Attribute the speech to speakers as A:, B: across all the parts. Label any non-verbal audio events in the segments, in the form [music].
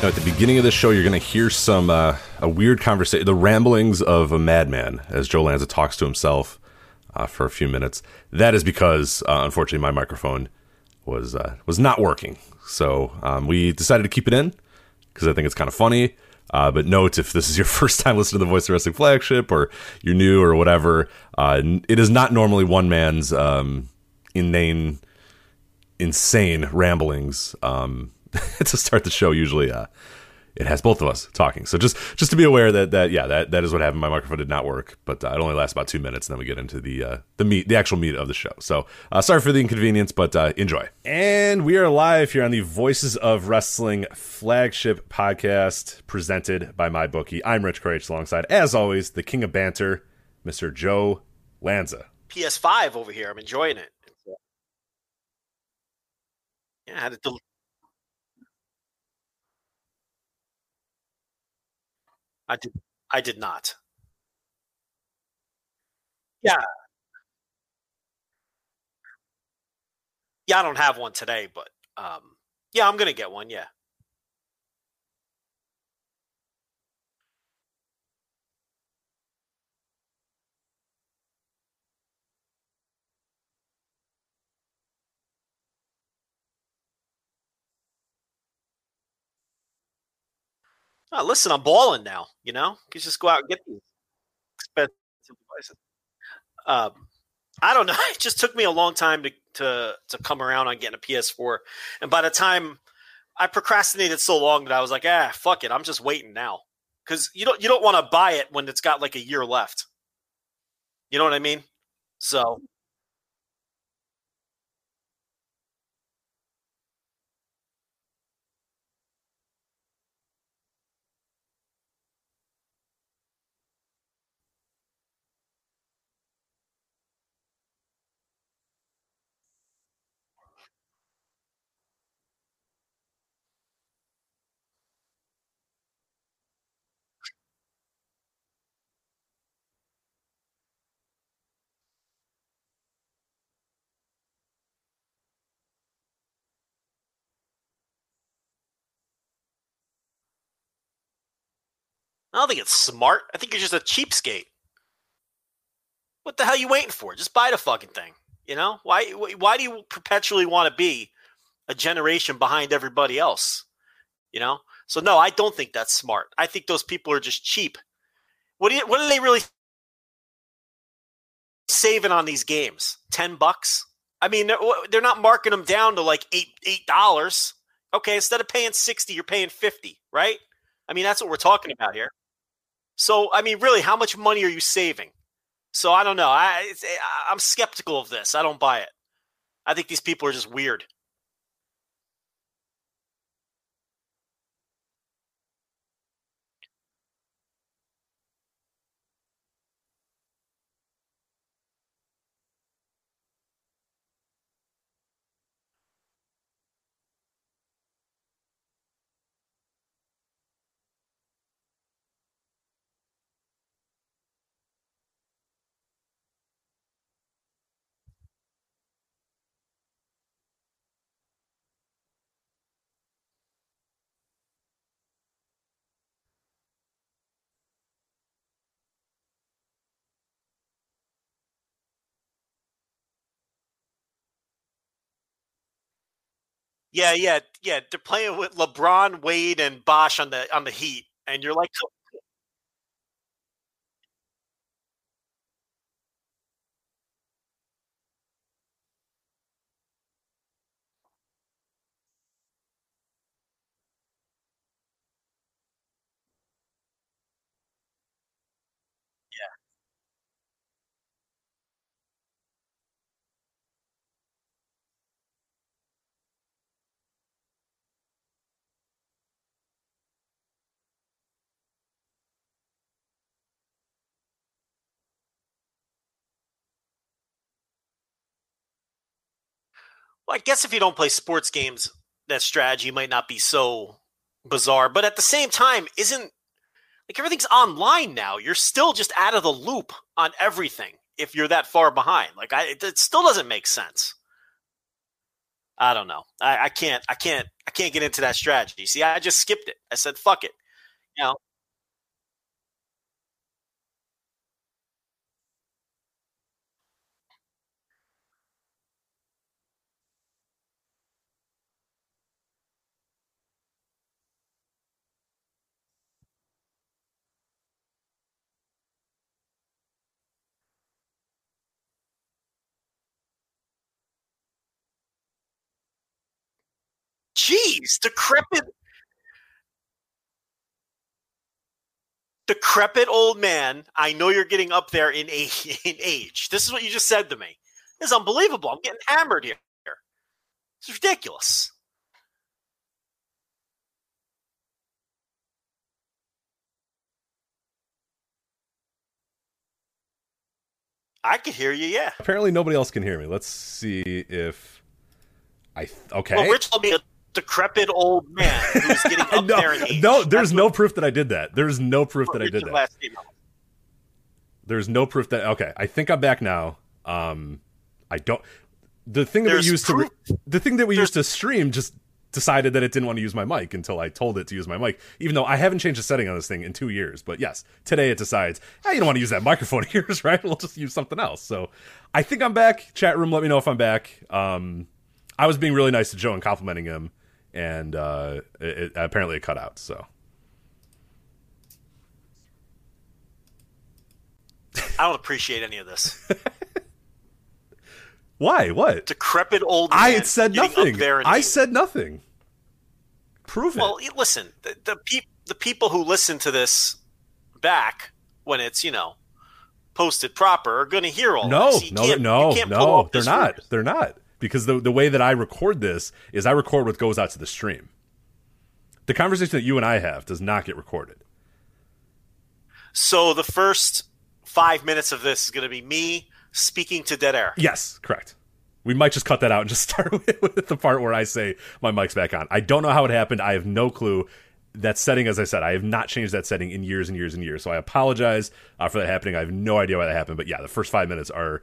A: Now, at the beginning of this show, you're going to hear some uh, a weird conversation, the ramblings of a madman, as Joe Lanza talks to himself uh, for a few minutes. That is because, uh, unfortunately, my microphone was uh, was not working. So um, we decided to keep it in because I think it's kind of funny. Uh, but note if this is your [laughs] first time listening to the Voice of Wrestling flagship, or you're new or whatever, uh, it is not normally one man's um, inane insane ramblings um, [laughs] to start the show. Usually, uh, it has both of us talking. So just just to be aware that that yeah that that is what happened. My microphone did not work, but uh, it only lasts about two minutes, and then we get into the uh, the meat, the actual meat of the show. So uh, sorry for the inconvenience, but uh, enjoy. And we are live here on the Voices of Wrestling flagship podcast presented by MyBookie. I'm Rich Kraetsch, alongside as always the King of Banter, Mr. Joe Lanza.
B: PS5 over here. I'm enjoying it. Yeah, I had to del- I did. I did not. Yeah. Yeah, I don't have one today, but um, yeah, I'm gonna get one. Yeah. Oh, listen, I'm balling now. You know, you just go out and get these expensive devices. Um, I don't know. [laughs] It just took me a long time to to to come around on getting a PS4, and by the time I procrastinated so long that I was like, ah, fuck it, I'm just waiting now because you don't you don't want to buy it when it's got like a year left. You know what I mean? So I don't think it's smart. I think you're just a cheapskate. What the hell are you waiting for? Just buy the fucking thing. You know why? Why do you perpetually want to be a generation behind everybody else? You know. So no, I don't think that's smart. I think those people are just cheap. What do you, What are they really saving on these games? Ten bucks. I mean, they're, they're not marking them down to like eight eight dollars. Okay, instead of paying sixty, you're paying fifty, right? I mean, that's what we're talking about here. So, I mean, really, how much money are you saving? So, I don't know. Eh, I, I'm skeptical of this. I don't buy it. I think these people are just weird. Yeah, yeah, yeah. They're playing with LeBron, Wade, and Bosh on the on the Heat, and you're like, Well, I guess if you don't play sports games, that strategy might not be so bizarre. But at the same time, isn't like everything's online now? You're still just out of the loop on everything if you're that far behind. Like I, it, it still doesn't make sense. I don't know. I, I can't. I can't. I can't get into that strategy. See, I just skipped it. I said, "Fuck it." You know, jeez, decrepit, decrepit old man. I know you're getting up there in age. [laughs] In age. This is what you just said to me. This is unbelievable. I'm getting hammered here. It's ridiculous. I could hear you, yeah.
A: Apparently, nobody else can hear me. Let's see if I. Th- okay.
B: Well, Rich told me a decrepit old man who's getting [laughs] up
A: no,
B: there in age.
A: no, there's
B: That's
A: no
B: what
A: proof that I did that. There's no proof that I did that. There's no proof that. Okay, I think I'm back now. Um, I don't. The thing that
B: There's
A: we used
B: proof-
A: to, the thing that we
B: there's-
A: used to stream, just decided that it didn't want to use my mic until I told it to use my mic. Even though I haven't changed the setting on this thing in two years, but yes, today it decides, hey, you don't want to use that microphone of [laughs] yours, right? We'll just use something else. So I think I'm back. Chat room, let me know if I'm back. Um, I was being really nice to Joe and complimenting him, and uh, it, it, apparently it cut out. So
B: I don't appreciate any of this. [laughs]
A: why? What?
B: Decrepit old man.
A: I said
B: getting up
A: nothing. I said nothing. Prove it.
B: Well, listen, the the, peop, the people who listen to this back when it's you know posted proper are going to hear all
A: no,
B: this. You
A: no, no,
B: pull
A: no. They're not. They're not because the the way that I record this is I record what goes out to the stream. The conversation that you and I have does not get recorded.
B: So the first five minutes of this is going to be me speaking to dead air.
A: Yes, correct. We might just cut that out and just [laughs] start with, with the part where I say my mic's back on. I don't know how it happened. I have no clue. That setting, as I said, I have not changed that setting in years and years and years. So I apologize uh, for that happening. I have no idea why that happened. But yeah, the first five minutes are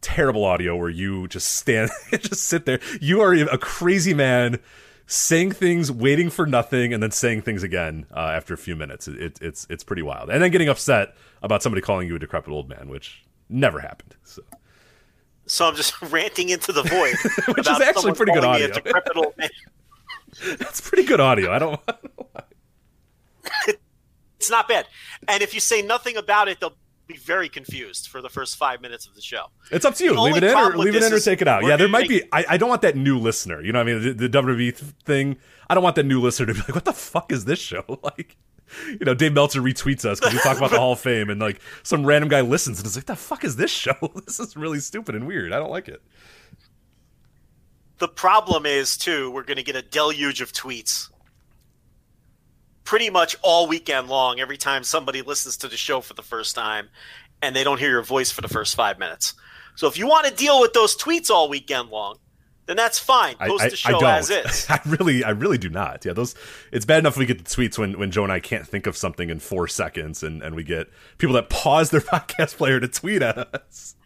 A: terrible audio where you just stand, [laughs] just sit there. You are a crazy man saying things, waiting for nothing, and then saying things again uh, after a few minutes. It, it, it's it's pretty wild. And then getting upset about somebody calling you a decrepit old man, which never happened. So.
B: So I'm just [laughs] ranting into the void. [laughs]
A: Which is actually pretty good audio.
B: A decrepit old man.
A: That's pretty good audio. I don't. Know why.
B: It's not bad. And if you say nothing about it, they'll be very confused for the first five minutes of the show.
A: It's up to you.
B: The
A: Leave it in or leave it in or take it out. Yeah, there might be. I, I don't want that new listener. You know, what I mean, the, the WWE th- thing. I don't want that new listener to be like, "What the fuck is this show?" [laughs] Like, you know, Dave Meltzer retweets us because we talk about the Hall of Fame, and like some random guy listens and is like, "The fuck is this show? [laughs] This is really stupid and weird. I don't like it."
B: The problem is, too, we're going to get a deluge of tweets pretty much all weekend long every time somebody listens to the show for the first time and they don't hear your voice for the first five minutes. So if you want to deal with those tweets all weekend long, then that's fine.
A: I,
B: Post
A: I,
B: the show
A: I
B: as is. [laughs]
A: I really, I really do not. Yeah, those. It's bad enough we get the tweets when when Joe and I can't think of something in four seconds, and and we get people that pause their [laughs] podcast player to tweet at us.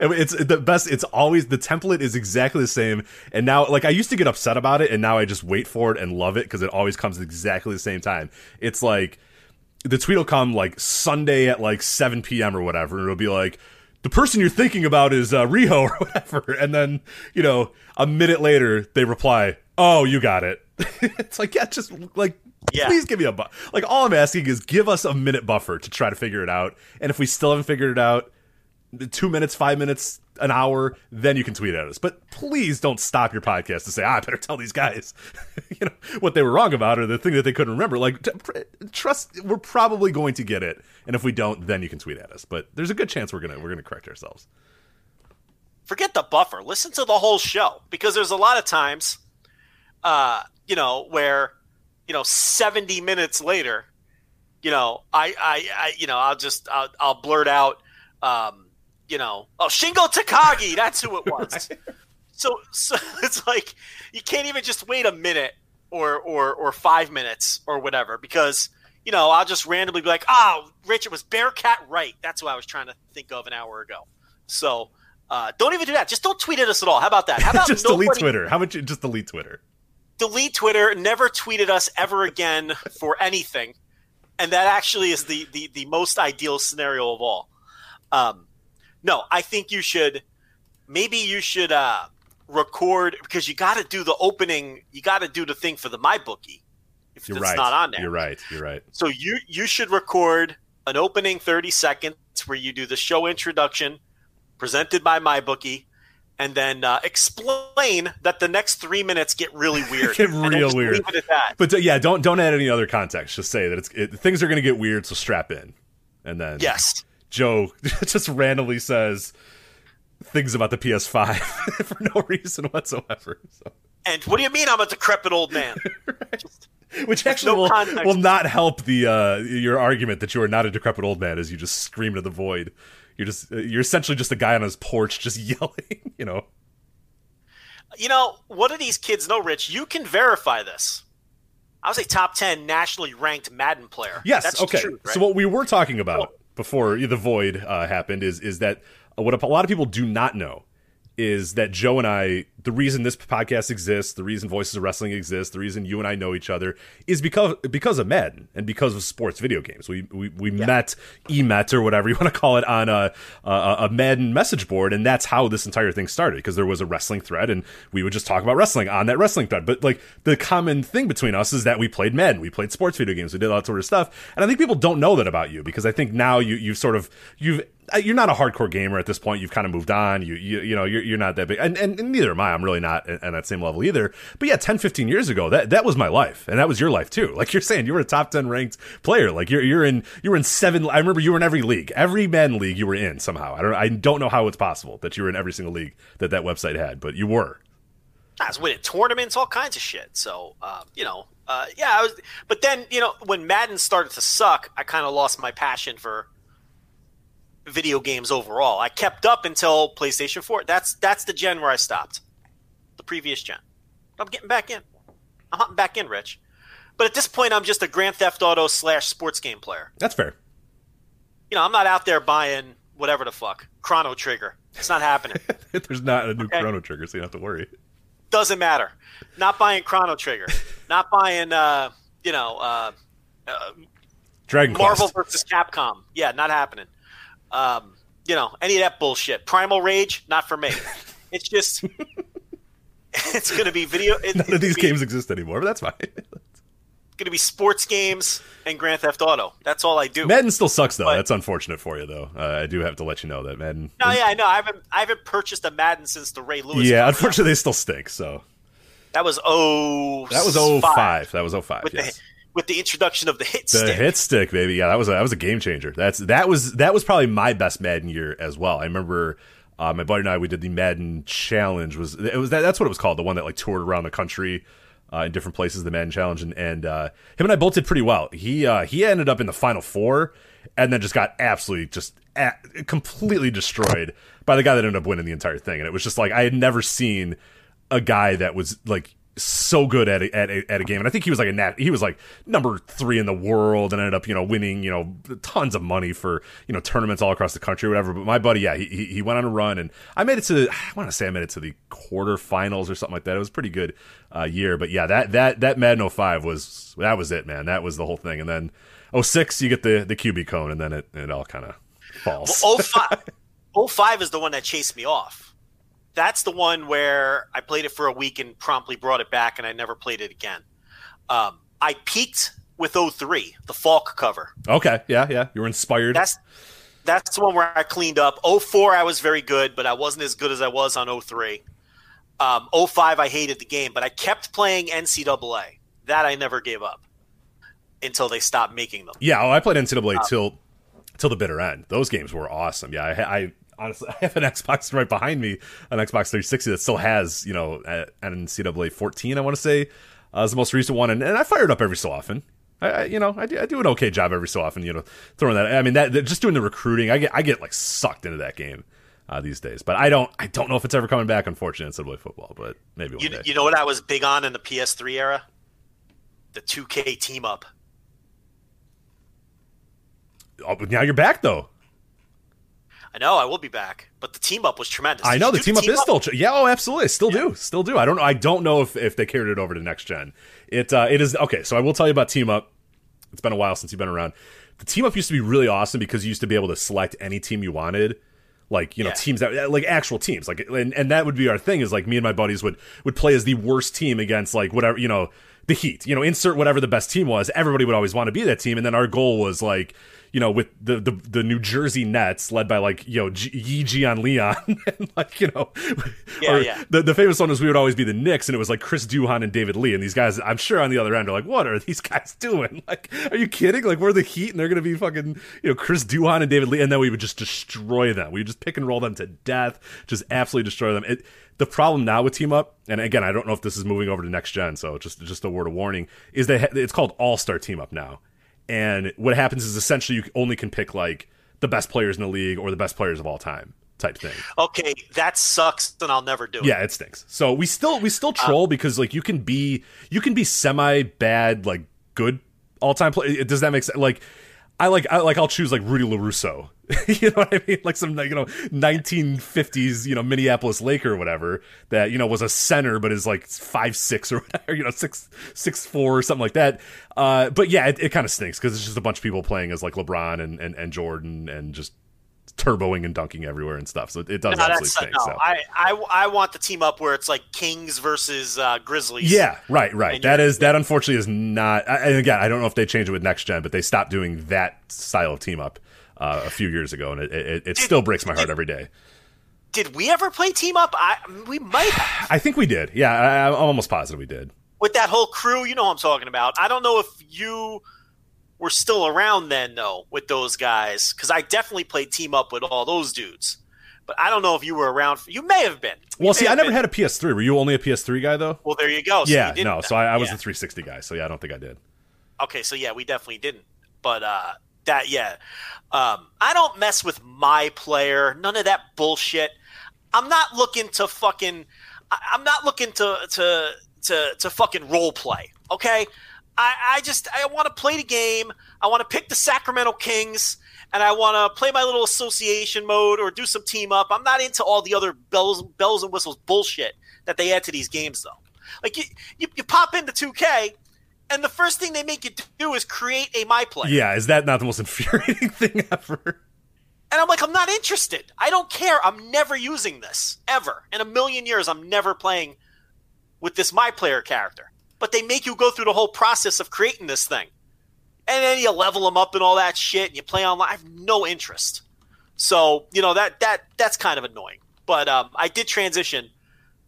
A: And it's the best. It's always the template is exactly the same. And now, like I used to get upset about it, and now I just wait for it and love it because it always comes at exactly the same time. It's like the tweet will come like Sunday at like 7 p.m. or whatever, and it'll be like, the person you're thinking about is uh, Riho [laughs] or whatever. And then, you know, a minute later, they reply, oh, you got it. [laughs] it's like, yeah, just like,
B: Yeah.
A: please give me a bu Like, all I'm asking is give us a minute buffer to try to figure it out. And if we still haven't figured it out, two minutes, five minutes, an hour, then you can tweet at us. But please don't stop your podcast to say, ah, I better tell these guys, [laughs] you know, what they were wrong about or the thing that they couldn't remember. Like, t- trust, we're probably going to get it, and if we don't, then you can tweet at us. But there's a good chance we're gonna we're gonna correct ourselves.
B: Forget the buffer. Listen to the whole show because there's a lot of times, uh, you know, where you know, 70 minutes later, you know, I, I, I you know, I'll just, I'll, I'll blurt out, um, you know, oh, Shingo Takagi, that's who it [laughs] was. right. So, so [laughs] it's like you can't even just wait a minute or, or, or five minutes or whatever because you know I'll just randomly be like, oh, Richard was Bearcat right. That's what I was trying to think of an hour ago. So uh, don't even do that. Just don't tweet at us at all. How about that? How [laughs] about
A: just nobody... delete Twitter? How about you just delete Twitter?
B: delete Twitter, never tweeted us ever again for anything. And that actually is the, the, the most ideal scenario of all. Um, no, I think you should, maybe you should uh, record because you got to do the opening, you got to do the thing for the MyBookie if
A: you're
B: it's
A: right.
B: not on there.
A: You're right. You're right.
B: So you you should record an opening 30 seconds where you do the show introduction presented by MyBookie and then uh, explain that the next three minutes get really [laughs] weird.
A: get real weird. But uh, yeah, don't don't add any other context. Just say that it's it, things are going to get weird, so strap in. And then
B: yes,
A: Joe [laughs] just randomly says things about the PS5 [laughs] for no reason whatsoever. So.
B: And what do you mean I'm a decrepit old man? [laughs]
A: right. just, Which actually no will, will not help the uh, your argument that you are not a decrepit old man as you just scream to the void. You're just you're essentially just a guy on his porch just yelling, you know.
B: You know, what do these kids know, Rich? You can verify this. I was a top 10 nationally ranked Madden player.
A: Yes, That's okay. Truth, right? So what we were talking about before the void uh, happened is is that what a lot of people do not know is that Joe and I, the reason this podcast exists, the reason Voices of Wrestling exists, the reason you and I know each other is because because of Madden and because of sports video games. We we, we yeah. met, e met or whatever you [laughs] want to call it on a, a, a Madden message board, and that's how this entire thing started. Because there was a wrestling thread, and we would just talk about wrestling on that wrestling thread. But like the common thing between us is that we played Madden, we played sports video games, we did all that sort of stuff. And I think people don't know that about you because I think now you you've sort of you've you're not a hardcore gamer at this point. You've kind of moved on. You you, you know you're, you're not that big, and, and, and neither am I. I'm really not at, at, that same level either. But yeah, 10, 15 years ago, that that was my life, and that was your life too. Like you're saying, you were a top ten ranked player. Like you're you're in you were in seven. I remember you were in every league, every Madden league you were in somehow. I don't I don't know how it's possible that you were in every single league that that website had, but you were.
B: I was winning tournaments, all kinds of shit. So um, you know, uh, yeah, I was. But then you know, when Madden started to suck, I kind of lost my passion for video games overall. I kept up until PlayStation 4. That's that's the gen where I stopped. The previous gen. I'm getting back in. I'm hopping back in, Rich. But at this point, I'm just a Grand Theft Auto slash sports game player.
A: That's fair.
B: You know, I'm not out there buying whatever the fuck Chrono Trigger. It's not happening. [laughs]
A: There's not a new okay? Chrono Trigger, so you don't have to worry.
B: Doesn't matter. Not buying Chrono Trigger. not buying, uh, you know, uh, uh,
A: Dragon
B: Marvel
A: Quest.
B: versus Capcom. Yeah, not happening. Um, you know, any of that bullshit. Primal Rage, not for me. [laughs] it's just, [laughs] it's going to be video. It,
A: None of these be, games exist anymore, but that's fine. [laughs]
B: going to be sports games and Grand Theft Auto. That's all I do.
A: Madden still sucks though. But, that's unfortunate for you though. Uh, I do have to let you know that Madden.
B: No, yeah, I know. I haven't I haven't purchased a Madden since the Ray Lewis.
A: Yeah, unfortunately, out. they still stink. So
B: that was oh
A: that was oh five. That was oh five. Yes.
B: The, with the introduction of the hit stick.
A: the
B: stick.
A: hit stick, baby. Yeah, that was a, that was a game changer. That's that was that was probably my best Madden year as well. I remember uh, my buddy and I we did the Madden challenge. Was it was that, that's what it was called? The one that like toured around the country. Uh, in different places, the Madden Challenge, and, and uh, him and I both did pretty well. He uh, he ended up in the final four, and then just got absolutely just completely destroyed by the guy that ended up winning the entire thing. And it was just like I had never seen a guy that was like so good at a, at a, at a game, and I think he was like a nat. He was like number three in the world, and ended up you know winning you know tons of money for you know tournaments all across the country, or whatever. But my buddy, yeah, he he went on a run, and I made it to I want to say I made it to the quarterfinals or something like that. It was pretty good uh, year, but yeah, that that that Madden 05 was that was it, man. That was the whole thing, and then 06 you get the the QB cone, and then it it all kind of falls.
B: Well, 05, 05 is the one that chased me off that's the one where I played it for a week and promptly brought it back, and I never played it again. Um, I peaked with 03, the Faulk cover.
A: Okay, yeah, yeah, you were inspired.
B: That's That's the one where I cleaned up. 04, I was very good, but I wasn't as good as I was on 03. Um, 05, I hated the game, but I kept playing NCAA. That I never gave up until they stopped making them.
A: Yeah, oh, I played NCAA till till the bitter end. Those games were awesome. Yeah, I, I honestly [laughs] I have an Xbox right behind me, an Xbox 360 that still has you know an NCAA 14. I want to say uh, is the most recent one, and, and I fire it up every so often. I, I, you know I do, I do an okay job every so often. You know, throwing that. I mean that, that just doing the recruiting. I get I get like sucked into that game. Uh, these days, but I don't. I don't know if it's ever coming back. Unfortunately, NCAA football, but maybe one
B: You,
A: day.
B: you know what I was big on in the PS3 era? The 2K team up.
A: Oh, but now you're back though.
B: I know I will be back, but the team up was tremendous.
A: I
B: Did
A: know
B: you
A: the team up is still ch- yeah oh absolutely still do still do. I don't know I don't know if, if they carried it over to next gen. It uh, it is okay so I will tell you about team up. It's been a while since you've been around. The team up used to be really awesome because you used to be able to select any team you wanted like you know
B: Yeah.
A: teams that like actual teams like and, and that would be our thing is like me and my buddies would would play as the worst team against like whatever you know the heat you know insert whatever the best team was. Everybody would always want to be that team and then our goal was like you know, with the, the the New Jersey Nets led by like you know G- Yi Jianlian [laughs] and like you know,
B: Yeah, yeah.
A: The the famous one was we would always be the Knicks and it was like Chris Duhon and David Lee and these guys I'm sure on the other end are like what are these guys doing [laughs] like are you kidding like we're the Heat and they're gonna be fucking you know Chris Duhon and David Lee and then we would just destroy them we would just pick and roll them to death just absolutely destroy them it. The problem now with Team Up, and again, I don't know if this is moving over to next gen, so just just a word of warning, is that it's called All Star Team Up now. And what happens is essentially you only can pick like the best players in the league or the best players of all time type thing.
B: Okay, that sucks, and I'll never do it.
A: Yeah, it stinks. So we still we still uh, troll because like you can be you can be semi bad like good all time play. Does that make sense? Like I like I like I'll choose like Rudy LaRusso. [laughs] you know what I mean? Like some you know 1950s you know Minneapolis Laker or whatever that you know was a center but is like five six or [laughs] whatever you know six six four or something like that. Uh, but yeah, it, it kind of stinks because it's just a bunch of people playing as like LeBron and and, and Jordan and just turboing and dunking everywhere and stuff. So it, does
B: No,
A: absolutely stink.
B: no.
A: so.
B: I, I I want the team up where it's like Kings versus uh, Grizzlies.
A: Yeah, right, right.
B: That is
A: That
B: you're-
A: is that. Unfortunately, is not. I- And again, I don't know if they changed it with next gen, but they stopped doing that style of team up uh, a few years ago, and it, it, it still breaks my heart every day.
B: Did we ever play team up? I we might have. [sighs]
A: I think we did. Yeah, I, I'm almost positive we did.
B: with that whole crew. You know what I'm talking about. I don't know if you were still around then though with those guys because I definitely played team up with all those dudes. But I don't know if you were around. You may have been. You
A: Well, see, I never
B: been.
A: had a PS3. Were you only a PS3 guy though?
B: Well, there you go. So
A: yeah,
B: you
A: no. So I, I was
B: yeah.
A: the 360 guy. So yeah, I don't think I did.
B: Okay, so yeah, we definitely didn't. But uh that yeah. Um I don't mess with my player. None of that bullshit. I'm not looking to fucking I, I'm not looking to to to to fucking role play. Okay? I, I just I want to play the game. I want to pick the Sacramento Kings and I want to play my little association mode or do some team up. I'm not into all the other bells bells and whistles bullshit that they add to these games though. Like you, you, you pop into 2K and the first thing they make you do is create a my player.
A: Yeah, is that not the most [laughs] infuriating thing ever?
B: And I'm like, I'm not interested. I don't care. I'm never using this ever in a million years. I'm never playing with this my player character. But they make you go through the whole process of creating this thing, and then you level them up and all that shit, and you play online. I have no interest. So you know that that that's kind of annoying. But um, I did transition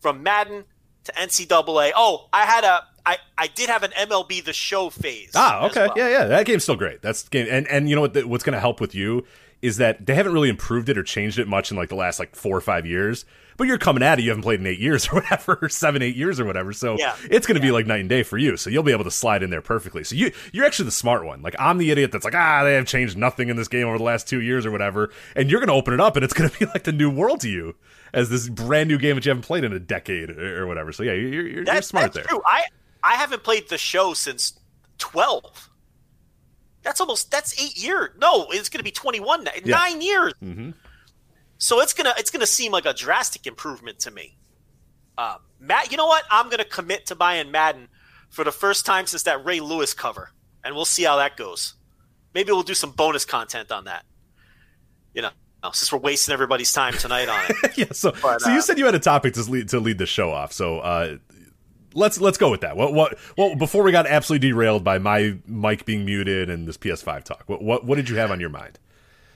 B: from Madden to NCAA. Oh, I had a I I did have an MLB the Show phase.
A: Ah, okay,
B: well.
A: yeah, yeah. That game's still great. That's game, and and you know what? What's going to help with you is that they haven't really improved it or changed it much in like the last like four or five years. But you're coming at it. You haven't played in eight years [laughs] or whatever, or seven, eight years or whatever. So
B: Yeah.
A: it's going to be like night and day for you. So you'll be able to slide in there perfectly. So you you're actually the smart one. Like I'm the idiot that's like ah they have changed nothing in this game over the last two years or whatever. And you're going to open it up and it's [laughs] going to be like the new world to you as this brand new game that you haven't played in a decade or, whatever. So yeah, you're you're, you're
B: That's,
A: smart
B: that's
A: there.
B: true. I I haven't played the show since twelve. That's almost that's eight years. No, it's going to be twenty one.
A: Yeah.
B: Nine years.
A: Mhm.
B: So it's gonna it's gonna seem like a drastic improvement to me. Uh, Matt, you know what? I'm gonna commit to buying Madden for the first time since that Ray Lewis cover, and we'll see how that goes. Maybe we'll do some bonus content on that. You know, since we're wasting everybody's time tonight on it. [laughs]
A: yeah. So,
B: But,
A: so you
B: uh,
A: said you had a topic to lead to lead the show off. So, uh, let's let's go with that. What what well before we got absolutely derailed by my mic being muted and this PS5 talk. What what what did you have on your mind?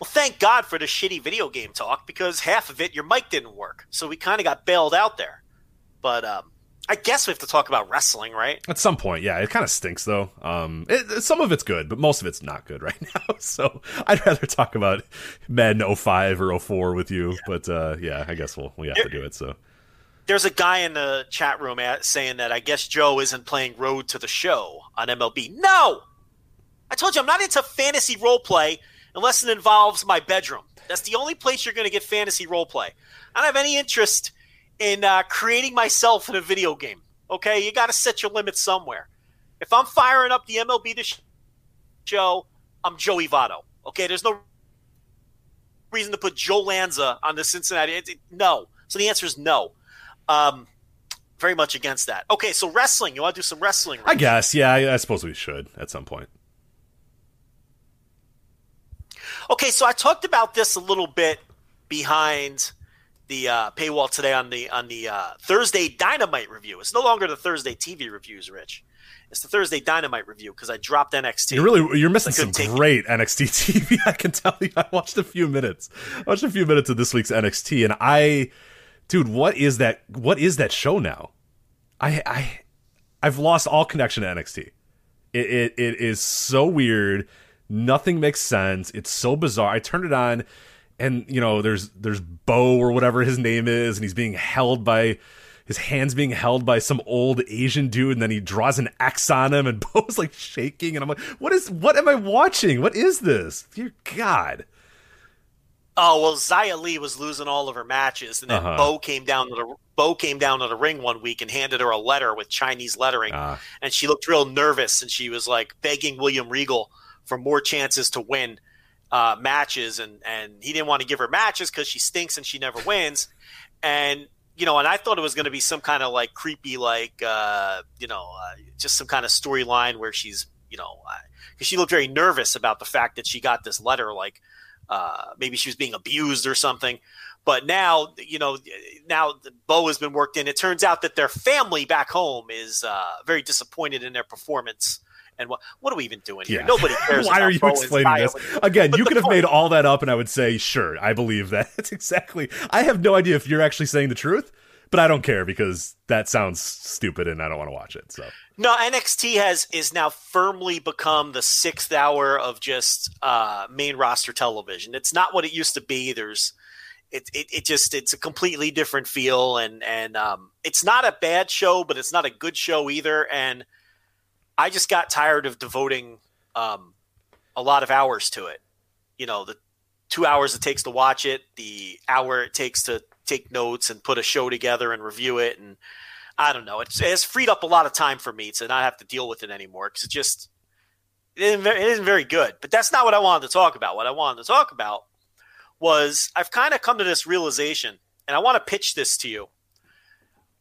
B: Well, thank God for the shitty video game talk because half of it your mic didn't work, so we kind of got bailed out there. But um, I guess we have to talk about wrestling, right?
A: At some point, yeah, it kind of stinks though. Um, it, some of it's good, but most of it's not good right [laughs] now. So I'd rather talk about Madden 05 or 04 with you. Yeah. But uh, yeah, I guess we'll we have to do it. So
B: there's a guy in the chat room at, saying that I guess Joe isn't playing Road to the Show on MLB. No, I told you I'm not into fantasy role play unless it involves my bedroom. That's the only place you're going to get fantasy role play. I don't have any interest in uh, creating myself in a video game. Okay, you got to set your limits somewhere. If I'm firing up the MLB the show, I'm Joey Votto. Okay, there's no reason to put Joe Lanza on the Cincinnati. It, it, no. So the answer is no. Um, very much against that. Okay, so wrestling. You want to do some wrestling?
A: I guess. Yeah, I, I suppose we should at some point.
B: Okay, so I talked about this a little bit behind the uh, paywall today on the on the uh, Thursday Dynamite review. It's no longer the Thursday TV reviews, Rich. It's the Thursday Dynamite review because I dropped NXT.
A: You're really you're missing some great it. NXT TV. I can tell you. I watched a few minutes. I watched a few minutes of this week's NXT, and I, dude, what is that? What is that show now? I I I've lost all connection to NXT. It it, it is so weird Nothing makes sense. It's so bizarre. I turned it on and you know there's there's Bo or whatever his name is and he's being held by his hands being held by some old Asian dude, and then he draws an X on him, and [laughs] Bo's like shaking, and I'm like, "What is? What am I watching? What is this? Dear God!"
B: Oh well, Xia Li was losing all of her matches, and then uh-huh. Bo came down to the Bo came down to the ring one week and handed her a letter with Chinese lettering, uh. and she looked real nervous, and she was like begging William Regal for more chances to win uh, matches, and and he didn't want to give her matches because she stinks and she never wins, and you know, and I thought it was going to be some kind of like creepy, like uh, you know, uh, just some kind of storyline where she's you know, because uh, she looked very nervous about the fact that she got this letter, like uh, maybe she was being abused or something. But now, you know, now Bo has been worked in. It turns out that their family back home is uh, very disappointed in their performance and what what are we even doing here? Yeah. Nobody [laughs] cares.
A: Why are you explaining this? Again, but you could have point, made all that up, and I would say, sure, I believe that. That's [laughs] exactly. I have no idea if you're actually saying the truth, but I don't care because that sounds stupid, and I don't want to watch it. So
B: no, NXT has is now firmly become the sixth hour of just uh, main roster television. It's not what it used to be. There's it, it, it, just it's a completely different feel and and um, it's not a bad show but it's not a good show either and I just got tired of devoting um, a lot of hours to it. You know, the two hours it takes to watch it, the hour it takes to take notes and put a show together and review it, and I don't know. It's, it has freed up a lot of time for me to not have to deal with it anymore because it just it isn't, it isn't very good. But that's not what I wanted to talk about. What I wanted to talk about was I've kind of come to this realization, and I want to pitch this to you.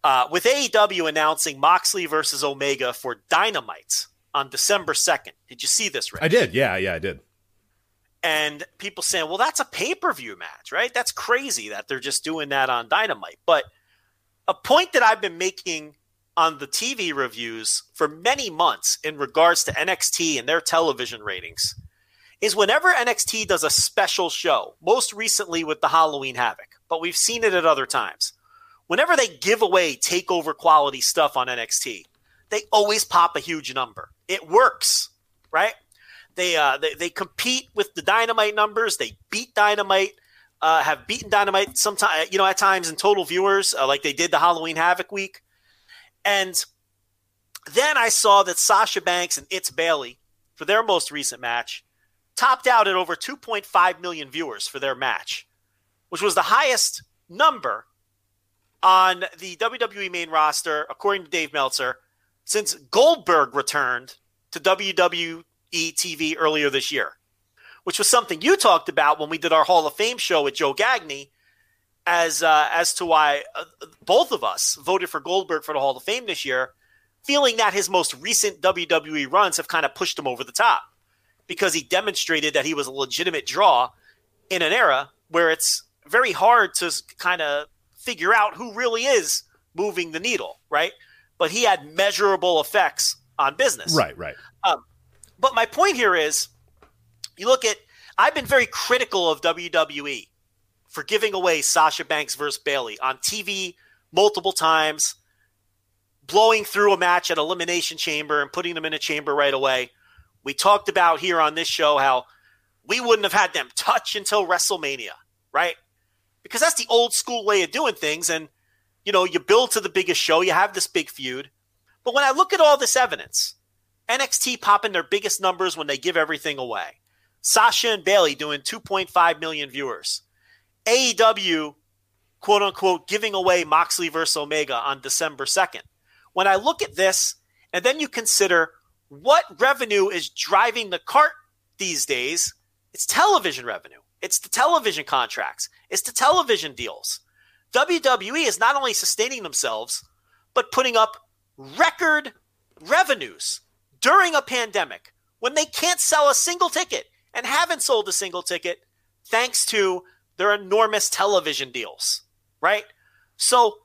B: Uh, with AEW announcing Moxley versus Omega for Dynamite on December 2nd. Did you see this?
A: I did. Yeah, yeah, I did.
B: And people saying, well, that's a pay per view match, right? That's crazy that they're just doing that on Dynamite. But a point that I've been making on the TV reviews for many months in regards to NXT and their television ratings is whenever NXT does a special show, most recently with the Halloween Havoc, but we've seen it at other times whenever they give away takeover quality stuff on NXT, they always pop a huge number. It works, right? They uh, they, they compete with the Dynamite numbers. They beat Dynamite. Uh, have beaten Dynamite sometimes, you know, at times in total viewers, uh, like they did the Halloween Havoc week. And then I saw that Sasha Banks and It's Bayley for their most recent match, topped out at over 2.5 million viewers for their match, which was the highest number on the WWE main roster, according to Dave Meltzer, since Goldberg returned to WWE TV earlier this year, which was something you talked about when we did our Hall of Fame show with Joe Gagney, as uh, as to why uh, both of us voted for Goldberg for the Hall of Fame this year, feeling that his most recent WWE runs have kind of pushed him over the top because he demonstrated that he was a legitimate draw in an era where it's very hard to kind of figure out who really is moving the needle, right? But he had measurable effects on business.
A: Right, right.
B: Um, but my point here is you look at, I've been very critical of WWE for giving away Sasha Banks versus Bayley on TV multiple times, blowing through a match at Elimination Chamber and putting them in a chamber right away. We talked about here on this show how we wouldn't have had them touch until WrestleMania, right? Because that's the old school way of doing things. And, you know, you build to the biggest show, you have this big feud. But when I look at all this evidence, NXT popping their biggest numbers when they give everything away, Sasha and Bailey doing 2.5 million viewers, AEW, quote unquote, giving away Moxley versus Omega on December 2nd. When I look at this, and then you consider what revenue is driving the cart these days, it's television revenue. It's the television contracts. It's the television deals. WWE is not only sustaining themselves, but putting up record revenues during a pandemic when they can't sell a single ticket and haven't sold a single ticket thanks to their enormous television deals, right? So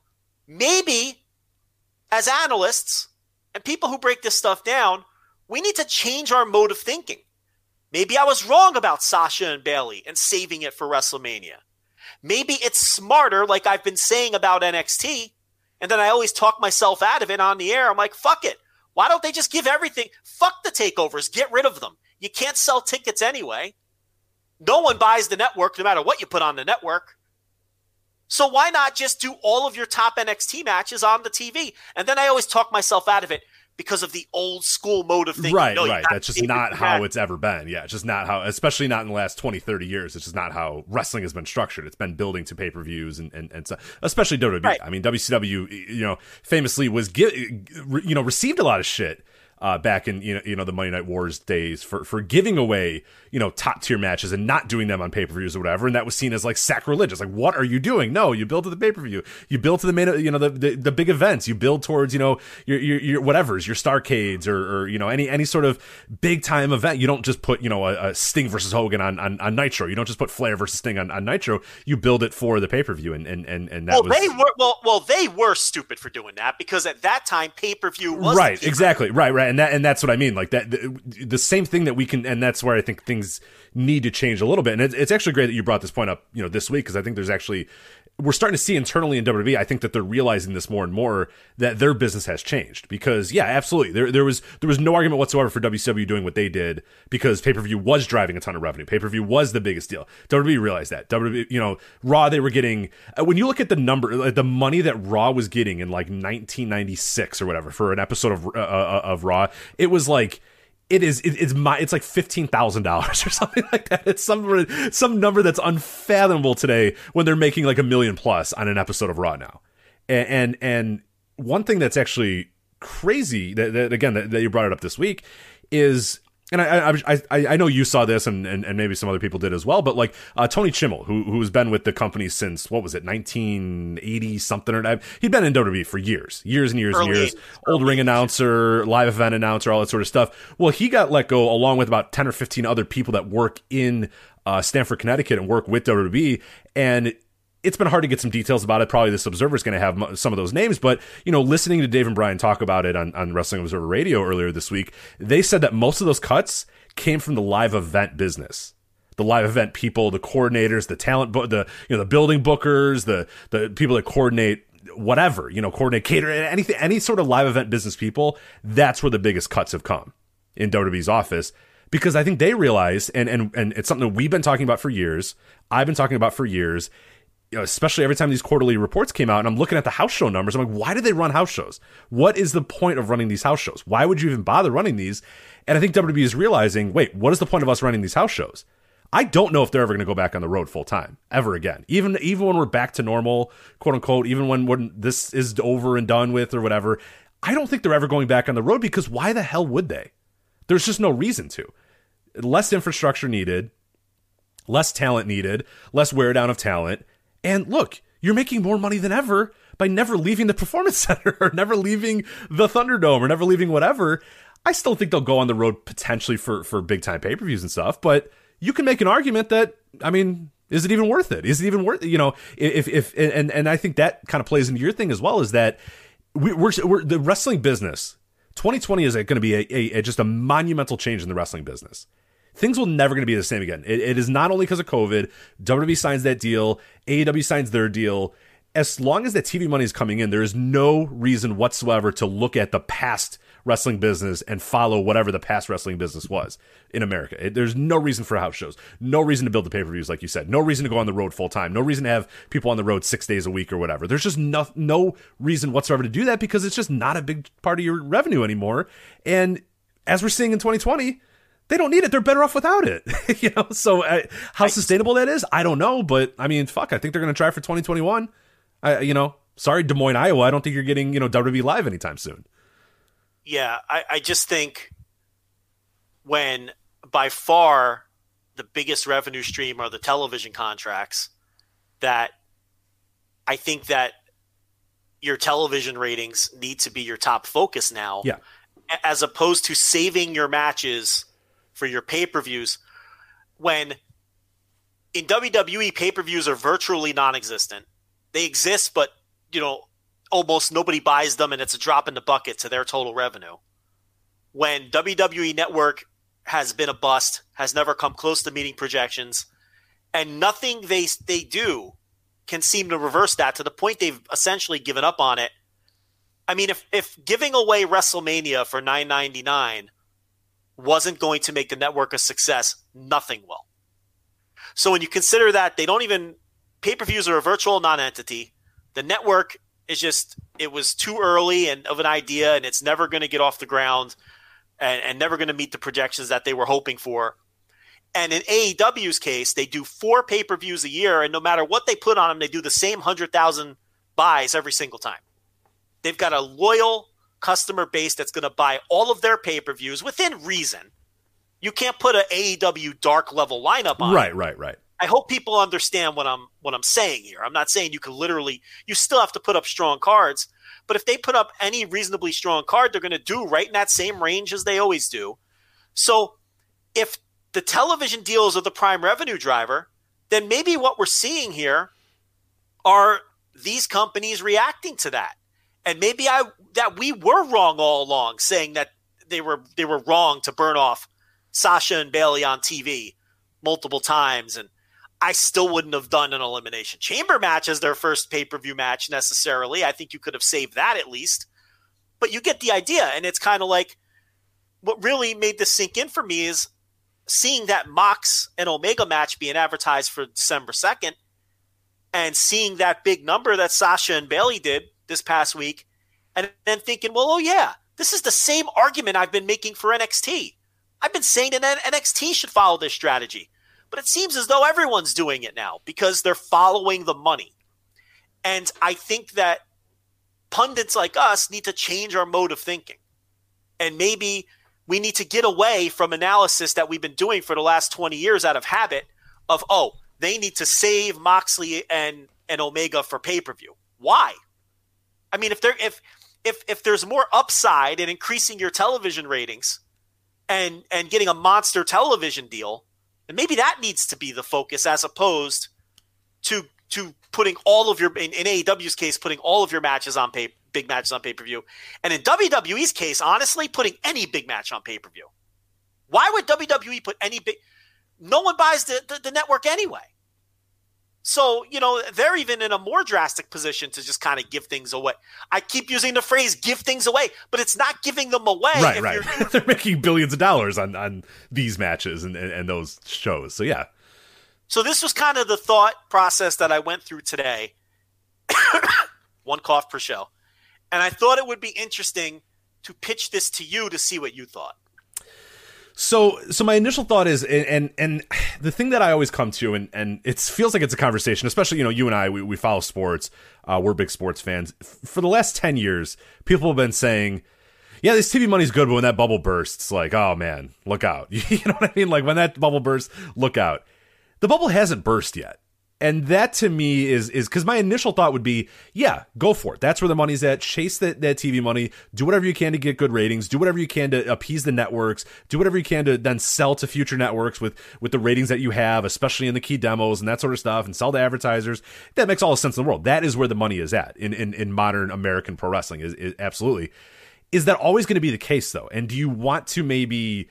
B: maybe as analysts and people who break this stuff down, we need to change our mode of thinking. Maybe I was wrong about Sasha and Bayley and saving it for WrestleMania. Maybe it's smarter, like I've been saying about NXT, and then I always talk myself out of it on the air. I'm like, fuck it. Why don't they just give everything? Fuck the takeovers. Get rid of them. You can't sell tickets anyway. No one buys the network no matter what you put on the network. So why not just do all of your top NXT matches on the TV? And then I always talk myself out of it because of the old school mode of thinking.
A: Right,
B: no,
A: right. That's just not how it's ever been. Yeah, it's just not how, especially not in the last 20, 30 years. It's just not how wrestling has been structured. It's been building to pay per views and, and, and so, especially WWE. Right. I mean, WCW, you know, famously was, you know, received a lot of shit uh, back in you know you know the Monday Night Wars days for for giving away you know top tier matches and not doing them on pay per views or whatever, and that was seen as like sacrilegious. Like, what are you doing? No, you build to the pay per view. You build to the main you know the, the, the big events. You build towards you know your your, your whatever's your Starcades or, or you know any any sort of big time event. You don't just put you know a, a Sting versus Hogan on, on, on Nitro. You don't just put Flair versus Sting on, on Nitro. You build it for the pay per view, and and and and that
B: well,
A: was
B: they were well well they were stupid for doing that because at that time pay per view was
A: right exactly right right and that and that's what I mean like that the, the, same thing that we can and that's where I think things need to change a little bit and it's, it's actually great that you brought this point up you know this week because I think there's actually we're starting to see internally in WWE, I think that they're realizing this more and more that their business has changed. Because yeah, absolutely, there there was there was no argument whatsoever for WCW doing what they did because pay per view was driving a ton of revenue. Pay per view was the biggest deal. WWE realized that. WWE, you know, Raw they were getting uh, when you look at the number, like the money that Raw was getting in like 1996 or whatever for an episode of uh, uh of Raw, it was like it is it, it's my it's like fifteen thousand dollars [laughs] or something like that. It's some some number that's unfathomable today when they're making like a million plus on an episode of Raw now. And and, and one thing that's actually crazy that, that again that, that you brought it up this week is and I, I I I know you saw this, and, and, and maybe some other people did as well. But like uh, Tony Chimel, who who's been with the company since what was it, nineteen eighty something or? He'd been in WWE for years, years and years Early and years. Old ring announcer, live event announcer, all that sort of stuff. Well, he got let go along with about ten or fifteen other people that work in uh, Stamford, Connecticut, and work with WWE. And it's been hard to get some details about it. Probably this Observer is going to have some of those names, but you know, listening to Dave and Brian talk about it on, on Wrestling Observer Radio earlier this week, they said that most of those cuts came from the live event business. The live event people, the coordinators, the talent, the you know, the building bookers, the the people that coordinate whatever, you know, coordinate cater, anything, any sort of live event business people. That's where the biggest cuts have come in WWE's office because I think they realize, and and and it's something that we've been talking about for years. I've been talking about for years you know, especially every time these quarterly reports came out and I'm looking at the house show numbers, I'm like, why do they run house shows? What is the point of running these house shows? Why would you even bother running these? And I think WWE is realizing, wait, what is the point of us running these house shows? I don't know if they're ever going to go back on the road full time ever again. Even even when we're back to normal, quote unquote, even when when this is over and done with or whatever, I don't think they're ever going back on the road because why the hell would they? There's just no reason to. Less infrastructure needed, less talent needed, less wear down of talent, and look, you're making more money than ever by never leaving the performance [laughs] center or never leaving the Thunderdome or never leaving whatever. I still think they'll go on the road potentially for for big time pay per views and stuff, but you can make an argument that I mean, is it even worth it? Is it even worth it? You know, if if and and I think that kind of plays into your thing as well is that we, we're, we're the wrestling business. 2020 is going to be a, a, a just a monumental change in the wrestling business things will never going to be the same again. It, it is not only because of COVID. WWE signs that deal, AEW signs their deal. As long as that TV money is coming in, there is no reason whatsoever to look at the past wrestling business and follow whatever the past wrestling business was in America. It, there's no reason for house shows, no reason to build the pay per views, like you said, no reason to go on the road full time, no reason to have people on the road six days a week or whatever. There's just no, no reason whatsoever to do that because it's just not a big part of your revenue anymore. And as we're seeing in 2020, they don't need it. They're better off without it. [laughs] you know, so uh, how sustainable that is, I don't know. But I mean, fuck, I think they're going to try for 2021. I, you know, sorry, Des Moines, Iowa. I don't think you're getting you know WWE live anytime soon.
B: Yeah, I, I just think when by far the biggest revenue stream are the television contracts, that I think that your television ratings need to be your top focus now.
A: Yeah.
B: As opposed to saving your matches for your pay per views when in WWE pay per views are virtually non existent. They exist, but you know, almost nobody buys them and it's a drop in the bucket to their total revenue. When WWE Network has been a bust, has never come close to meeting projections, and nothing they they do can seem to reverse that to the point they've essentially given up on it. I mean, if if giving away WrestleMania for nine ninety nine wasn't going to make the network a success, nothing will. So when you consider that they don't even pay per views are a virtual non entity, the network is just it was too early and of an idea, and it's never going to get off the ground, and, and never going to meet the projections that they were hoping for. And in AEW's case, they do four pay per views a year, and no matter what they put on them, they do the same hundred thousand buys every single time. They've got a loyal customer base that's going to buy all of their pay per views within reason. You can't put an AEW dark level lineup on.
A: Right, right, right.
B: I hope people understand what I'm what I'm saying here. I'm not saying you can literally you still have to put up strong cards, but if they put up any reasonably strong card, they're going to do right in that same range as they always do. So, if the television deals are the prime revenue driver, then maybe what we're seeing here are these companies reacting to that. And maybe I that we were wrong all along saying that they were they were wrong to burn off Sasha and Bayley on TV multiple times and I still wouldn't have done an elimination chamber match as their first pay-per-view match necessarily. I think you could have saved that at least. But you get the idea and it's kind of like what really made this sink in for me is seeing that Mox and Omega match being advertised for December 2nd and seeing that big number that Sasha and Bayley did this past week and then thinking, well, oh yeah, this is the same argument I've been making for NXT. I've been saying that NXT should follow this strategy. But it seems as though everyone's doing it now because they're following the money. And I think that pundits like us need to change our mode of thinking. And maybe we need to get away from analysis that we've been doing for the last 20 years out of habit of, oh, they need to save Moxley and, and Omega for pay-per-view. Why? I mean, if there if if if there's more upside in increasing your television ratings and and getting a monster television deal, and maybe that needs to be the focus as opposed to to putting all of your in, in AEW's case putting all of your matches on pay big matches on pay per view, and in WWE's case, honestly, putting any big match on pay per view. Why would WWE put any big? No one buys the, the, the network anyway. So, you know, they're even in a more drastic position to just kind of give things away. I keep using the phrase give things away, but it's not giving them away.
A: Right, right. [laughs] they're making billions of dollars on, on these matches and, and, and those shows. So, yeah.
B: So, this was kind of the thought process that I went through today. [coughs] One cough per show. And I thought it would be interesting to pitch this to you to see what you thought.
A: So, so my initial thought is, and and, the thing that I always come to, and and it feels like it's a conversation, especially you know you and I, we, we follow sports, uh, we're big sports fans. For the last ten years, people have been saying, yeah, this TV money's good, but when that bubble bursts, like, oh man, look out. [laughs] you know what I mean? Like when that bubble bursts, look out. The bubble hasn't burst yet and that to me is is because my initial thought would be yeah go for it. That's where the money's at. Chase that, that tv money. Do whatever you can to get good ratings. Do whatever you can to appease the networks. Do whatever you can to then sell to future networks with with the ratings that you have especially in the key demos and that sort of stuff and sell to advertisers. That makes all the sense in the world. That is where the money is at in in, in modern american pro wrestling is, is absolutely. Is that always going to be the case though? And do you want to maybe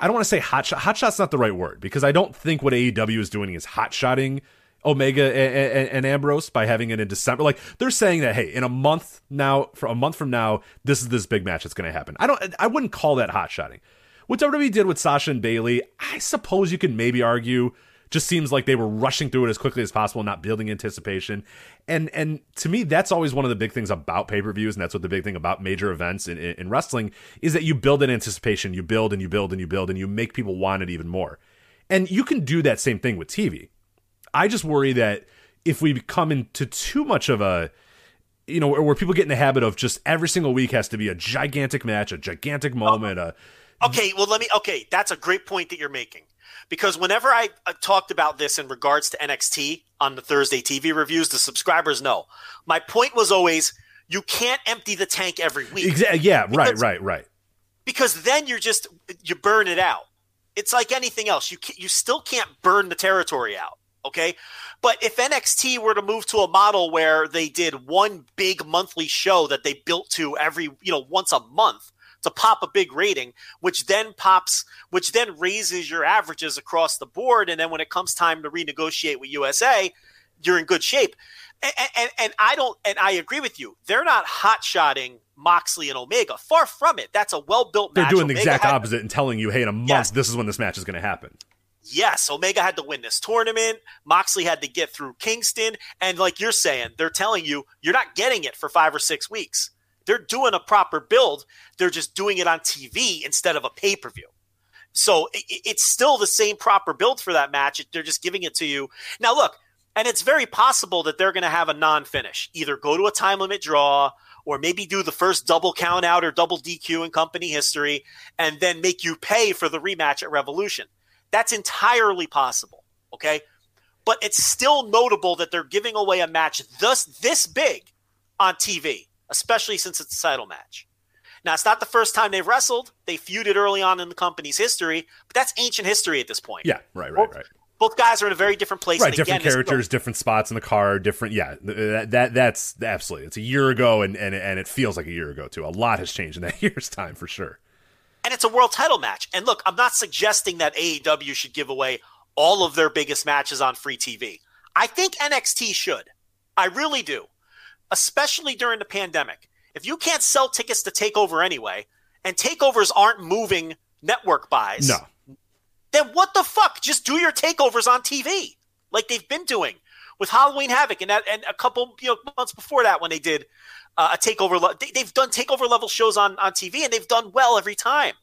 A: I don't want to say hot shot. Hot shot's not the right word because I don't think what AEW is doing is hot shotting Omega and, and, and, Ambrose by having it in December. Like they're saying that, hey, in a month now, for a month from now, this is this big match that's going to happen. I don't, I wouldn't call that hot shotting. What WWE did with Sasha and Bayley, I suppose you could maybe argue just seems like they were rushing through it as quickly as possible, not building anticipation. And and to me, that's always one of the big things about pay per views, and that's what the big thing about major events in, in, in wrestling is that you build an anticipation, you build and you build and you build, and you make people want it even more. And you can do that same thing with TV. I just worry that if we come into too much of a you know, where people get in the habit of just every single week has to be a gigantic match, a gigantic moment. A...
B: Okay, well, let me. Okay, that's a great point that you're making because whenever I uh, talked about this in regards to NXT on the Thursday TV reviews, the subscribers know. My point was always you can't empty the tank every week.
A: Exactly. Yeah. Because, right. Right. Right.
B: Because then you're just you burn it out. It's like anything else. You you still can't burn the territory out. Okay. But if NXT were to move to a model where they did one big monthly show that they built to every, you know, once a month, to pop a big rating, which then pops, which then raises your averages across the board. And then when it comes time to renegotiate with USA, you're in good shape. And, and, and I don't, and I agree with you. They're not hot shotting Moxley and Omega. Far from it. That's a well built match.
A: They're doing the exact had, opposite and telling you, hey, in a month, yes. this is when this match is going to happen.
B: Yes, Omega had to win this tournament. Moxley had to get through Kingston. And like you're saying, they're telling you, you're not getting it for five or six weeks. They're doing a proper build. They're just doing it on TV instead of a pay per view. So it, it's still the same proper build for that match. They're just giving it to you. Now, look, and it's very possible that they're going to have a non finish, either go to a time limit draw or maybe do the first double count out or double DQ in company history and then make you pay for the rematch at Revolution. That's entirely possible. Okay. But it's still notable that they're giving away a match thus this big on TV especially since it's a title match. Now, it's not the first time they've wrestled. They feuded early on in the company's history, but that's ancient history at this point.
A: Yeah, right, right,
B: both,
A: right.
B: Both guys are in a very different place.
A: Right, different again, characters, different spots in the car, different. Yeah, that, that that's absolutely. It's a year ago, and, and and it feels like a year ago too. A lot has changed in that [laughs] year's time for sure.
B: And it's a world title match. And look, I'm not suggesting that AEW should give away all of their biggest matches on free TV. I think NXT should. I really do especially during the pandemic. If you can't sell tickets to Takeover anyway, and takeovers aren't moving network buys,
A: no.
B: then what the fuck? Just do your takeovers on TV like they've been doing with Halloween Havoc and that, and a couple you know months before that when they did uh, a takeover. They, have done takeover level shows on on TV and they've done well every time.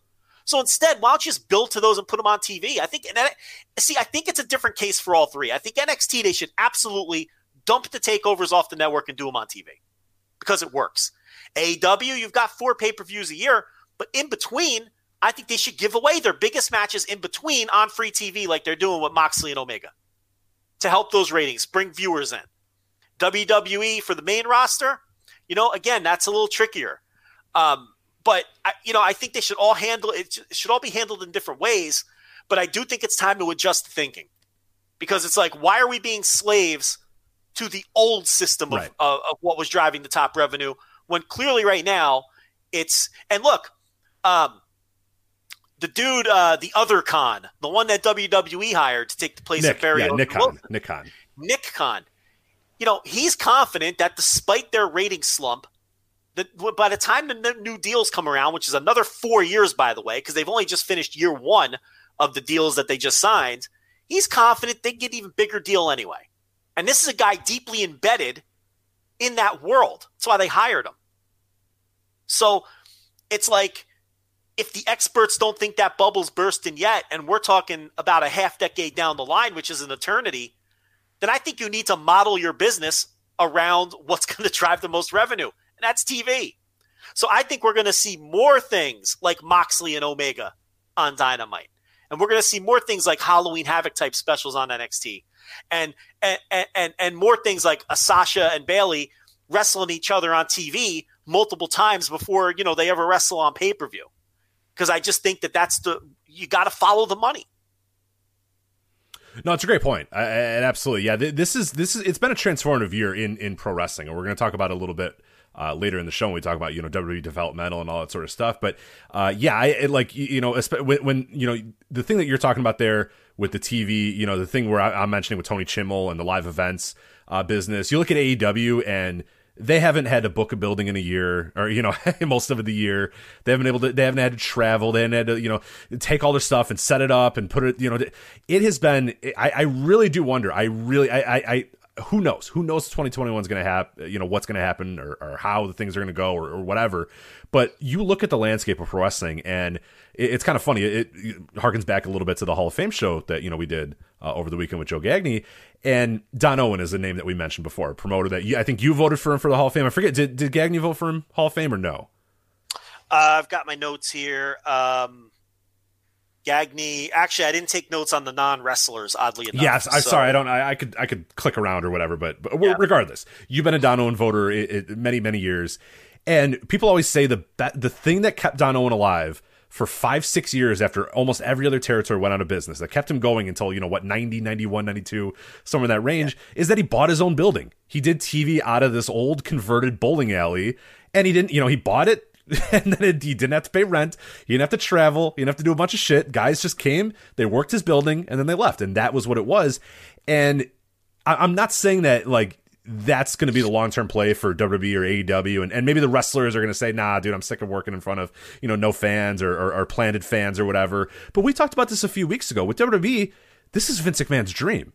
B: So instead, why don't you just build to those and put them on TV? I think, and that, see, I think it's a different case for all three. I think NXT they should absolutely dump the takeovers off the network and do them on TV because it works. AEW, you've got four pay per views a year, but in between, I think they should give away their biggest matches in between on free TV, like they're doing with Moxley and Omega, to help those ratings, bring viewers in. WWE for the main roster, you know, again, that's a little trickier. Um, but I, you know, I think they should all handle it. It should all be handled in different ways. But I do think it's time to adjust the thinking because it's like, why are we being slaves to the old system of, right. of, of what was driving the top revenue when clearly right now it's and look um, the dude uh, the other con the one that WWE hired to take the place
A: Nick,
B: of Barry
A: yeah, Nick Khan, Nick Khan.
B: Nick Khan. You know he's confident that despite their rating slump that by the time the new deals come around which is another four years by the way because they've only just finished year one of the deals that they just signed he's confident they get even bigger deal anyway and this is a guy deeply embedded in that world. That's why they hired him. So it's like if the experts don't think that bubble's bursting yet, and we're talking about a half decade down the line, which is an eternity, then I think you need to model your business around what's [laughs] going to drive the most revenue, and that's TV. So I think we're going to see more things like Moxley and Omega on Dynamite. And we're going to see more things like Halloween Havoc type specials on NXT and and and and more things like Sasha and Bayley wrestling each other on TV multiple times before you know they ever wrestle on pay per view. Because I just think that that's the you got to follow the money.
A: No, it's a great point. I, absolutely, yeah. This is this is it's been a transformative year in in pro wrestling, and we're going to talk about it a little bit uh, later in the show when we talk about you know WWE developmental and all that sort of stuff. But uh, yeah, I it, like you know when, when you know the thing that you're talking about there with the TV, you know the thing where I, am mentioning with Tony Chimel and the live events uh, business. You look at AEW and they haven't had to book a building in a year or you know [laughs] most of the year they haven't able to they haven't had to travel they haven't had to you know take all their stuff and set it up and put it you know it has been i, I really do wonder i really i i, who knows? Who knows 2021 is going to happen? You know what's going to happen or, or, how the things are going to go or, or, whatever. But you look at the landscape of pro wrestling, and it, it's kind of funny. It, it, harkens back a little bit to the Hall of Fame show that you know we did uh, over the weekend with Joe Gagne, and Don Owen is a name that we mentioned before, promoter that you, I think you voted for him for the Hall of Fame. I forget did did Gagne vote for him Hall of Fame or no?
B: Uh, I've got my notes here. Um, Gagne. Actually, I didn't take notes on the non wrestlers. Oddly enough.
A: Yes, I'm so. sorry. I don't. I, I, could. I could click around or whatever. But, but yeah. regardless, you've been a Don Owen voter it, it, many many years, and people always say the the thing that kept Don Owen alive for five six years after almost every other territory went out of business that kept him going until you know what 90 91 92 somewhere in that range yeah. is that he bought his own building he did tv out of this old converted bowling alley and he didn't you know he bought it [laughs] and then it, he didn't have to pay rent. He didn't have to travel. He didn't have to do a bunch of shit. Guys just came, they worked his building, and then they left. And that was what it was. And I, I'm not saying that like that's going to be the long term play for WWE or AEW, and, and maybe the wrestlers are going to say, "Nah, dude, I'm sick of working in front of you know no fans or, or, or planted fans or whatever." But we talked about this a few weeks ago with WWE. This is Vince McMahon's dream.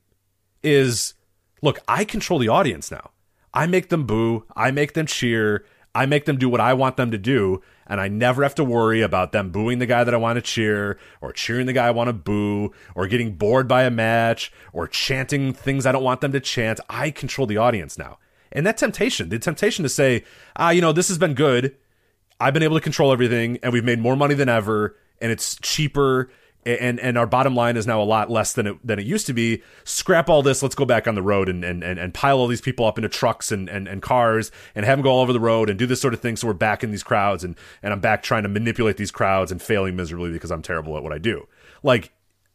A: Is look, I control the audience now. I make them boo. I make them cheer. I make them do what I want them to do, and I never have to worry about them booing the guy that I want to cheer, or cheering the guy I want to boo, or getting bored by a match, or chanting things I don't want them to chant. I control the audience now. And that temptation, the temptation to say, ah, you know, this has been good. I've been able to control everything, and we've made more money than ever, and it's cheaper, and and our bottom line is now a lot less than it than it used to be. Scrap all this. Let's go back on the road and and and, and pile all these people up into trucks and, and and cars and have them go all over the road and do this sort of thing. So we're back in these crowds and and I'm back trying to manipulate these crowds and failing miserably because I'm terrible at what I do. Like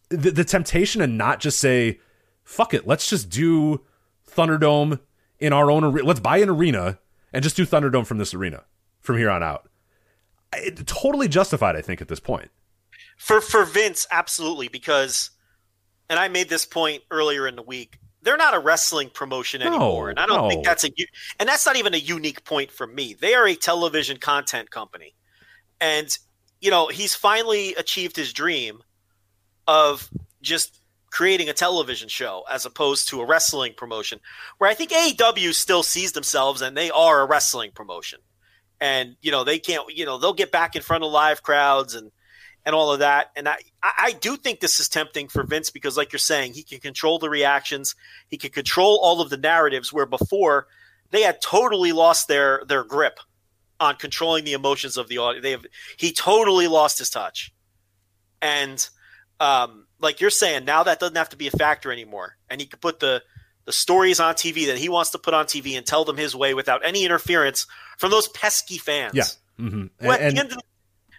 A: the, the temptation to not just say, "Fuck it, let's just do Thunderdome in our own. arena. Let's buy an arena and just do Thunderdome from this arena from here on out." It, totally justified, I think, at this point.
B: For for Vince, absolutely, because and I made this point earlier in the week. They're not a wrestling promotion anymore, no, and I don't no. think that's a and that's not even a unique point for me. They are a television content company, and you know he's finally achieved his dream of just creating a television show as opposed to a wrestling promotion. Where I think AEW still sees themselves and they are a wrestling promotion, and you know they can't, you know they'll get back in front of live crowds and and all of that. And I, I do think this is tempting for Vince because, like you're saying, he can control the reactions, he can control all of the narratives. Where before they had totally lost their their grip on controlling the emotions of the audience. They have he totally lost his touch, and um, like you're saying, now that doesn't have to be a factor anymore, and he can put the the stories on TV that he wants to put on TV and tell them his way without any interference from those pesky fans.
A: Yeah. Mm-hmm. And, and,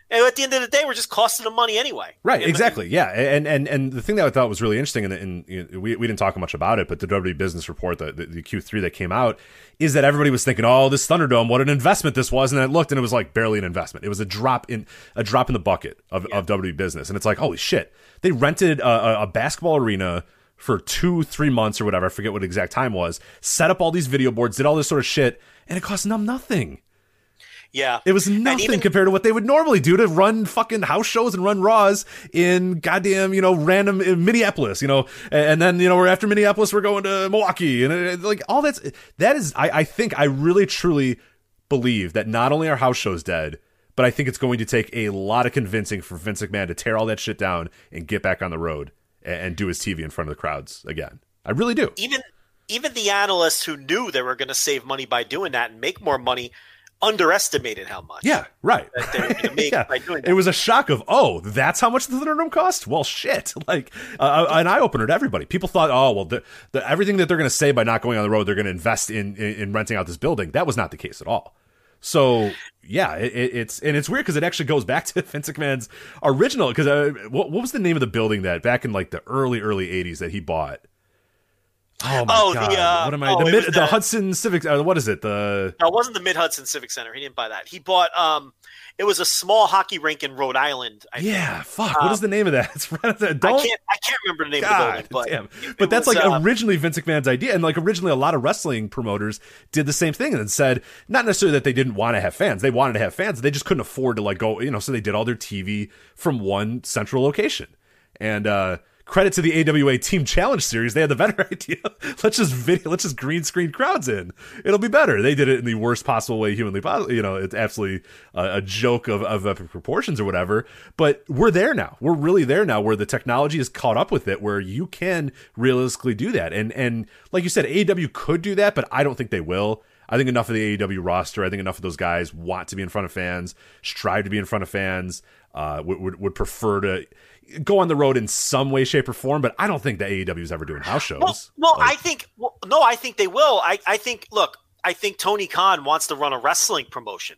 B: and at the end of the day, we're just costing them money anyway.
A: Right, exactly. Yeah, and and and the thing that I thought was really interesting, and, and you know, we we didn't talk much about it, but the WWE Business Report, the, the, the Q three that came out, is that everybody was thinking, oh, this Thunderdome, what an investment this was, and I looked, and it was like barely an investment. It was a drop in a drop in the bucket of, yeah. of WWE Business, and it's like, holy shit, they rented a, a basketball arena for two, three months or whatever. I forget what exact time was. Set up all these video boards, did all this sort of shit, and it cost them nothing.
B: Yeah.
A: It was nothing even, compared to what they would normally do to run fucking house shows and run Raws in goddamn, you know, random Minneapolis, you know, and then, you know, we're after Minneapolis, we're going to Milwaukee and uh, like all that's, that is, I, I think I really truly believe that not only are house shows dead, but I think it's going to take a lot of convincing for Vince McMahon to tear all that shit down and get back on the road and, and do his TV in front of the crowds again. I really do.
B: Even, even the analysts who knew they were going to save money by doing that and make more money underestimated how much.
A: Yeah, right. [laughs] yeah. It was a shock of, oh, that's how much the Thunderdome cost. Well, shit, [laughs] like uh, an eye opener to everybody. People thought, oh, well, the, the everything that they're going to say by not going on the road, they're going to invest in, in, in renting out this building. That was not the case at all. So yeah, it, it's and it's weird because it actually goes back [laughs] to Vince McMahon's original. Because uh, what, what was the name of the building that back in like the early early '80s that he bought? Oh my
B: Oh, the,
A: god!
B: uh,
A: what am I?
B: oh,
A: the mid, the
B: the-
A: Hudson Civic. Uh, what is it? The
B: No, it wasn't the Mid Hudson Civic Center. He didn't buy that. He bought um, it was a small hockey rink in Rhode Island. I think.
A: yeah. Fuck. what is the name of that? [laughs] It's right the,
B: I can't I can't remember the name
A: God,
B: of the building,
A: damn.
B: but it-
A: But
B: it
A: that's
B: was,
A: like
B: uh,
A: originally Vince McMahon's idea, and like originally a lot of wrestling promoters did the same thing and said not necessarily that they didn't want to have fans, they wanted to have fans, they just couldn't afford to like go, you know, so they did all their TV from one central location. And uh credit to the AWA Team Challenge Series, they had the better [laughs] idea. let's just video, let's just green screen crowds in. It'll be better. They did it in the worst possible way humanly possible. You know, it's absolutely a, a joke of, of epic proportions or whatever. But we're there now. We're really there now, where the technology is caught up with it, where you can realistically do that. And and like you said, AEW could do that, but I don't think they will. I think enough of the AEW roster, I think enough of those guys want to be in front of fans, strive to be in front of fans, uh, would, would would prefer to go on the road in some way, shape, or form. But I don't think that AEW is ever doing house shows.
B: Well, well
A: Like,
B: I think well, no, I think they will. I, I think look, I think Tony Khan wants to run a wrestling promotion.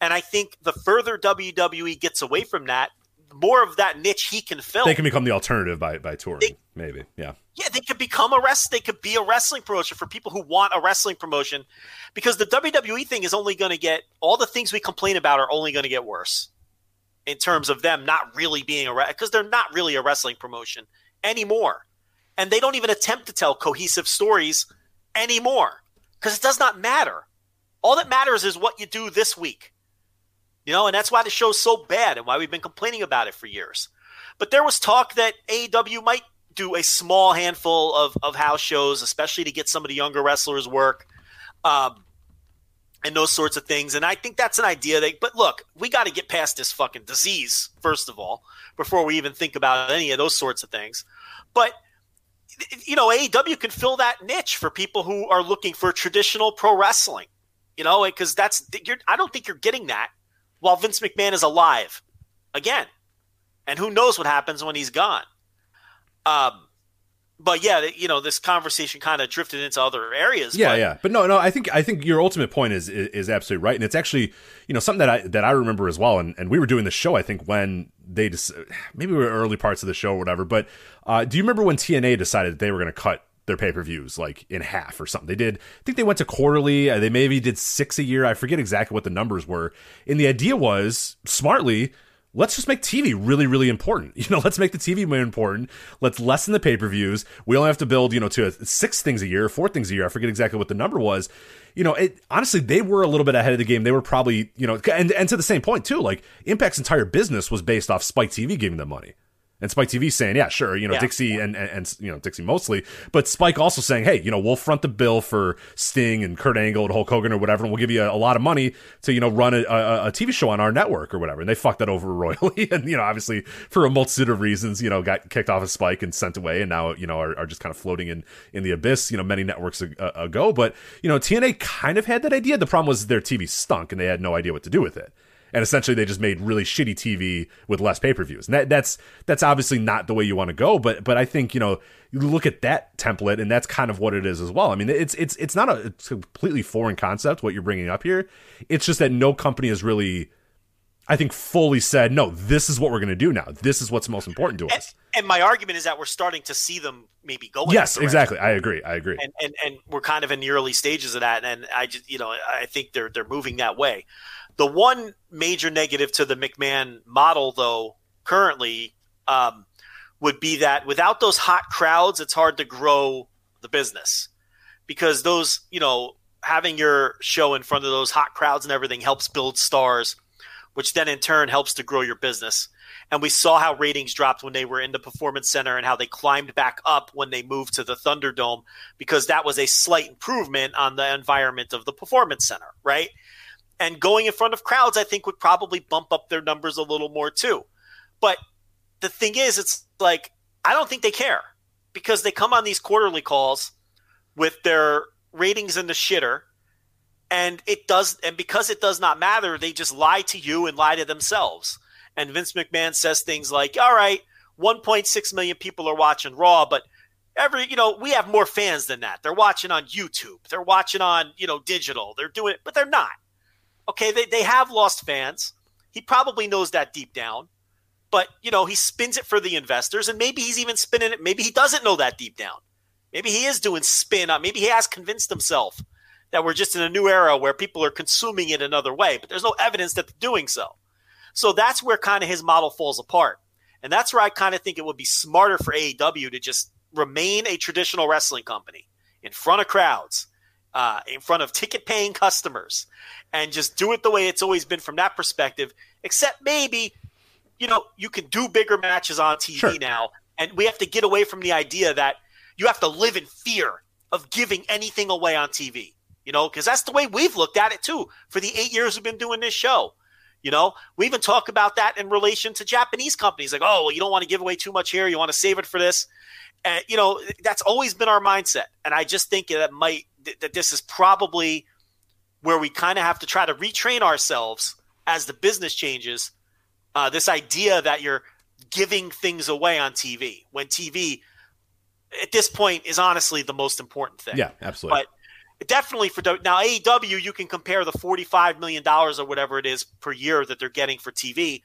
B: And I think the further WWE gets away from that, more of that niche he can fill.
A: they can become the alternative by by touring,
B: They-
A: maybe. Yeah,
B: yeah, they could become a rest. They could be a wrestling promotion for people who want a wrestling promotion, because the WWE thing is only going to get all the things we complain about are only going to get worse in terms of them not really being a because they're not really a wrestling promotion anymore, and they don't even attempt to tell cohesive stories anymore because it does not matter. All that matters is what you do this week, you know, and that's why the show's so bad and why we've been complaining about it for years. But there was talk that AEW might do a small handful of, of house shows, especially to get some of the younger wrestlers work, um, and those sorts of things. And I think that's an idea. That, but look, we got to get past this fucking disease first of all before we even think about any of those sorts of things. But you know, AEW can fill that niche for people who are looking for traditional pro wrestling. You know, because that's you're, I don't think you're getting that while Vince McMahon is alive again, and who knows what happens when he's gone. Um, but yeah, you know, this conversation kind of drifted into other areas.
A: yeah,
B: but,
A: yeah. But no, no. I think I think your ultimate point is, is is absolutely right, and it's actually you know something that I that I remember as well. And, and we were doing the show, I think, when they just maybe we were early parts of the show or whatever. But uh, do you remember when TNA decided that they were going to cut their pay per views like in half or something? They did. I think they went to quarterly. Uh, they maybe did six a year. I forget exactly what the numbers were. And the idea was smartly let's just make TV really, really important. [laughs] You know, let's make the TV more important. Let's lessen the pay per views. We only have to build, you know, to six things a year, four things a year. I forget exactly what the number was. You know, it honestly they were a little bit ahead of the game. They were probably, you know, and and to the same point too. Like Impact's entire business was based off Spike TV giving them money. And Spike TV saying, yeah, sure, you know,
B: Yeah.
A: Dixie and, and, and, you know, Dixie mostly, but Spike also saying, hey, you know, we'll front the bill for Sting and Kurt Angle and Hulk Hogan or whatever, and we'll give you a, a lot of money to, you know, run a, a, a TV show on our network or whatever. And they fucked that over [laughs] royally. And, you know, obviously for a multitude of reasons, you know, got kicked off of Spike and sent away and now, you know, are, are just kind of floating in, in the abyss, you know, many networks ago. But, you know, TNA kind of had that idea. The problem was their TV stunk and they had no idea what to do with it and essentially they just made really shitty TV with less pay per views. And that, that's that's obviously not the way you want to go. But but I think you know you look at that template, and that's kind of what it is as well. I mean, it's it's it's not a it's a completely foreign concept what you're bringing up here. It's just that no company has really, I think, fully said no. This is what we're going to do now. This is what's most important to us.
B: and my argument is that we're starting to see them maybe go. in
A: Yes, exactly. I agree. I agree.
B: and, and and we're kind of in the early stages of that and i just you know i think they're they're moving that way the one major negative to the mcmahon model though currently um, would be that without those hot crowds it's hard to grow the business. Because those you know having your show in front of those hot crowds and everything helps build stars which then in turn helps to grow your business. And we saw how ratings dropped when they were in the performance center and how they climbed back up when they moved to the thunderdome because that was a slight improvement on the environment of the performance center right and going in front of crowds i think would probably bump up their numbers a little more too but the thing is it's like i don't think they care because they come on these quarterly calls with their ratings in the shitter and it does and because it does not matter they just lie to you and lie to themselves and Vince McMahon says things like, "All right, 1.6 million people are watching Raw, but every you know we have more fans than that. They're watching on YouTube. They're watching on you know digital. They're doing it, but they're not. Okay, they they have lost fans. He probably knows that deep down, but you know he spins it for the investors, and maybe he's even spinning it. Maybe he doesn't know that deep down. Maybe he is doing spin up. Maybe he has convinced himself that we're just in a new era where people are consuming it another way, but there's no evidence that they're doing so. So that's where kind of his model falls apart. And that's where I kind of think it would be smarter for AEW to just remain a traditional wrestling company in front of crowds, uh, in front of ticket paying customers, and just do it the way it's always been from that perspective, except maybe, you know, you can do bigger matches on TV
A: Sure.
B: now. And we have to get away from the idea that you have to live in fear of giving anything away on TV. You know, because that's the way we've looked at it too for the eight years we've been doing this show. You know, we even talk about that in relation to Japanese companies, like, oh, well, you don't want to give away too much here, you want to save it for this. And you know, that's always been our mindset. And I just think that might that this is probably where we kind of have to try to retrain ourselves as the business changes. Uh, this idea that you're giving things away on TV when TV at this point is honestly the most important thing.
A: Yeah, absolutely.
B: But definitely for now AEW, you can compare the forty-five million dollars or whatever it is per year that they're getting for TV,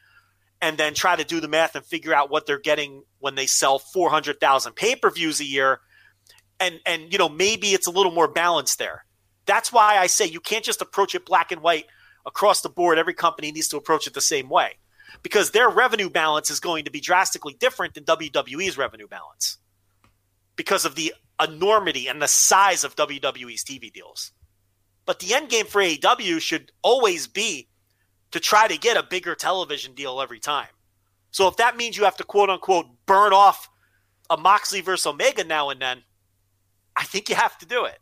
B: and then try to do the math and figure out what they're getting when they sell four hundred thousand pay-per-views a year, and and you know maybe it's a little more balanced there. That's why I say you can't just approach it black and white across the board. Every company needs to approach it the same way because their revenue balance is going to be drastically different than WWE's revenue balance because of the enormity and the size of WWE's TV deals. But the end game for AEW should always be to try to get a bigger television deal every time. So if that means you have to quote unquote burn off a Moxley versus Omega now and then, I think you have to do it.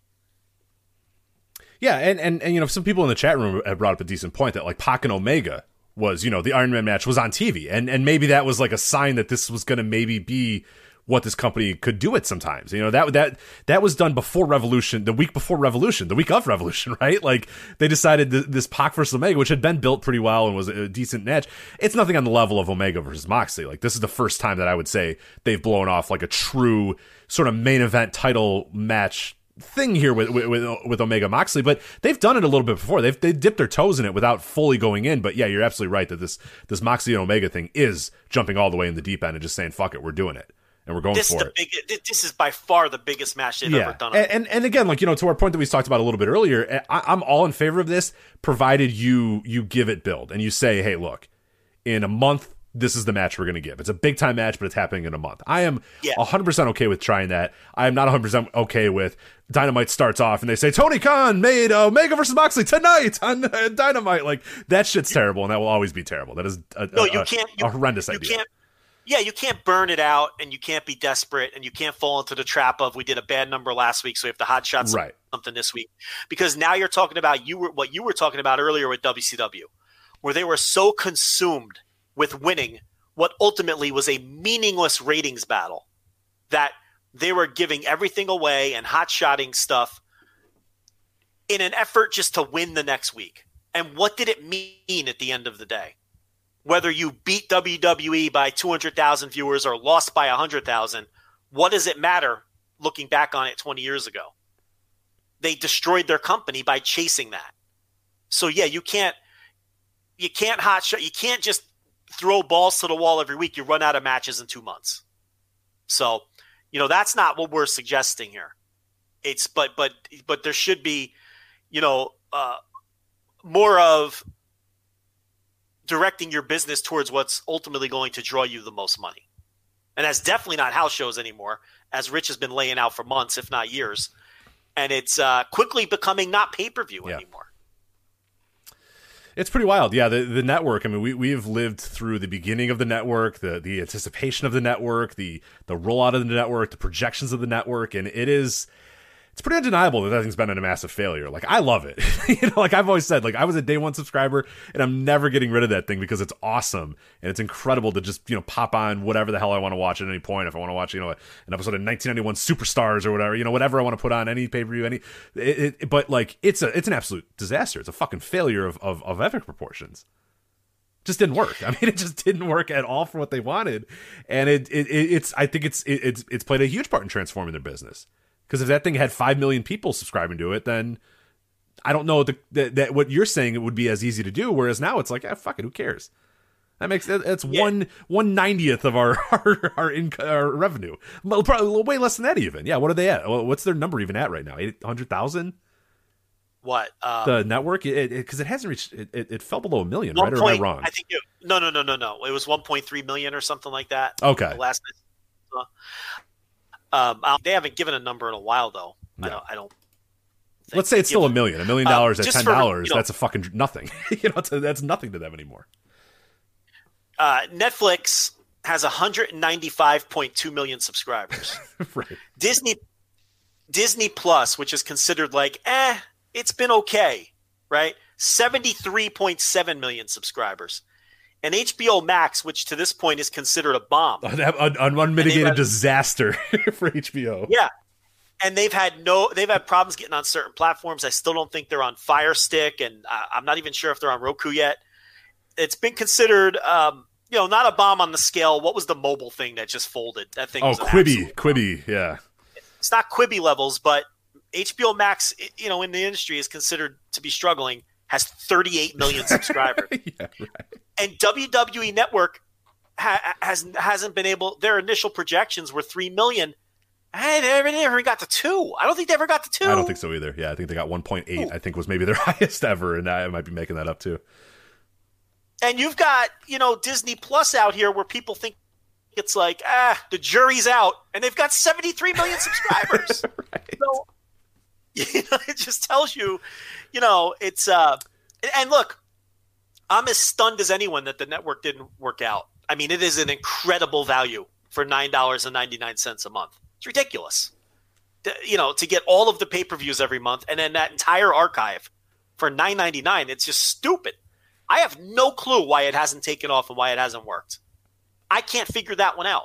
A: Yeah, and, and and you know, some people in the chat room have brought up a decent point that like Pac and Omega was, you know, the Iron Man match was on TV, and and maybe that was like a sign that this was to maybe be what this company could do it sometimes. You know, that that that was done before Revolution, the week before Revolution, the week of Revolution, [laughs] right? Like they decided th- this Pac versus Omega, which had been built pretty well and was a decent match. It's nothing on the level of Omega versus Moxley. Like this is the first time that I would say they've blown off like a true sort of main event title match thing here with, with with Omega Moxley, but they've done it a little bit before. They've they dipped their toes in it without fully going in. But yeah, you're absolutely right that this this Moxley and Omega thing is jumping all the way in the deep end and just saying fuck it, we're doing it and we're going
B: This is
A: for
B: the
A: it.
B: big. This is by far the biggest match they've
A: yeah,
B: ever done.
A: and, and and again, like you know, to our point that we talked about a little bit earlier, eh, I, I'm all in favor of this, provided you you give it build and you say, hey, look, in a month. This is the match we're going to give. It's a big time match, but it's happening in a month. I am
B: Yeah.
A: 100% okay with trying that. I am not 100% okay with Dynamite starts off and they say Tony Khan made Omega versus Moxley tonight on uh, Dynamite. Like that shit's terrible, and that will always be terrible. That is a,
B: No, you
A: a-
B: can't. You,
A: a horrendous
B: you
A: idea.
B: Can't, yeah, you can't burn it out, and you can't be desperate, and you can't fall into the trap of we did a bad number last week, so we have to hot shot some-
A: Right.
B: something this week. Because now you're talking about you were what you were talking about earlier with WCW, where they were so consumed with winning what ultimately was a meaningless ratings battle that they were giving everything away and hot shotting stuff in an effort just to win the next week. And what did it mean at the end of the day? Whether you beat WWE by 200,000 viewers or lost by 100,000, what does it matter looking back on it 20 years ago? They destroyed their company by chasing that. So yeah, you can't you can't hot shot you can't just throw balls to the wall every week. You run out of matches in 2 months. So, you know, that's not what we're suggesting here. It's but but but there should be, you know, uh, more of directing your business towards what's ultimately going to draw you the most money. And that's definitely not house shows anymore, as Rich has been laying out for months, if not years. And it's uh, quickly becoming not pay per view
A: Yeah.
B: anymore.
A: It's pretty wild. Yeah, the the network. I mean, we we've lived through the beginning of the network, the the anticipation of the network, the the rollout of the network, the projections of the network, and it is it's pretty undeniable that that thing's been a massive failure. Like I love it. [laughs] you know, like I've always said, like I was a day one subscriber and I'm never getting rid of that thing because it's awesome and it's incredible to just, you know, pop on whatever the hell I want to watch at any point. If I want to watch, you know, an episode of 1991 Superstars or whatever, you know, whatever I want to put on any pay-per-view, any it, it, but like it's a it's an absolute disaster. It's a fucking failure of of, of epic proportions just didn't work. I mean, it just didn't work at all for what they wanted, and it, it, it it's I think it's it, it's it's played a huge part in transforming their business. Because if that thing had five million people subscribing to it, then I don't know the, that that what you're saying it would be as easy to do. Whereas now it's like, ah, fuck it, who cares? That makes that- that's one one ninetieth of our [laughs] our our, inc- our revenue. Well, Probably way less than that even. Yeah, what are they at? What's their number even at right now? Eight hundred thousand.
B: What? Uh,
A: The network, because it, it, it hasn't reached. It, it, fell below a million. right? Or am I wrong?
B: I think it, no, no, no, no, no. It was 1.3 million or something like that.
A: Okay.
B: Last. Um, they haven't given a number in a while though. I don't. I don't.
A: Let's say it's still a million. A million
B: Uh,
A: dollars at ten dollars.
B: you know-
A: that's a fucking nothing. [laughs] you know, a- that's nothing to them anymore.
B: Uh, Netflix has 195.2 million subscribers. [laughs]
A: right.
B: Disney Disney Plus, which is considered like, eh, it's been okay, right? 73.7 million subscribers. And HBO Max, which to this point is considered a bomb. [laughs]
A: An, an, unmitigated
B: had-
A: disaster [laughs] for HBO.
B: Yeah. And they've had no they've had problems getting on certain platforms. I still don't think they're on Fire Stick and uh, I'm not even sure if they're on Roku yet. It's been considered um, you know, not a bomb on the scale. What was the mobile thing that just folded? That thing
A: Oh, Quibi. Quibi, yeah.
B: it's not Quibi levels, but HBO Max, you know, in the industry is considered to be struggling, has 38 million [laughs] subscribers,
A: yeah, right.
B: And WWE Network ha- has hasn't been able. Their initial projections were three million. Hey, they never, never got to two. I don't think they ever got to two.
A: I don't think so either. Yeah, I think they got 1.8. I think was maybe their [laughs] highest ever, and I might be making that up too.
B: And you've got you know Disney Plus out here where people think it's like ah the jury's out, and they've got 73 million [laughs] subscribers. [laughs]
A: right.
B: So, you know, it just tells you, you know, it's uh, and look, I'm as stunned as anyone that the network didn't work out. I mean, it is an incredible value for nine dollars and ninety nine cents a month. It's ridiculous, To- you know, to get all of the pay per views every month and then that entire archive for nine ninety nine. It's just stupid. I have no clue why it hasn't taken off and why it hasn't worked. I can't figure that one out.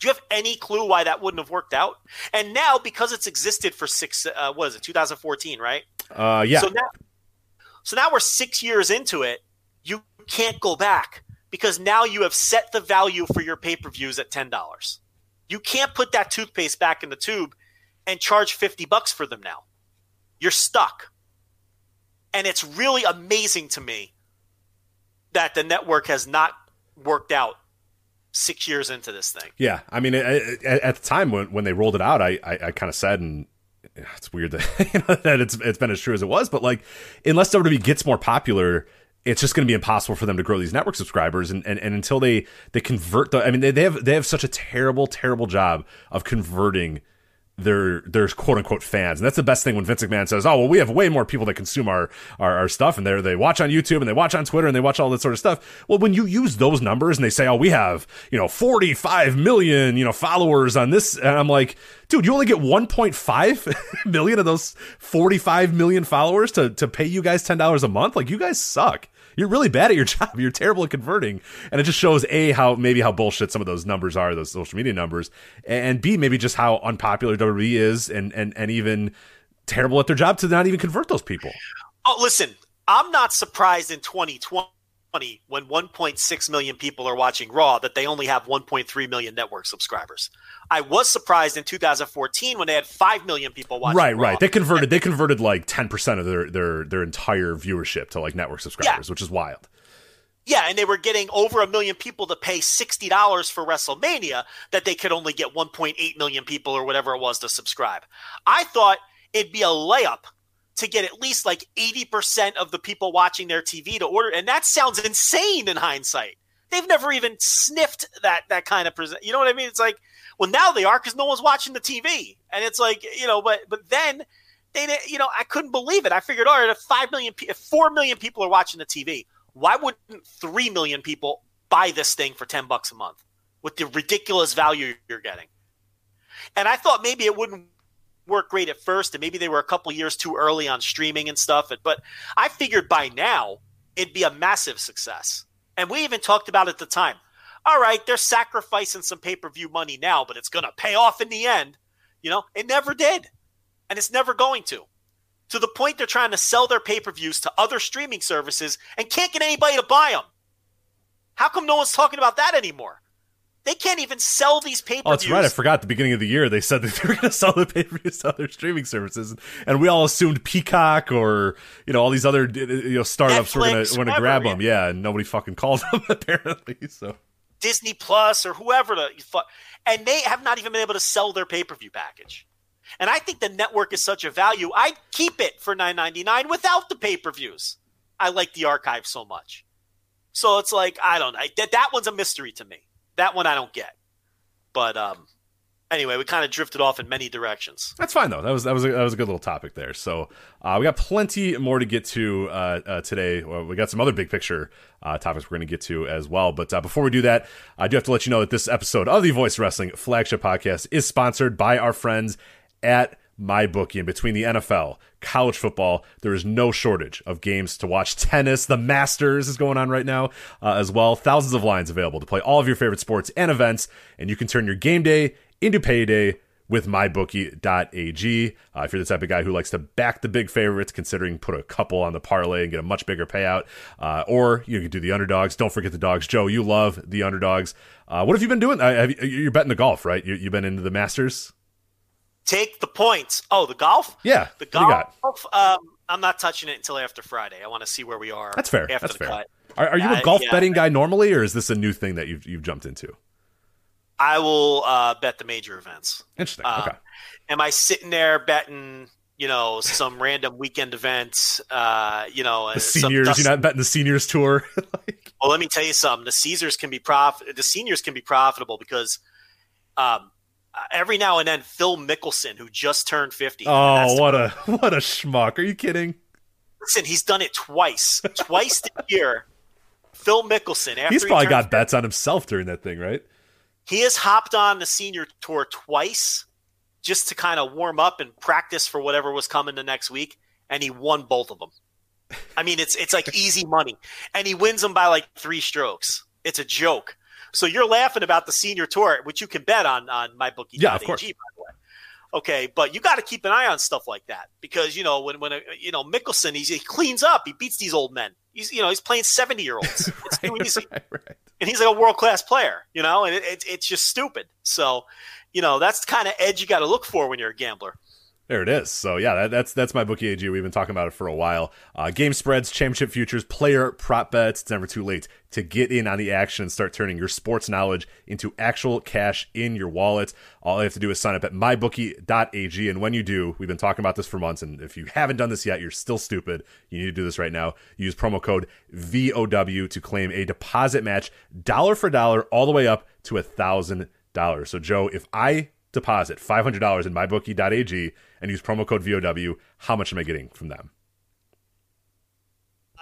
B: Do you have any clue why that wouldn't have worked out? And now, because it's existed for six, uh, what is it, 2014, right?
A: Uh, yeah.
B: So now, so now we're six years into it. Can't go back because now you have set the value for your pay per views at ten dollars. You can't put that toothpaste back in the tube and charge fifty bucks for them now. You're stuck, and it's really amazing to me that the network has not worked out six years into this thing.
A: Yeah, I mean, at the time when, when they rolled it out, I, I, I kind of said, and it's weird that [laughs] you know, that it's it's been as true as it was, but like, unless WWE gets more popular, it's just going to be impossible for them to grow these network subscribers, and, and, and until they they convert the, I mean, they, they have they have such a terrible terrible job of converting their quote unquote fans. And that's the best thing when Vince McMahon says, "Oh, well, we have way more people that consume our our, our stuff, and they they watch on YouTube and they watch on Twitter and they watch all this sort of stuff." Well, when you use those numbers and they say, "Oh, we have you know 45 million you know followers on this," and I'm like, "Dude, you only get 1.5 [laughs] million of those 45 million followers to to pay you guys ten dollars a month? Like, you guys suck." You're really bad at your [laughs] job. You're terrible at converting, and it just shows a how maybe how bullshit some of those numbers are, those social media numbers, and b maybe just how unpopular WWE is, and and and even terrible at their job to not even convert those people.
B: Oh, listen, I'm not surprised in 2020 when 1.6 million people are watching Raw that they only have 1.3 million network subscribers. I was surprised in 2014 when they had 5 million people watching
A: right,
B: Raw.
A: right. They converted. They converted like ten percent of their their their entire viewership to like network subscribers, which is wild.
B: Yeah, and they were getting over a million people to pay $60 for WrestleMania that they could only get 1.8 million people or whatever it was to subscribe. I thought it'd be a layup to get at least like 80% of the people watching their TV to order. And that sounds insane in hindsight. They've never even sniffed that that kind of present. You know what I mean? It's like, well, now they are because no one's watching the TV, and it's like, you know, but but then they, you know, I couldn't believe it. I figured, all right, if five million, if four million people are watching the TV, why wouldn't three million people buy this thing for ten bucks a month with the ridiculous value you're getting? And I thought maybe it wouldn't work great at first, and maybe they were a couple years too early on streaming and stuff. But I figured by now it'd be a massive success. And we even talked about at the time. All right, they're sacrificing some pay per view money now, but it's going to pay off in the end. You know, it never did. And it's never going to. To the point they're trying to sell their pay per views to other streaming services and can't get anybody to buy them. How come no one's talking about that anymore? They can't even sell these pay per views.
A: Oh, that's right. I forgot. At the beginning of the year, they said that they were going [laughs] to sell the pay per views to other streaming services, and we all assumed Peacock or you know all these other you know startups were going to grab them. Yeah, and nobody fucking called them [laughs] apparently. So
B: Disney Plus or whoever the fuck, and they have not even been able to sell their pay per view package. And I think the network is such a value. I'd keep it for nine ninety nine without the pay per views. I like the archive so much. So it's like I don't know. That that one's a mystery to me. That one I don't get. But um, anyway, we kind of drifted off in many directions.
A: That's fine though. That was that was a, that was a good little topic there. So uh, we got plenty more to get to uh, uh, today. Well, we got some other big picture uh, topics we're going to get to as well. But uh, before we do that, I do have to let you know that this episode of the Voice Wrestling flagship podcast is sponsored by our friends at MyBookie. And between the NFL, college football, there is no shortage of games to watch. Tennis, the Masters is going on right now uh, as well. Thousands of lines available to play all of your favorite sports and events. And you can turn your game day into payday with mybookie.ag. Uh, if you're the type of guy who likes to back the big favorites, considering put a couple on the parlay and get a much bigger payout, uh, or you can do the underdogs. Don't forget the dogs. Joe, you love the underdogs. Uh, what have you been doing? Uh, have you, are betting the golf, right? You, have been into the Masters.
B: Take the points. Oh, the golf?
A: Yeah.
B: The golf. Um, I'm not touching it until after Friday. I want to see where we are.
A: That's fair. That's fair. Cut. Are, are you a golf yeah, betting guy normally, or is this a new thing that you've you've jumped into?
B: I will uh, bet the major events.
A: Interesting. Uh, okay.
B: Am I sitting there betting? You know, some [laughs] random weekend events. Uh, you know,
A: the seniors. Dust- You're not betting the seniors tour. [laughs]
B: like... Well, let me tell you something. The Caesars can be prof. The seniors can be profitable because, um, every now and then, Phil Mickelson, who just turned fifty.
A: Oh, what a [laughs] what a schmuck! Are you kidding?
B: Listen, he's done it twice. [laughs] twice this year. Phil Mickelson.
A: he's probably he got 50, bets on himself during that thing, right?
B: He has hopped on the senior tour twice just to kind of warm up and practice for whatever was coming the next week, and he won both of them. I mean, it's it's like [laughs] easy money, and he wins them by like three strokes. It's a joke. So you're laughing about the senior tour, which you can bet on on MyBookie.
A: Yeah, of course.
B: By the way. Okay, but you got to keep an eye on stuff like that because you know when when a, you know Mickelson he cleans up, he beats these old men. He's you know he's playing seventy year olds. [laughs] It's right, easy. Right, right and he's like a world class player, you know, and it, it, it's just stupid. So, you know, that's the kind of edge you got to look for when you're a gambler.
A: There it is. So yeah, that, that's that's MyBookie AG. We've been talking about it for a while. Uh, game spreads, championship futures, player prop bets. It's never too late to get in on the action and start turning your sports knowledge into actual cash in your wallet. All you have to do is sign up at mybookie.ag, and when you do, we've been talking about this for months. And if you haven't done this yet, you're still stupid. You need to do this right now. Use promo code VOW to claim a deposit match, dollar for dollar, all the way up to a thousand dollars. So Joe, if I deposit $500 in mybookie.ag and use promo code VOW, how much am I getting from them?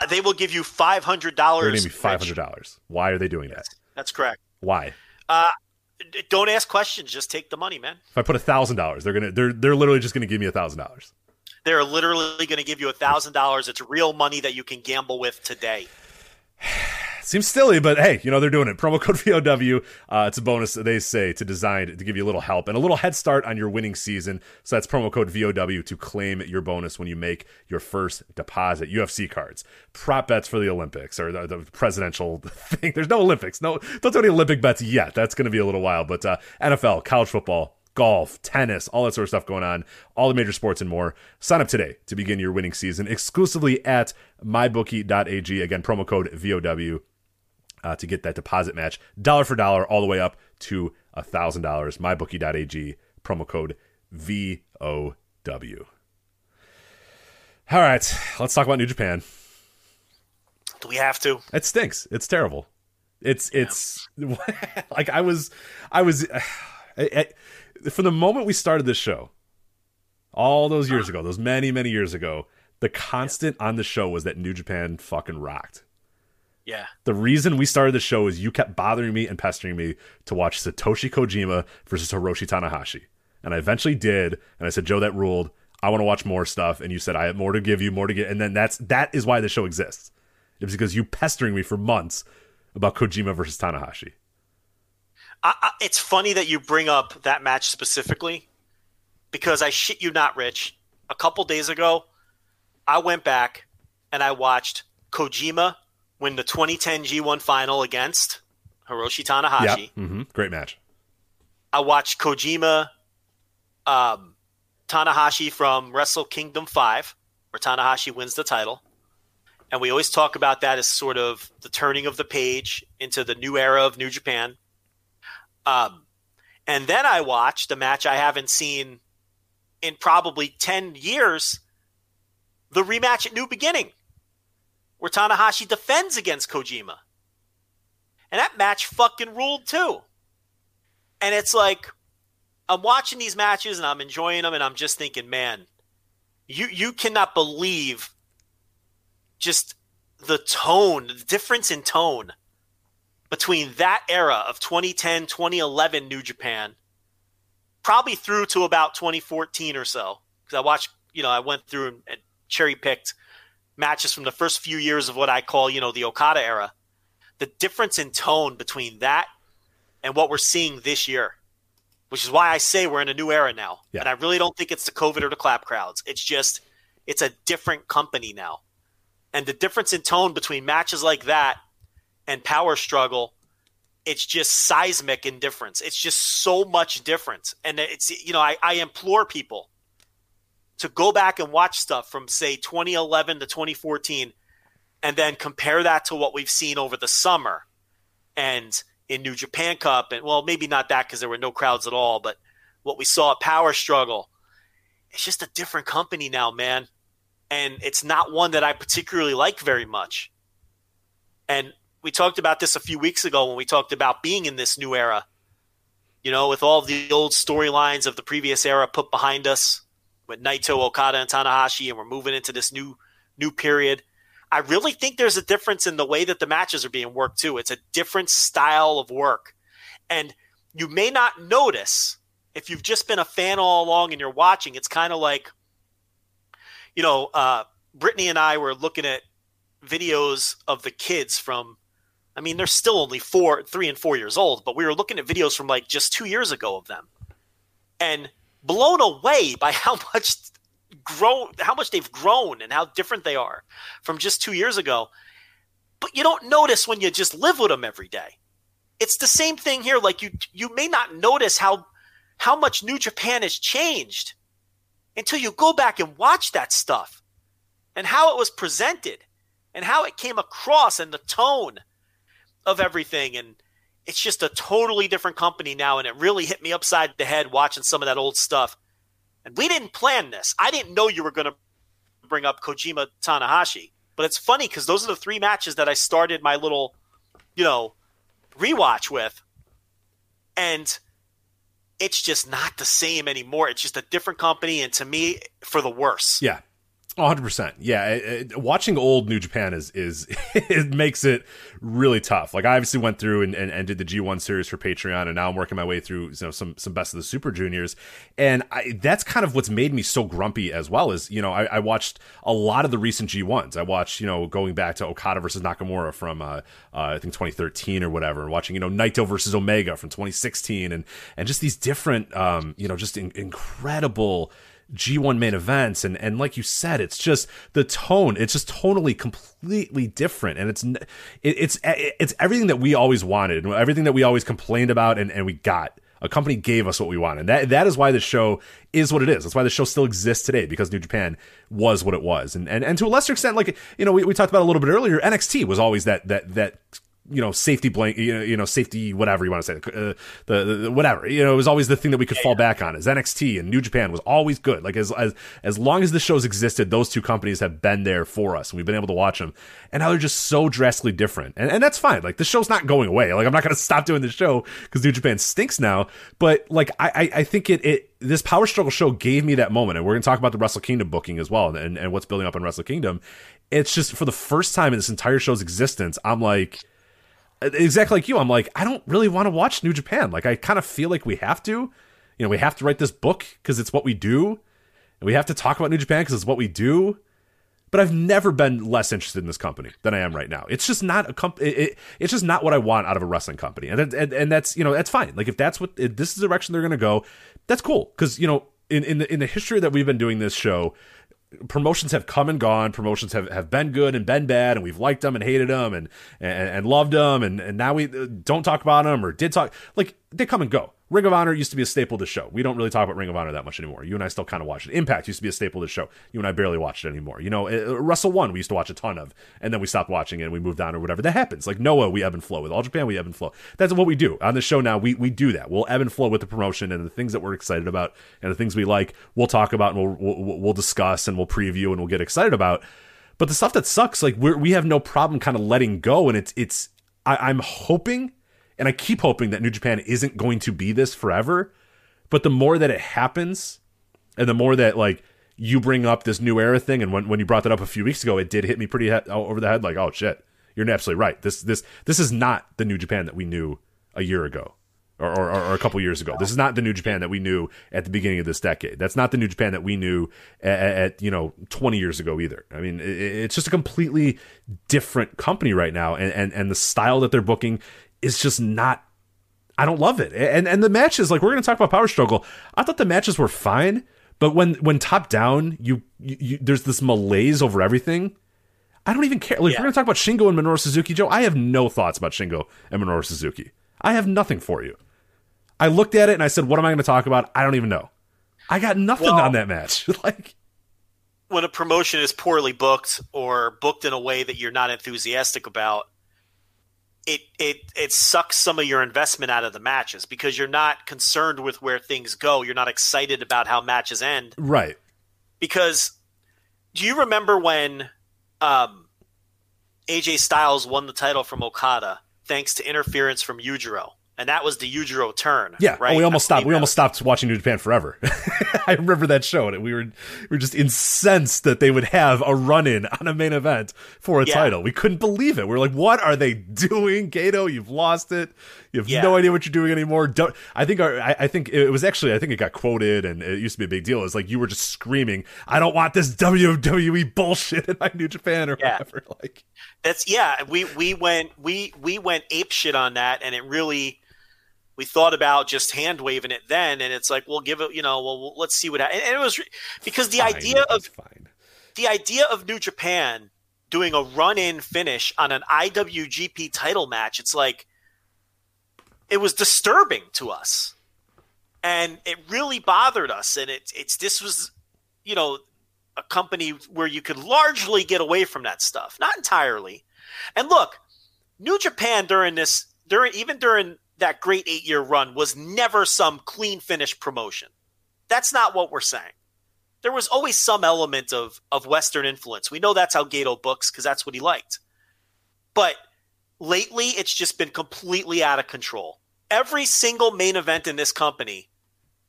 B: Uh, they will give you five hundred dollars.
A: They're giving me five hundred dollars. Why are they doing that?
B: That's correct.
A: Why?
B: Uh, don't ask questions. Just take the money, man.
A: If I put a thousand dollars, they're gonna they're they're literally just gonna give me a thousand dollars.
B: They're literally going to give you a thousand dollars. It's real money that you can gamble with today.
A: Seems silly, but hey, you know they're doing it. Promo code [laughs] VOW. Uh, it's a bonus they say to design to give you a little help and a little head start on your winning season. So that's promo code VOW to claim your bonus when you make your first deposit. UFC cards, prop bets for the Olympics or the, the presidential [laughs] thing. There's no Olympics. No, don't do any Olympic bets yet. That's going to be a little while. But uh, NFL, college football, golf, tennis, all that sort of stuff going on, all the major sports and more. Sign up today to begin your winning season exclusively at mybookie.ag. Again, promo code VOW uh, to get that deposit match, dollar for dollar, all the way up to a $1,000. MyBookie.ag, promo code VOW. All right, let's talk about New Japan.
B: Do we have to?
A: It stinks. It's terrible. It's yeah. it's [laughs] like I was I was [sighs] I, I, from the moment we started this show, all those years ago, those many many years ago, the constant yeah. on the show was that New Japan fucking rocked.
B: Yeah.
A: The reason we started the show is you kept bothering me and pestering me to watch Satoshi Kojima versus Hiroshi Tanahashi. And I eventually did, and I said, Joe, that ruled. I want to watch more stuff. And you said I have more to give you, more to get. And then that's that is why the show exists. It was because you pestering me for months about Kojima versus Tanahashi.
B: I, I, it's funny that you bring up that match specifically because I shit you not, Rich. A couple days ago, I went back and I watched Kojima win the 2010 G1 final against Hiroshi Tanahashi.
A: Yeah, hmm great match.
B: I watched Kojima, um, Tanahashi from Wrestle Kingdom Five, where Tanahashi wins the title, and we always talk about that as sort of the turning of the page into the new era of New Japan. Um, and then I watched a match I haven't seen in probably ten years, the rematch at New Beginning, where Tanahashi defends against Kojima, and that match fucking ruled too. And it's like I'm watching these matches and I'm enjoying them and I'm just thinking, man, you you cannot believe just the tone, the difference in tone between that era of 2010, 2011 New Japan, probably through to about 2014 or so. Because I watched, you know, I went through and, and cherry picked matches from the first few years of what I call, you know, the Okada era. The difference in tone between that and what we're seeing this year, which is why I say we're in a new era now.
A: Yeah.
B: And I really don't think it's the COVID or the clap crowds. It's just, it's a different company now. And the difference in tone between matches like that and Power Struggle, it's just seismic in difference. It's just so much difference. And it's, you know, I, I implore people to go back and watch stuff from, say, 2011 to 2014 and then compare that to what we've seen over the summer and in New Japan Cup. And, well, maybe not that because there were no crowds at all, but what we saw at Power Struggle. It's just a different company now, man. And it's not one that I particularly like very much. And we talked about this a few weeks ago when we talked about being in this new era. You know, with all the old storylines of the previous era put behind us, with Naito, Okada, and Tanahashi, and we're moving into this new new period. I really think there's a difference in the way that the matches are being worked too. It's a different style of work, and you may not notice if you've just been a fan all along and you're watching. It's kind of like, you know, uh, Brittany and I were looking at videos of the kids from I mean, they're still only four, three, and four years old, but we were looking at videos from like just two years ago of them, and blown away by how [laughs] much grown, how much they've grown, and how different they are from just two years ago. But you don't notice when you just live with them every day. It's the same thing here. Like you, you may not notice how how much New Japan has changed until you go back and watch that stuff and how it was presented and how it came across and the tone of everything and it's just a totally different company now and it really hit me upside the head watching some of that old stuff. And we didn't plan this. I didn't know you were going to bring up kojima tanahashi but it's funny because those are the three matches that i started my little you know rewatch with. And it's just not the same anymore. It's just a different company and to me for the worse.
A: Yeah. 100%. Yeah, it, it- watching old New Japan is is [laughs] it makes it really tough. Like I obviously went through and, and, and did the G1 series for Patreon and now I'm working my way through you know some some best of the Super Juniors and I, that's kind of what's made me so grumpy as well Is you know I, I watched a lot of the recent G1s. I watched you know going back to Okada versus Nakamura from uh, uh, I think 2013 or whatever watching you know Naito versus Omega from 2016 and and just these different um you know just in, incredible G1 main events and and like you said it's just the tone. It's just totally completely different and it's it, it's eh, eh, it's everything that we always wanted and everything that we always complained about and and we got. A company gave us what we wanted. That that is why the show is what it is. That's why the show still exists today because New Japan was what it was. And and, and to a lesser extent like you know we, we talked about a little bit earlier NXT was always that that that you know safety blank you know, safety whatever you want to say uh, the, the whatever you know it was always the thing that we could fall back on is NXT and New Japan was always good like as as as long as the shows existed those two companies have been there for us and we've been able to watch them and now they're just so drastically different and and that's fine like the show's not going away like I'm not going [laughs] to stop doing the show because New Japan stinks now but like I I, I think it it this Power Struggle show gave me that moment, and we're going to talk about the Wrestle Kingdom booking as well, and, and what's building up on Wrestle Kingdom. It's just for the first time in this entire show's existence, I'm like, exactly like you. I'm like, I don't really want to watch New Japan. Like, I kind of feel like we have to. You know, we have to write this book because it's what we do, and we have to talk about New Japan because it's what we do. But I've never been less interested in this company than I am right now. It's just not a comp. It, it, it's just not what I want out of a wrestling company, and, and and that's you know that's fine. Like if that's what if this is the direction they're going to go, that's cool. Because you know in in the in the history that we've been doing this show, promotions have come and gone. Promotions have, have been good and been bad, and we've liked them and hated them and and, and loved them, and, and now we uh, don't talk about them or did talk. Like they come and go. Ring of Honor used to be a staple of the show. We don't really talk about Ring of Honor that much anymore. You and I still kind of watch it. Impact used to be a staple of the show. You and I barely watch it anymore. You know, uh, Wrestle One we used to watch a ton of, and then we stopped watching it and we moved on or whatever. That happens. Like Noah, we ebb and flow with All Japan. We ebb and flow. That's what we do on the show now. We we do that. We'll ebb and flow with the promotion and the things that we're excited about and the things we like. We'll talk about and we'll we'll, we'll discuss and we'll preview and we'll get excited about. But the stuff that sucks, like we we have no problem kind of letting go, and it's it's. I, I'm hoping and I keep hoping that New Japan isn't going to be this forever. But the more that it happens, and the more that like you bring up this new era thing, and when when you brought that up a few weeks ago, it did hit me pretty he- over the head. Like, oh shit, you're absolutely right. This this this is not the New Japan that we knew a year ago. Or, or, or a couple years ago. This is not the New Japan that we knew at the beginning of this decade. That's not the New Japan that we knew at, at you know 20 years ago either. I mean, it, it's just a completely different company right now, and, and and the style that they're booking is just not I don't love it. And and the matches, like we're gonna talk about Power Struggle. I thought the matches were fine, but when when top down, you, you, you there's this malaise over everything. I don't even care. Like
B: Yeah.
A: we're gonna talk about Shingo and Minoru Suzuki, Joe. I have no thoughts about Shingo and Minoru Suzuki. I have nothing for you. I looked at it and I said, "What am I going to talk about?" I don't even know. I got nothing
B: Well-
A: on that match. [laughs] like,
B: when a promotion is poorly booked or booked in a way that you're not enthusiastic about, it it it sucks some of your investment out of the matches because you're not concerned with where things go. You're not excited about how matches end
A: right?
B: because do you remember when um, AJ Styles won the title from Okada thanks to interference from Yujiro? And that was the Yujiro turn.
A: Yeah,
B: right.
A: we almost
B: I
A: stopped. We almost stopped watching New Japan forever. [laughs] I remember that show, and we were we were just incensed that they would have a run in on a main event for a
B: Yeah.
A: title. We couldn't believe it. We were like, "What are they [laughs] doing, Gedo? You've lost it. You have
B: Yeah.
A: no idea what you're doing anymore." Don't, I think our, I, I think it was actually I think it got quoted, and it used to be a big deal. It was like you were just screaming, "I don't want this WWE bullshit in my New Japan or
B: Yeah.
A: whatever." [laughs] Like,
B: That's yeah. We we went we we went ape shit on that, and it really we thought about just hand waving it then, and it's like we'll give it. You know, well let's see what happens. And it was because the
A: fine,
B: idea of
A: fine.
B: the idea of New Japan doing a run in finish on an IWGP title match. It's like it was disturbing to us, and it really bothered us. And it, it's this was you know a company where you could largely get away from that stuff, not entirely. And look, New Japan during this during even during that great eight year run was never some clean finish promotion. That's not what we're saying. There was always some element of of Western influence. We know that's how Gedo books because that's what he liked. But lately, it's just been completely out of control. Every single main event in this company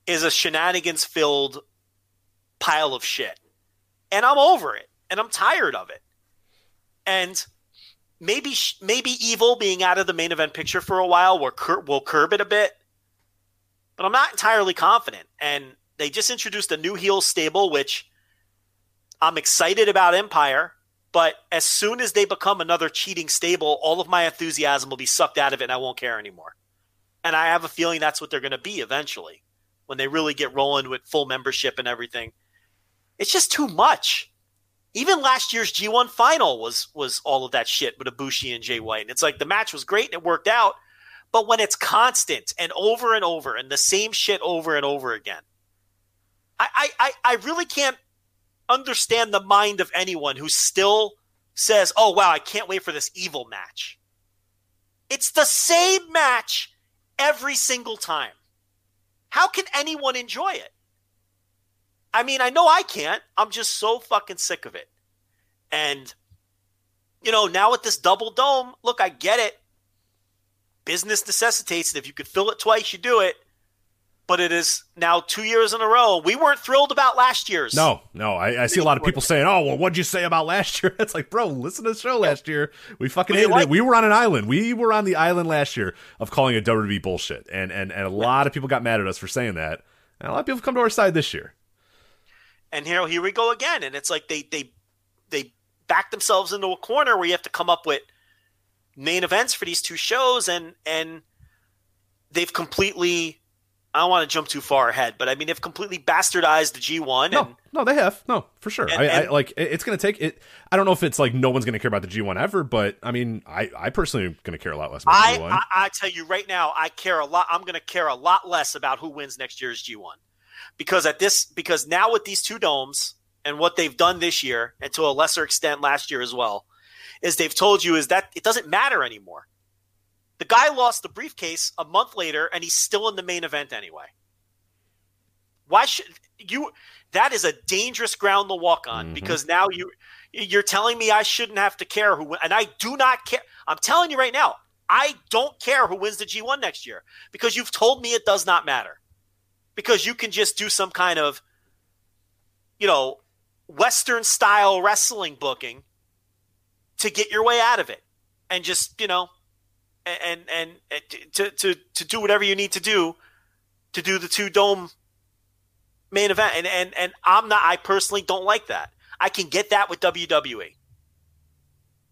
B: is a shenanigans filled pile of shit. And I'm over it. And I'm tired of it. And maybe maybe evil being out of the main event picture for a while will, cur- will curb it a bit. But I'm not entirely confident. And they just introduced a new heel stable, which I'm excited about Empire. But as soon as they become another cheating stable, all of my enthusiasm will be sucked out of it and I won't care anymore. And I have a feeling that's what they're going to be eventually when they really get rolling with full membership and everything. It's just too much. Even last year's G1 final was was all of that shit with Ibushi and Jay White. And it's like the match was great and it worked out, but when it's constant and over and over and the same shit over and over again, I I, I, I really can't understand the mind of anyone who still says, "Oh wow, I can't wait for this evil match." It's the same match every single time. How can anyone enjoy it? I mean, I know I can't. I'm just so fucking sick of it. And you know, now with this double dome, look, I get it. Business necessitates that if you could fill it twice, you do it. But it is now two years in a row. We weren't thrilled about last year's.
A: No, no. I, I see a lot of people saying, "Oh, well, what'd you say about last year?" [laughs] It's like, bro, listen to the show last year. We fucking
B: We
A: hated it. We were on an island. We were on the island last year of calling it WWE bullshit, and and and a lot of people got mad at us for saying that. And a lot of people have come to our side this year.
B: And here here we go again and it's like they they they back themselves into a corner where you have to come up with main events for these two shows and and they've completely I don't want to jump too far ahead, but I mean, they've completely bastardized the G1.
A: No,
B: and
A: no, they have no for sure.
B: And-
A: I, I like it's going to take it. I don't know if it's like no one's going to care about the G1 ever, but I mean, I I personally am going to care a lot less about
B: I,
A: the G1.
B: I, I tell you right now, I care a lot. I'm going to care a lot less about who wins next year's G1 because at this because now with these two domes and what they've done this year and to a lesser extent last year as well, is they've told you is that it doesn't matter anymore. The guy lost the briefcase a month later and he's still in the main event anyway. Why should you? That is a dangerous ground to walk on
A: Mhm.
B: because now you you're telling me I shouldn't have to care who and I do not care. I'm telling you right now, I don't care who wins the G1 next year because you've told me it does not matter. Because you can just do some kind of, you know, Western style wrestling booking to get your way out of it, and just you know, and and, and to to to do whatever you need to do to do the two dome main event. And and and I'm not. I personally don't like that. I can get that with WWE.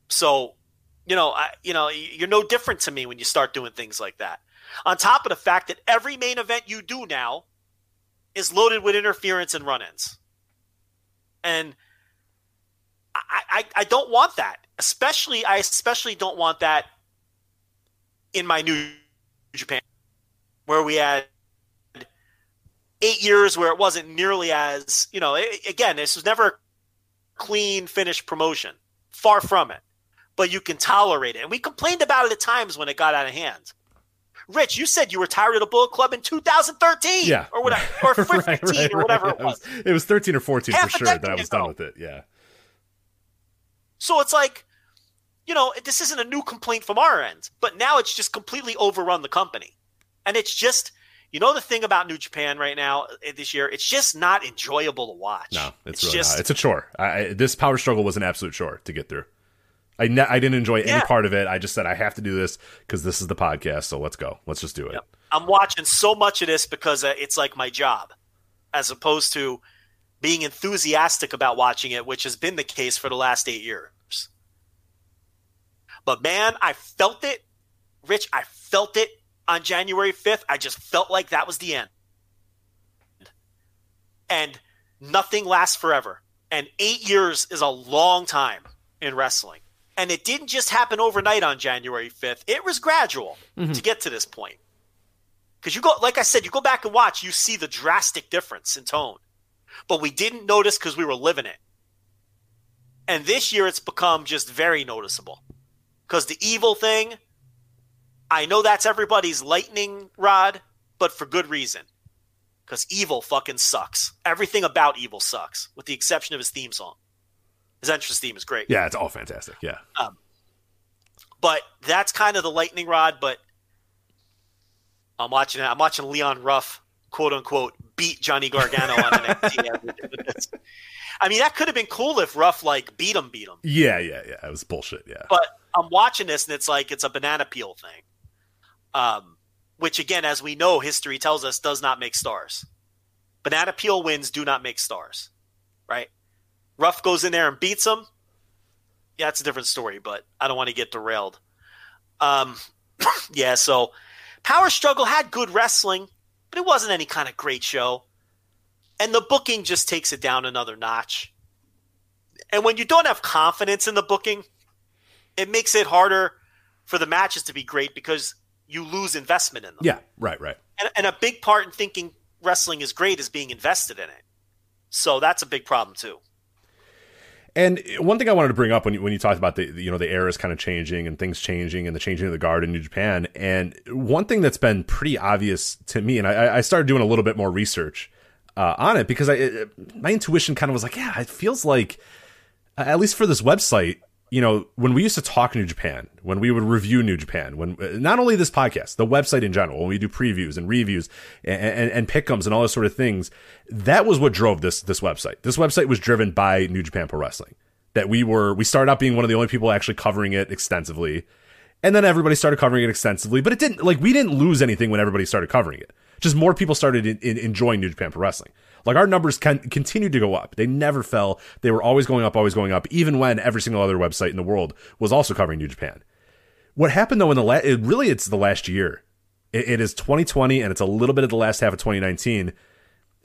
B: So, you know, I, you know, you're no different to me when you start doing things like that. On top of the fact that every main event you do now is loaded with interference and run-ins, and I, I, I don't want that. Especially, I especially don't want that in my new Japan, where we had eight years where it wasn't nearly as you know. a- again, this was never a clean finished promotion. Far from it. But you can tolerate it. And we complained about it at times when it got out of hand. Rich, you said you were tired of the Bullet Club in 2013.
A: yeah,
B: Or whatever. Or [laughs] 15
A: right,
B: or whatever
A: right.
B: it was.
A: It was thirteen or fourteen
B: Half
A: for sure that I was done with it. Yeah,
B: So it's like, you know, this isn't a new complaint from our end, but now it's just completely overrun the company. And it's just, you know, the thing about New Japan right now uh, this year, it's just not enjoyable to watch.
A: no, it's,
B: It's
A: really
B: just-
A: not. It's a chore. I, this power struggle was an absolute chore to get through. I ne- I didn't enjoy any part of it. I just said I have to do this because this is the podcast. So let's go. Let's just do it.
B: Yep. I'm watching so much of this because uh, it's like my job, as opposed to being enthusiastic about watching it, which has been the case for the last eight years. But man, I felt it, Rich. I felt it on January 5th. I just felt like that was the end. And nothing lasts forever. And eight years is a long time in wrestling. And it didn't just happen overnight on January 5th, it was gradual mm-hmm. to get to this point. Because you go, like I said, you go back and watch, you see the drastic difference in tone. But we didn't notice because we were living it. And this year it's become just very noticeable. Because the evil thing, I know that's everybody's lightning rod, but for good reason. Because evil fucking sucks. Everything about evil sucks, with the exception of his theme song. His entrance theme is great.
A: Yeah, it's all fantastic. Yeah.
B: But that's kind of the lightning rod. But I'm watching it. I'm watching Leon Ruff, quote unquote, beat Johnny Gargano on an NXT. [laughs] I mean, that could have been cool if Ruff like beat him, beat him.
A: Yeah, yeah, yeah. It was bullshit. Yeah.
B: But I'm watching this and it's like it's a banana peel thing. Um, which again, as we know, history tells us does not make stars. Banana peel wins do not make stars, right? Ruff goes in there and beats him. Yeah, it's a different story, but I don't want to get derailed. Um, [coughs] yeah, so Power Struggle had good wrestling, but it wasn't any kind of great show. And the booking just takes it down another notch. And when you don't have confidence in the booking, it makes it harder for the matches to be great because you lose investment in them.
A: yeah. Right. Right.
B: And, and a big part in thinking wrestling is great is being invested in it. So that's a big problem too.
A: And one thing I wanted to bring up when you, when you talked about the you know the eras kind of changing and things changing and the changing of the guard in New Japan, and one thing that's been pretty obvious to me, and I, I started doing a little bit more research uh, on it because I it, my intuition kind of was like, yeah, it feels like at least for this website, you know, when we used to talk New Japan, when we would review New Japan, when uh, not only this podcast, the website in general, when we do previews and reviews and, and, and pickums and all those sort of things, that was what drove this this website. This website was driven by New Japan Pro Wrestling. That we were we started out being one of the only people actually covering it extensively, and then everybody started covering it extensively. But it didn't like we didn't lose anything when everybody started covering it. Just more people started in, in, enjoying New Japan Pro Wrestling. Like our numbers can continued to go up. They never fell. They were always going up, always going up, even when every single other website in the world was also covering New Japan. What happened though in the last, it, really it's the last year It, it is 2020 and it's a little bit of the last half of 2019.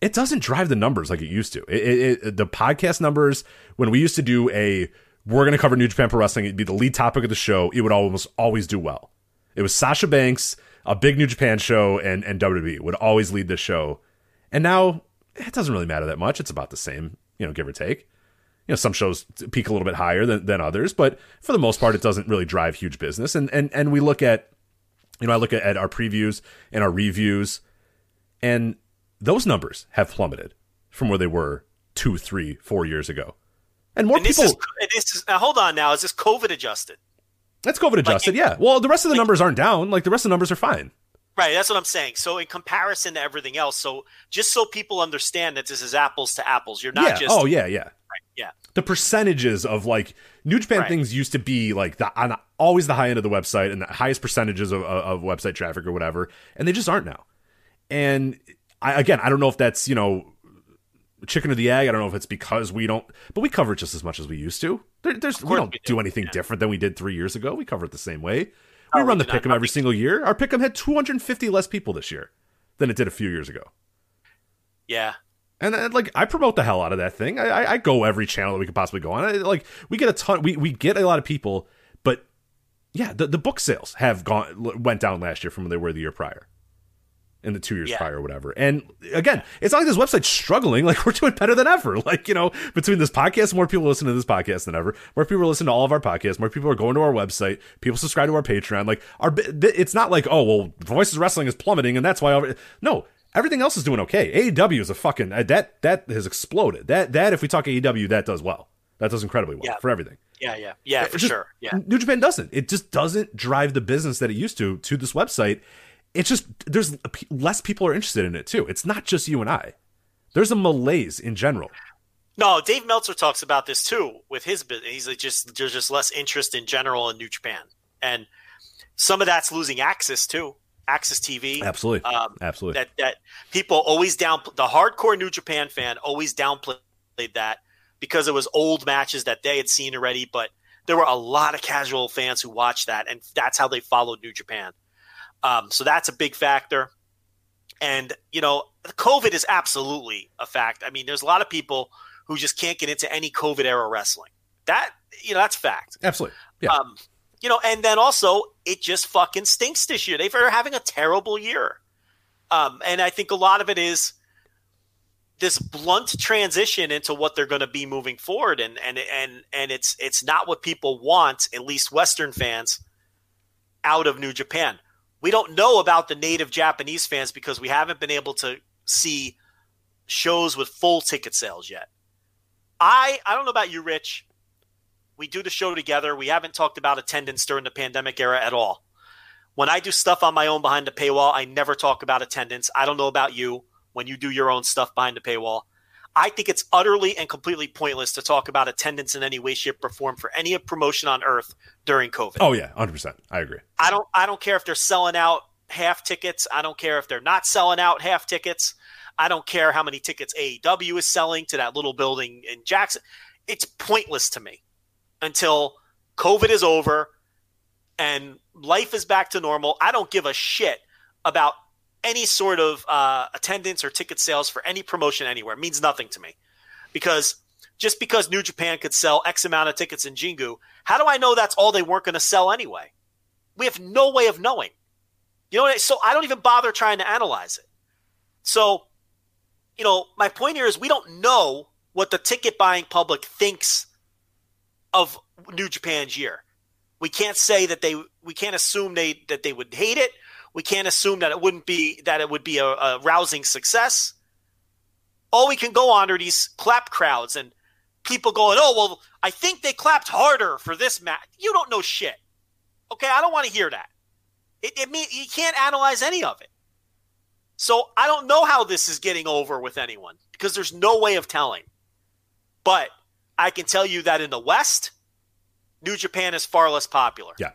A: It doesn't drive the numbers like it used to. It, it, the podcast numbers when we used to do a we're going to cover New Japan Pro Wrestling, it'd be the lead topic of the show. It would almost always do well. It was Sasha Banks, a big New Japan show, and and WWE would always lead this show. And now it doesn't really matter that much. It's about the same, you know, give or take. You know, some shows peak a little bit higher than, than others, but for the most part, it doesn't really drive huge business. And and and we look at, you know, I look at, at our previews and our reviews, and those numbers have plummeted from where they were two, three, four years ago. And more
B: And this
A: people.
B: is, and this is now, hold on now. Is this COVID adjusted?
A: That's COVID adjusted, yeah. Well, the rest of the numbers aren't down. Like the rest of the numbers are fine.
B: Right, that's what I'm saying. So in comparison to everything else, so just so people understand that this is apples to apples, you're not
A: yeah.
B: just
A: oh, yeah, yeah.
B: yeah.
A: the percentages of like New Japan
B: Right.
A: things used to be like the on always the high end of the website and the highest percentages of, of, of website traffic or whatever, and they just aren't now. And I, again, I don't know if that's you know chicken or the egg. I don't know if it's because we don't, but we cover it just as much as we used to. There, there's we don't
B: we
A: do anything
B: yeah.
A: different than we did three years ago. We cover it the same way.
B: Oh,
A: We
B: we
A: run the pick'em every single year. Our pick'em had 250 less people this year than it did a few years ago.
B: Yeah.
A: And, and like I promote the hell out of that thing. I, I, I go every channel that we could possibly go on. I, like we get a ton. We, we get a lot of people, but yeah, the, the book sales have gone went down last year from where they were the year prior, in the two years
B: Yeah.
A: prior or whatever. And again, it's not like this website's struggling. [laughs] Like we're doing better than ever. [laughs] Like you know, between this podcast, more people listen to this podcast than ever. More people are listening to all of our podcasts. More people are going to our website. People subscribe to our Patreon. Like our, it's not like oh well, Voices Wrestling is plummeting and that's why. No, everything else is doing okay. AEW is a fucking uh, that that has exploded. That that if we talk AEW, that does well. That does incredibly well
B: Yeah.
A: for everything.
B: Yeah, yeah. Yeah, for
A: just-
B: sure. Yeah.
A: New Japan doesn't. It just doesn't drive the business that it used to to this website. It's just there's less people are interested in it too. It's not just you and I. There's a malaise in general.
B: No, Dave Meltzer talks about this too with his business. He's like just there's just less interest in general in New Japan, and some of that's losing access too, AXS TV.
A: Absolutely,
B: Um,
A: absolutely.
B: That that people always down the hardcore New Japan fan always downplayed that because it was old matches that they had seen already, but there were a lot of casual fans who watched that, and that's how they followed New Japan. Um, so that's a big factor. And you know, COVID is absolutely a fact. I mean, there's a lot of people who just can't get into any COVID era wrestling. That you know, that's fact.
A: absolutely. Yeah.
B: Um, you know, and then also it just fucking stinks this year. They're having a terrible year. Um, and I think a lot of it is this blunt transition into what they're going to be moving forward, and and and and it's it's not what people want, at least Western fans, out of New Japan. We don't know about the native Japanese fans because we haven't been able to see shows with full ticket sales yet. I I don't know about you, Rich. We do the show together. We haven't talked about attendance during the pandemic era at all. When I do stuff on my own behind the paywall, I never talk about attendance. I don't know about you when you do your own stuff behind the paywall. I think it's utterly and completely pointless to talk about attendance in any way, shape, or form for any promotion on earth during COVID.
A: oh yeah, hundred percent. I agree.
B: I don't I don't care if they're selling out half tickets. I don't care if they're not selling out half tickets. I don't care how many tickets AEW is selling to that little building in Jackson. It's pointless to me until COVID is over and life is back to normal. I don't give a shit about any sort of uh, attendance or ticket sales for any promotion anywhere. It means nothing to me because just because New Japan could sell X amount of tickets in Jingu, how do I know that's all they weren't going to sell anyway? We have no way of knowing. You know, what? so I don't even bother trying to analyze it. So, you know, my point here is we don't know what the ticket buying public thinks of New Japan's year. We can't say that they we can't assume they that they would hate it. We can't assume that it wouldn't be that it would be a, a rousing success. All we can go on are these clap crowds and people going, "Oh, well, I think they clapped harder for this match." You don't know shit. Okay, I don't want to hear that. It, it mean you can't analyze any of it. So I don't know how this is getting over with anyone because there's no way of telling. But I can tell you that in the West, New Japan is far less popular.
A: Yeah.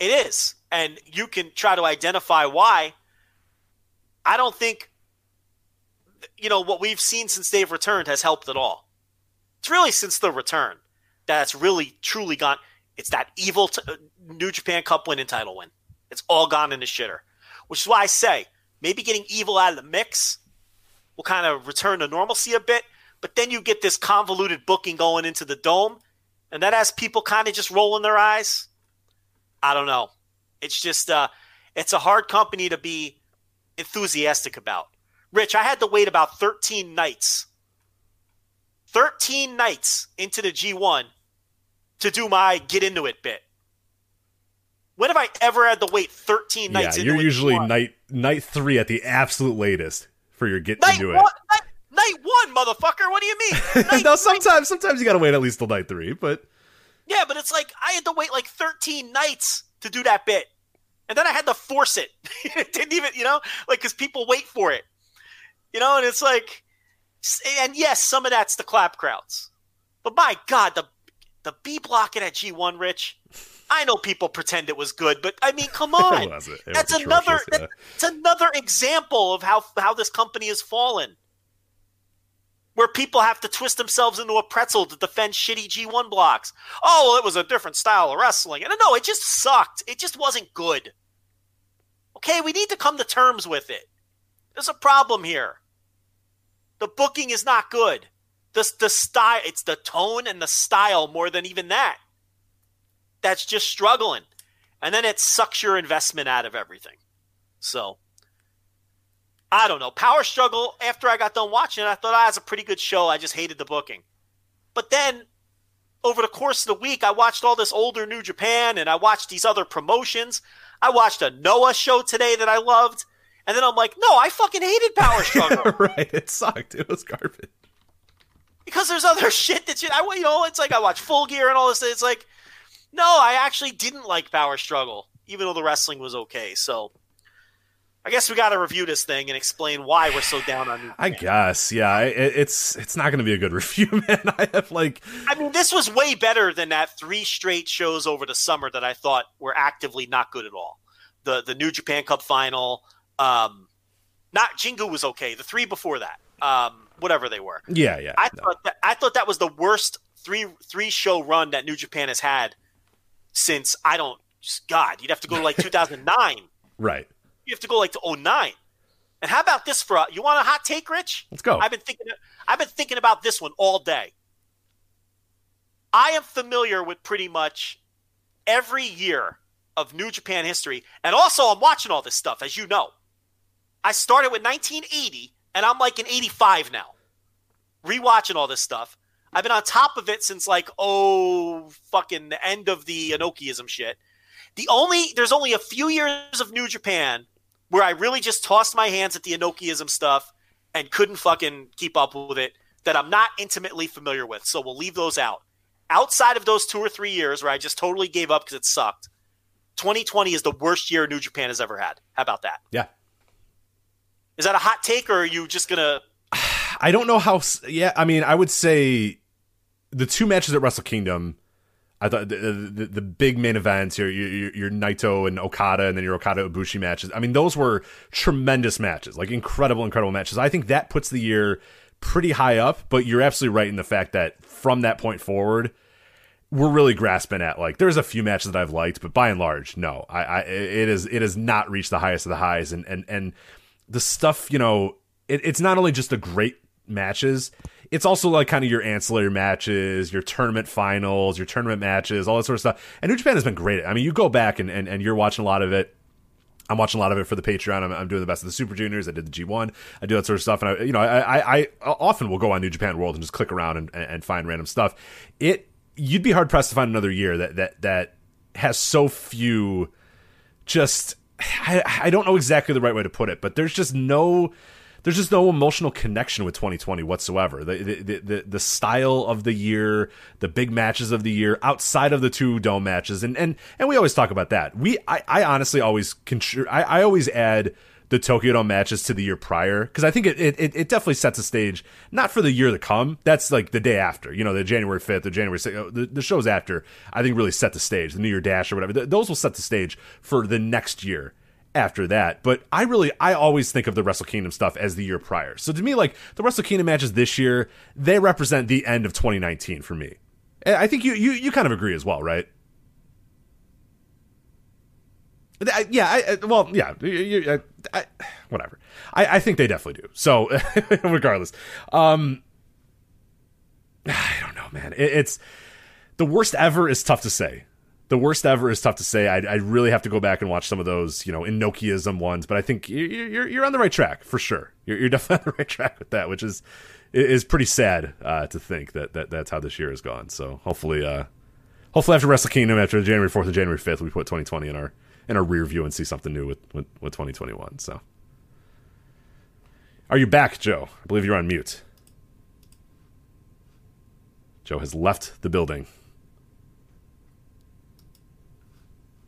B: It is. And you can try to identify why. I don't think, you know, what we've seen since they've returned has helped at all. It's really since the return that's really, truly gone. It's that evil t- uh, New Japan Cup win and title win. It's all gone in the shitter. which is why I say maybe getting evil out of the mix will kind of return to normalcy a bit. But then you get this convoluted booking going into the dome, and that has people kind of just rolling their eyes. I don't know. It's just uh, it's a hard company to be enthusiastic about. Rich, I had to wait about 13 nights, 13 nights into the G1 to do my get into it bit. When have I ever had to wait 13 nights?
A: Yeah, you're usually
B: G1?
A: night night three at the absolute latest for your get
B: night
A: into
B: one,
A: it.
B: night, night one, motherfucker. What do you mean? [laughs]
A: No, sometimes sometimes you gotta wait at least till night three, but
B: yeah, but it's like I had to wait like 13 nights to do that bit, and then I had to force it. [laughs] it didn't even, you know, like because people wait for it, you know, and it's like, and yes, some of that's the clap crowds, but my God, the the B blocking at G1, Rich. I know people pretend it was good, but I mean, come [laughs] on.
A: It wasn't. It
B: That's
A: was
B: another.
A: atrocious, yeah.
B: That's another example of how how this company has fallen. Where people have to twist themselves into a pretzel to defend shitty G1 blocks. Oh, well, it was a different style of wrestling. And no, it just sucked. It just wasn't good. Okay, we need to come to terms with it. There's a problem here. The booking is not good. The, the style, it's the tone and the style more than even that. That's just struggling. And then it sucks your investment out of everything. So, I don't know. Power Struggle, after I got done watching it, I thought, ah, was a pretty good show. I just hated the booking. But then, over the course of the week, I watched all this older New Japan and I watched these other promotions. I watched a Noah show today that I loved. And then I'm like, no, I fucking hated Power [laughs] Struggle.
A: right, it sucked. It was garbage.
B: because there's other [laughs] shit that you, I, you know, it's like I watch Full Gear and all this. It's like, no, I actually didn't like Power Struggle, even though the wrestling was okay. So, I guess we got to review this thing and explain why we're so down on. New
A: I guess, yeah. It, it's it's not going to be a good [laughs] review, man. I have like,
B: I mean, this was way better than that three straight shows over the summer that I thought were actively not good at all. The the New Japan Cup final, um, not Jingu was okay. The three before that, um, whatever they were.
A: yeah, yeah.
B: I
A: no.
B: thought that I thought that was the worst three three show run that New Japan has had since I don't God, you'd have to go to like [laughs] 2009.
A: right.
B: You have to go like to 09. And how about this for a, you want a hot take, Rich?
A: Let's go.
B: I've been thinking I've been thinking about this one all day. I am familiar with pretty much every year of New Japan history, and also I'm watching all this stuff, as you know. I started with 1980, and I'm like in 85 now, rewatching all this stuff. I've been on top of it since like oh fucking the end of the Inokiism shit. The only there's only a few years of New Japan where I really just tossed my hands at the Inokiism stuff and couldn't fucking keep up with it that I'm not intimately familiar with. So we'll leave those out. Outside of those two or three years where I just totally gave up because it sucked, 2020 is the worst year New Japan has ever had. How about that?
A: Yeah.
B: Is that a hot take or are you just gonna? [sighs]
A: I don't know how. Yeah, I mean, I would say the two matches at Wrestle Kingdom. I thought the, the, the big main events, your, your your Naito and Okada, and then your Okada Ibushi matches. I mean, those were tremendous matches, like incredible, incredible matches. I think that puts the year pretty high up. But you're absolutely right in the fact that from that point forward, we're really grasping at like there's a few matches that I've liked, but by and large, no, I, I it is it has not reached the highest of the highs, and and and the stuff you know, it, it's not only just the great matches, it's also like kind of your ancillary matches, your tournament finals, your tournament matches, all that sort of stuff. And New Japan has been great. I mean, you go back and and, and you're watching a lot of it. I'm watching a lot of it for the Patreon. I'm, I'm doing the best of the Super Juniors. I did the G1. I do that sort of stuff, and I, you know, I, I, I often will go on New Japan World and just click around and, and find random stuff. It you'd be hard pressed to find another year that that that has so few. Just I, I don't know exactly the right way to put it, but there's just no there's just no emotional connection with 2020 whatsoever. The, the the the style of the year, the big matches of the year, outside of the two dome matches, and and and we always talk about that. We I, I honestly always contri- I, I always add the Tokyo Dome matches to the year prior because I think it, it it definitely sets a stage not for the year to come. That's like the day after, you know, the January 5th, the January 6th, the, the shows after. I think really set the stage. The New Year Dash or whatever. Th- those will set the stage for the next year after that. But I really, I always think of the Wrestle Kingdom stuff as the year prior. So to me, like the Wrestle Kingdom matches this year, they represent the end of 2019 for me. And I think you, you, you kind of agree as well, right? Yeah, I, well, yeah, you, I, whatever. I, I think they definitely do. So, [laughs] regardless, um, [sighs] I don't know, man. It, it's the worst ever is tough to say. The worst ever is tough to say. I, I really have to go back and watch some of those, you know, Inokiism ones. But I think you- you- you're you're on the right track for sure. You're, you're [laughs] definitely on the right track with that, which is is pretty sad uh, to think that, that that's how this year has gone. So hopefully, uh, hopefully after Wrestle Kingdom, after January fourth and January fifth, we put 2020 in our in our rear view and see something new with with, with 2021. So, are you back, Joe? I believe you're on mute. Joe has left the building.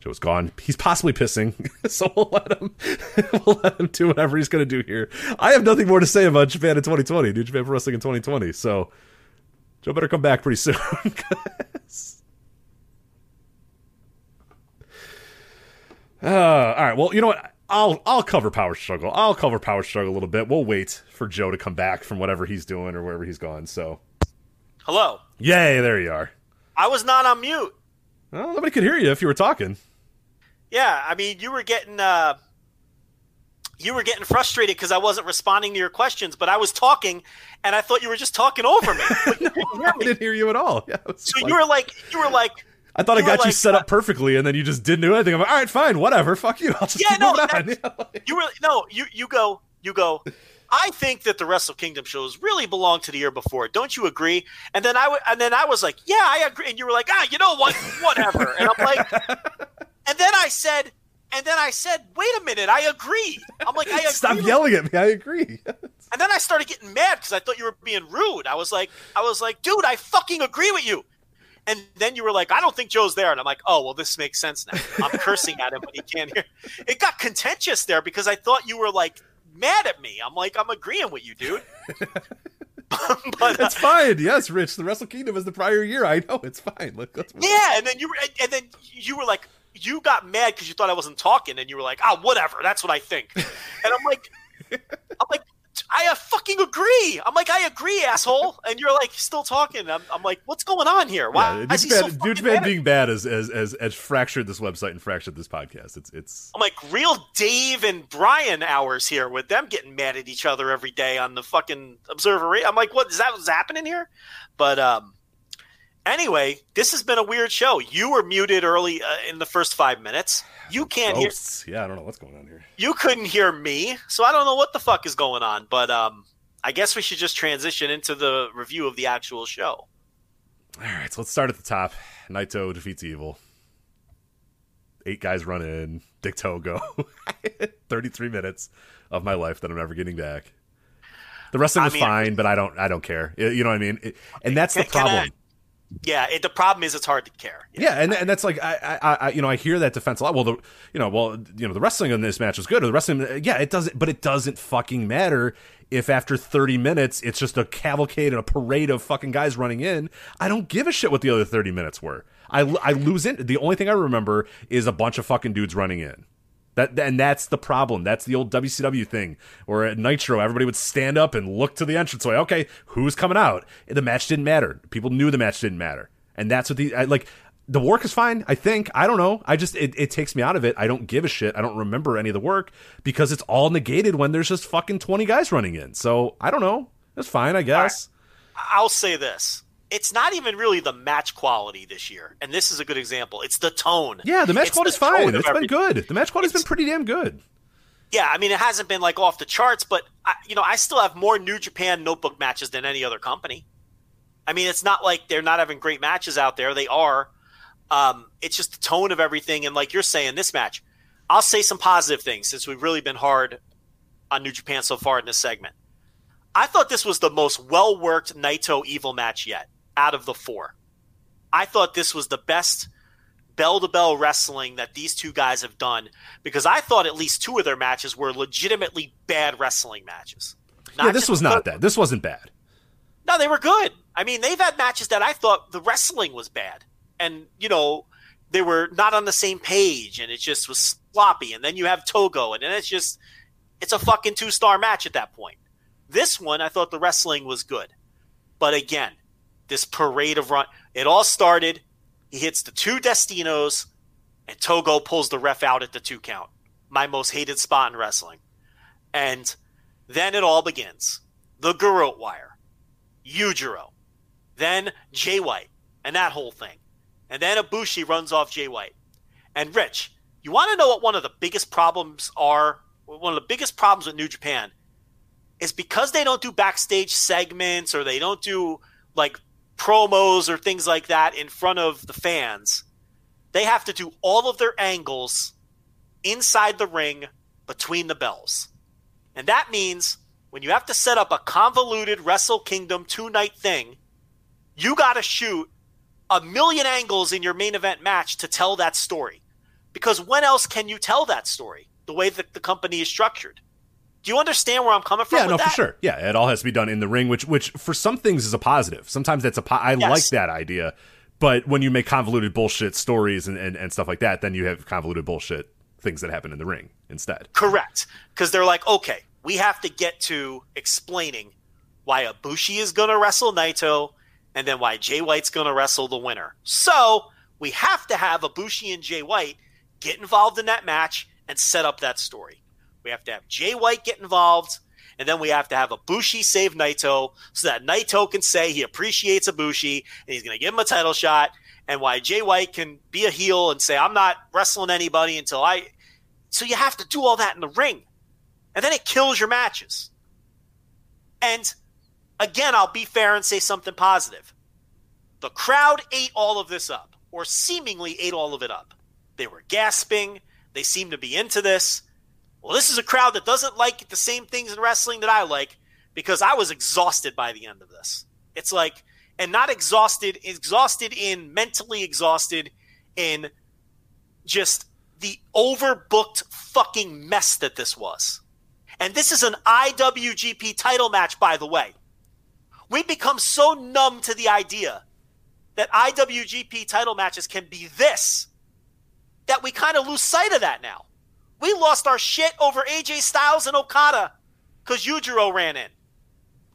A: Joe's gone. He's possibly pissing, [laughs] so we'll let him. [laughs] we'll let him do whatever he's going to do here. I have nothing more to say about Japan in 2020, New Japan Pro Wrestling in 2020. So, Joe better come back pretty soon. [laughs] Uh, all right. Well, you know what? I'll I'll cover Power Struggle. I'll cover Power Struggle a little bit. We'll wait for Joe to come back from whatever he's doing or wherever he's gone. So,
B: Hello.
A: yay! There you are.
B: I was not on mute.
A: Well, nobody could hear you if you were talking.
B: Yeah, I mean, you were getting uh, you were getting frustrated because I wasn't responding to your questions, but I was talking, and I thought you were just talking over me. [laughs] You hear
A: I didn't hear you at all. Yeah,
B: So
A: like-
B: you were like, you were like,
A: I thought I
B: you
A: got you
B: like,
A: set
B: uh,
A: up perfectly, and then you just didn't do anything. I'm like, all right, fine, whatever. Fuck you. I'll just
B: Yeah,
A: keep
B: no,
A: on.
B: that's- [laughs] you were no, you you go, you go. I think that the Wrestle Kingdom shows really belong to the year before. Don't you agree? And then I w- and then I was like, yeah, I agree. And you were like, ah, you know what? Whatever. And I'm like, [laughs] and then I said, and then I said, wait a minute, I agree. I'm like, I [laughs] agree.
A: Stop yelling at me. I agree. [laughs]
B: And then I started getting mad because I thought you were being rude. I was like, I was like, dude, I fucking agree with you. And then you were like, I don't think Joe's there. And I'm like, oh, well, this makes sense now. I'm cursing at him, but he can't hear. It got contentious there because I thought you were like mad at me. I'm like, I'm agreeing with you, dude. [laughs] but uh,
A: It's fine. Yes, Rich. The Wrestle Kingdom is the prior year. I know. It's fine. Let, let's
B: yeah, and then you were, and- and then you were like, you got mad because you thought I wasn't talking, and you were like, ah, whatever. That's what I think. [laughs] And I'm like, I'm like, I fucking agree. I'm like, I agree, asshole. And you're like, still talking. I'm, I'm like, what's going on here? Why
A: Yeah,
B: is
A: Dude
B: he so
A: Japan,
B: fucking mad
A: Japan
B: at me?
A: being bad has, has, has, has fractured this website and fractured this podcast. It's it's
B: I'm like, real Dave and Brian hours here with them getting mad at each other every day on the fucking Observer. I'm like, what is that what's happening here? But um, anyway, this has been a weird show. You were muted early uh, in the first five minutes. You can't hear.
A: ghosts. Yeah, I don't know what's going on here.
B: You couldn't hear me, so I don't know what the fuck is going on. But um, I guess we should just transition into the review of the actual show.
A: All right, so let's start at the top. Naito defeats Evil. Eight guys run in. Dick Togo. [laughs] 33 minutes of my life that I'm never getting back. The wrestling
B: I
A: was
B: mean-
A: fine, but I don't I don't care. You know what I mean? It- and that's the
B: Can- can I-
A: problem.
B: Yeah, it, the problem is it's hard to care.
A: Yeah, and and that's like I, I, I you know I hear that defense a lot. Well, the you know well you know the wrestling in this match was good. Or the wrestling, yeah, it doesn't, but it doesn't fucking matter if after thirty minutes it's just a cavalcade and a parade of fucking guys running in. I don't give a shit what the other thirty minutes were. I I lose it. The only thing I remember is a bunch of fucking dudes running in. That and that's the problem. That's the old WCW thing. Or at Nitro, everybody would stand up and look to the entranceway. Okay, who's coming out? The match didn't matter. People knew the match didn't matter, and that's what the I, like. The work is fine. I think. I don't know. I just it, it takes me out of it. I don't give a shit. I don't remember any of the work because it's all negated when there's just fucking twenty guys running in. So I don't know. It's fine, I guess.
B: I'll say this. It's not even really the match quality this year, and this is a good example. It's the tone.
A: Yeah, the match
B: quality is
A: fine. It's been good. The match quality's been pretty damn good.
B: Yeah, I mean, it hasn't been like off the charts, but I, you know, I still have more New Japan Notebook matches than any other company. I mean, it's not like they're not having great matches out there. They are. Um, it's just the tone of everything, and like you're saying, this match. I'll say some positive things since we've really been hard on New Japan so far in this segment. I thought this was the most well worked Naito Evil match yet out of the four. I thought this was the best bell to bell wrestling that these two guys have done because I thought at least two of their matches were legitimately bad wrestling matches.
A: yeah, this was not that. This wasn't bad.
B: No, they were good. I mean, they've had matches that I thought the wrestling was bad, and you know they were not on the same page, and it just was sloppy. And then you have Togo, and then it's just it's a fucking two star match at that point. This one, I thought the wrestling was good, but again, this parade of run. It all started. He hits the two Destinos, and Togo pulls the ref out at the two count. My most hated spot in wrestling. And then it all begins. The Garrote wire, Yujiro, then Jay White, and that whole thing. And then Ibushi runs off Jay White. And Rich, you want to know what one of the biggest problems are? One of the biggest problems with New Japan is because they don't do backstage segments or they don't do like promos or things like that in front of the fans. They have to do all of their angles inside the ring between the bells. And that means when you have to set up a convoluted Wrestle Kingdom two night thing, you got to shoot a million angles in your main event match to tell that story. Because when else can you tell that story the way that the company is structured? Do you understand where I'm coming from?
A: Yeah, no,
B: that?
A: for sure. Yeah, it all has to be done in the ring, which which for some things is a positive. Sometimes that's a po- I
B: Yes.
A: like that idea. But when you make convoluted bullshit stories and, and, and stuff like that, then you have convoluted bullshit things that happen in the ring instead.
B: Correct. Because they're like, okay, we have to get to explaining why Ibushi is going to wrestle Naito and then why Jay White's going to wrestle the winner. So we have to have Ibushi and Jay White get involved in that match and set up that story. We have to have Jay White get involved, and then we have to have Ibushi save Naito so that Naito can say he appreciates Ibushi and he's going to give him a title shot. And why Jay White can be a heel and say, I'm not wrestling anybody until I. So you have to do all that in the ring. And then it kills your matches. And again, I'll be fair and say something positive. The crowd ate all of this up, or seemingly ate all of it up. They were gasping. They seemed to be into this. Well, this is a crowd that doesn't like the same things in wrestling that I like because I was exhausted by the end of this. It's like, and not exhausted, exhausted in mentally exhausted in just the overbooked fucking mess that this was. And this is an IWGP title match, by the way. We've become so numb to the idea that IWGP title matches can be this that we kind of lose sight of that now. We lost our shit over AJ Styles and Okada because Yujiro ran in.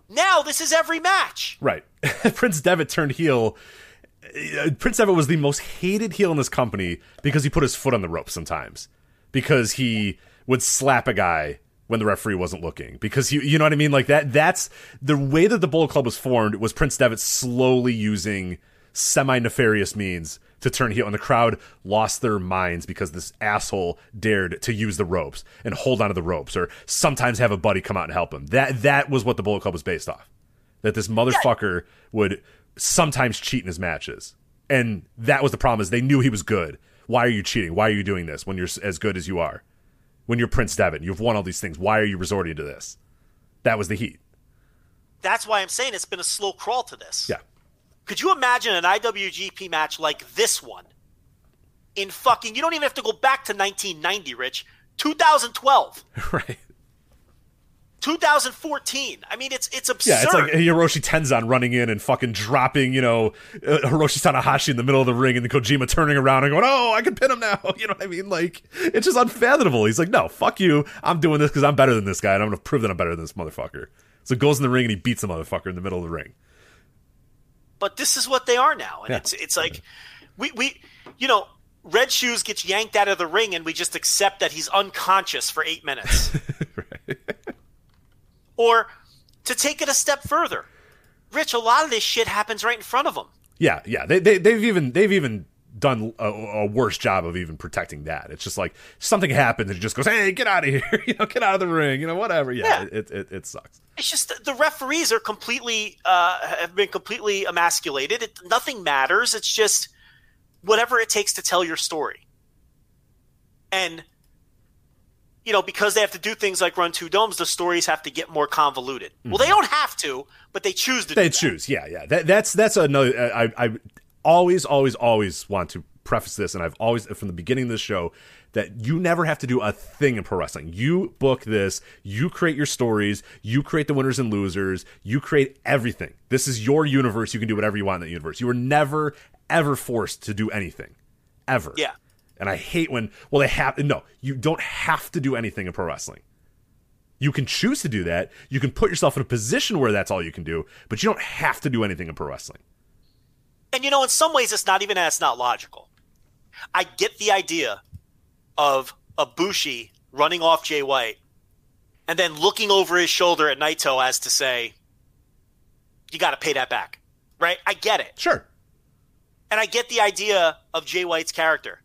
B: Now this is every match.
A: Right. [laughs] Prince Devitt turned heel. Uh, Prince Devitt was the most hated heel in this company because he put his foot on the rope sometimes. Because he would slap a guy when the referee wasn't looking. Because he, you know what I mean? Like that, that's the way that the Bullet Club was formed was Prince Devitt slowly using semi nefarious means to turn heel, and the crowd lost their minds because this asshole dared to use the ropes and hold onto the ropes, or sometimes have a buddy come out and help him. That that was what the Bullet Club was based off. That this motherfucker would sometimes cheat in his matches, and that was the problem. Is they knew he was good. Why are you cheating? Why are you doing this when you're as good as you are? When you're Prince Devitt, you've won all these things. Why are you resorting to this? That was the heat.
B: That's why I'm saying it's been a slow crawl to this.
A: Yeah.
B: Could you imagine an IWGP match like this one in fucking, you don't even have to go back to 1990, Rich. 2012, [laughs]
A: right.
B: 2014. I mean, it's it's absurd.
A: Yeah, it's like Hiroshi Tenzan running in and fucking dropping, you know, uh, Hiroshi Tanahashi in the middle of the ring and Kojima turning around and going, oh, I can pin him now. [laughs] You know what I mean? Like, it's just unfathomable. He's like, no, fuck you. I'm doing this because I'm better than this guy and I'm going to prove that I'm better than this motherfucker. So he goes in the ring and he beats the motherfucker in the middle of the ring.
B: But this is what they are now, and
A: Yeah.
B: it's it's like we we you know. Red Shoes gets yanked out of the ring, and we just accept that he's unconscious for eight minutes. [laughs] Or to take it a step further, Rich, a lot of this shit happens right in front of him.
A: Yeah, yeah. They, they, they've even, they've even done a, a worse job of even protecting that. It's just like something happens and it just goes, hey, get out of here. [laughs] you know, get out of the ring. You know, whatever. Yeah,
B: Yeah.
A: It, it, it sucks.
B: It's just the referees are completely uh, have been completely emasculated. It, nothing matters. It's just whatever it takes to tell your story. And you know, because they have to do things like run two domes, the stories have to get more convoluted. Well, they don't have to, but they choose to.
A: They
B: do that.
A: choose. Yeah, yeah. That, that's that's another. I I always always always want to preface this, and I've always from the beginning of this show that you never have to do a thing in pro wrestling. You book this. You create your stories. You create the winners and losers. You create everything. This is your universe. You can do whatever you want in that universe. You were never ever forced to do anything, ever.
B: Yeah.
A: And I hate when well they have no. You don't have to do anything in pro wrestling. You can choose to do that. You can put yourself in a position where that's all you can do, but you don't have to do anything in pro wrestling.
B: And you know, in some ways, it's not even that it's not logical. I get the idea of Ibushi running off Jay White and then looking over his shoulder at Naito as to say, you got to pay that back. Right? I get it.
A: Sure.
B: And I get the idea of Jay White's character.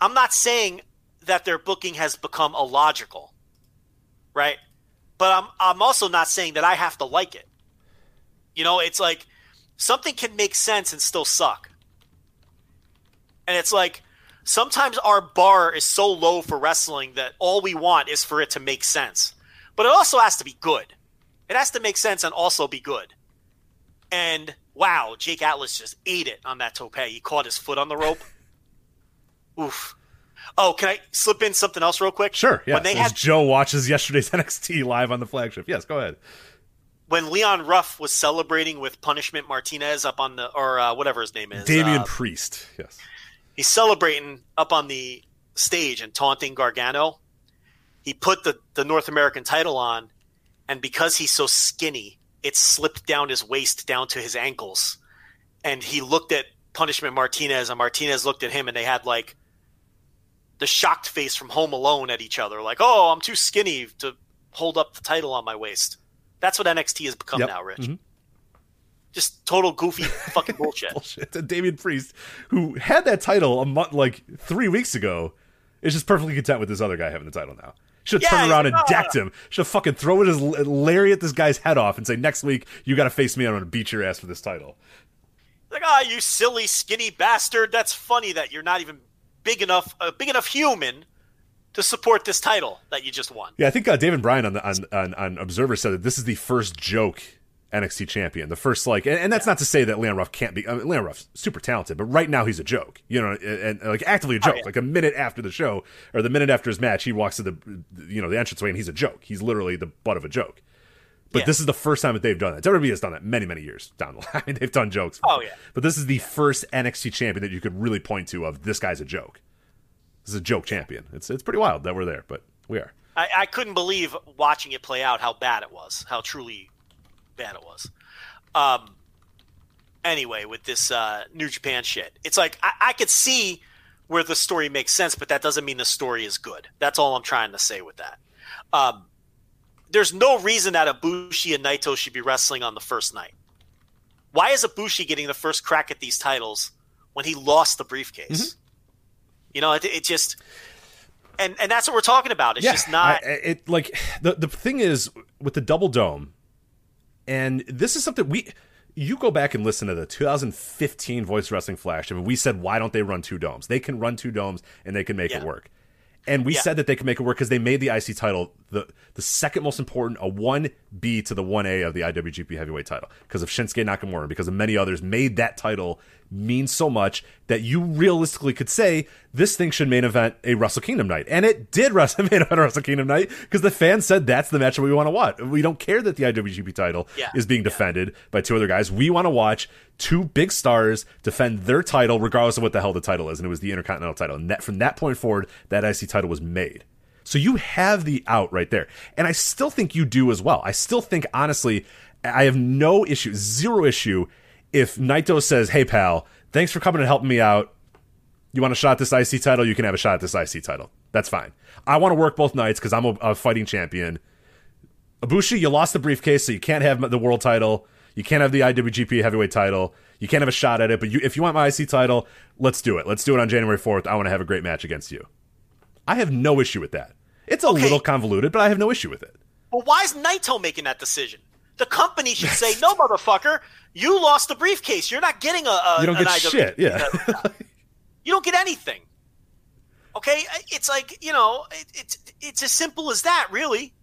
B: I'm not saying that their booking has become illogical. Right? But I'm I'm also not saying that I have to like it. You know, it's like something can make sense and still suck. And it's like sometimes our bar is so low for wrestling that all we want is for it to make sense. But it also has to be good. It has to make sense and also be good. And wow, Jake Atlas just ate it on that tope. He caught his foot on the rope. [laughs] Oof. Oh, can I slip in something else real quick?
A: Sure. Yeah.
B: When they had
A: Joe watches yesterday's [laughs] NXT live on the flagship. Yes, go ahead.
B: When Leon Ruff was celebrating with Punishment Martinez up on the or uh, whatever his name is,
A: Damian
B: uh,
A: Priest. Yes.
B: he's celebrating up on the stage and taunting Gargano. He put the, the North American title on, and because he's so skinny, it slipped down his waist down to his ankles. And he looked at Punishment Martinez, and Martinez looked at him, and they had like the shocked face from Home Alone at each other, like, "Oh, I'm too skinny to hold up the title on my waist." That's what NXT has become
A: Yep.
B: now, Rich.
A: Mhm.
B: Just total goofy [laughs] fucking bullshit.
A: Bullshit. And Damian Priest, who had that title a month, like three weeks ago, is just perfectly content with this other guy having the title now. Should have
B: Yeah,
A: turned around and decked him. Should have fucking thrown his lariat this guy's head off and say, next week, you got to face me. I'm going to beat your ass for this title.
B: Like, ah, you silly skinny bastard. That's funny that you're not even big enough, a big enough human to support this title that you just won.
A: Yeah, I think uh, David Bryan on, the, on on on Observer said that this is the first joke NXT champion. The first like, and, and that's not to say that Leon Ruff can't be. I mean, Leon Ruff's super talented, but right now he's a joke. You know, and, and, like actively a joke.
B: yeah.
A: Like a minute after the show or the minute after his match, he walks to the you know the entranceway and he's a joke. He's literally the butt of a joke. But
B: Yeah.
A: this is the first time that they've done that. WWE has done that many, many years down the [laughs] line. they've done jokes.
B: Oh, yeah.
A: But this is the first NXT champion that you could really point to of this guy's a joke. Is a joke champion. It's it's pretty wild that we're there, but we are.
B: I, I couldn't believe watching it play out how bad it was, how truly bad it was. Um. Anyway, with this uh, New Japan shit, it's like I, I could see where the story makes sense, but that doesn't mean the story is good. That's all I'm trying to say with that. Um, there's no reason that Ibushi and Naito should be wrestling on the first night. Why is Ibushi getting the first crack at these titles when he lost the briefcase? You know, it, it just and and that's what we're talking about. It's just not.
A: I- it like the the thing is with the double dome, and this is something we. You go back and listen to the 2015 Voice Wrestling Flash. I mean, we said, why don't they run two domes? They can run two domes and they can make it work. And we
B: Yeah.
A: said that they could make it work because they made the IC title the the second most important, a one B to the one A of the IWGP Heavyweight title because of Shinsuke Nakamura, because of many others, made that title mean so much that you realistically could say this thing should main event a Wrestle Kingdom night, and it did Wrestle [laughs] main event a Wrestle Kingdom night because the fans said that's the match that we want to watch. We don't care that the IWGP title
B: Yeah.
A: is being defended by two other guys. We want to watch two big stars defend their title, regardless of what the hell the title is, and it was the Intercontinental title. And that, from that point forward, that IC title was made. So you have the out right there. And I still think you do as well. I still think, honestly, I have no issue, zero issue, if Naito says, hey, pal, thanks for coming and helping me out. You want a shot at this IC title? You can have a shot at this IC title. That's fine. I want to work both nights because I'm a, a fighting champion. Ibushi, you lost the briefcase, so you can't have the world title. You can't have the IWGP heavyweight title. You can't have a shot at it. But you, if you want my IC title, let's do it. Let's do it on January 4th. I want to have a great match against you. I have no issue with that. It's a
B: Okay.
A: little convoluted, but I have no issue with it.
B: Well, why is Naito making that decision? The company should say, "No, motherfucker, you lost the briefcase. You're not getting a, a
A: You don't
B: an
A: get
B: IWGP
A: shit. Yeah. [laughs]
B: You don't get anything. Okay, it's like you know, it, it's it's as simple as that, really.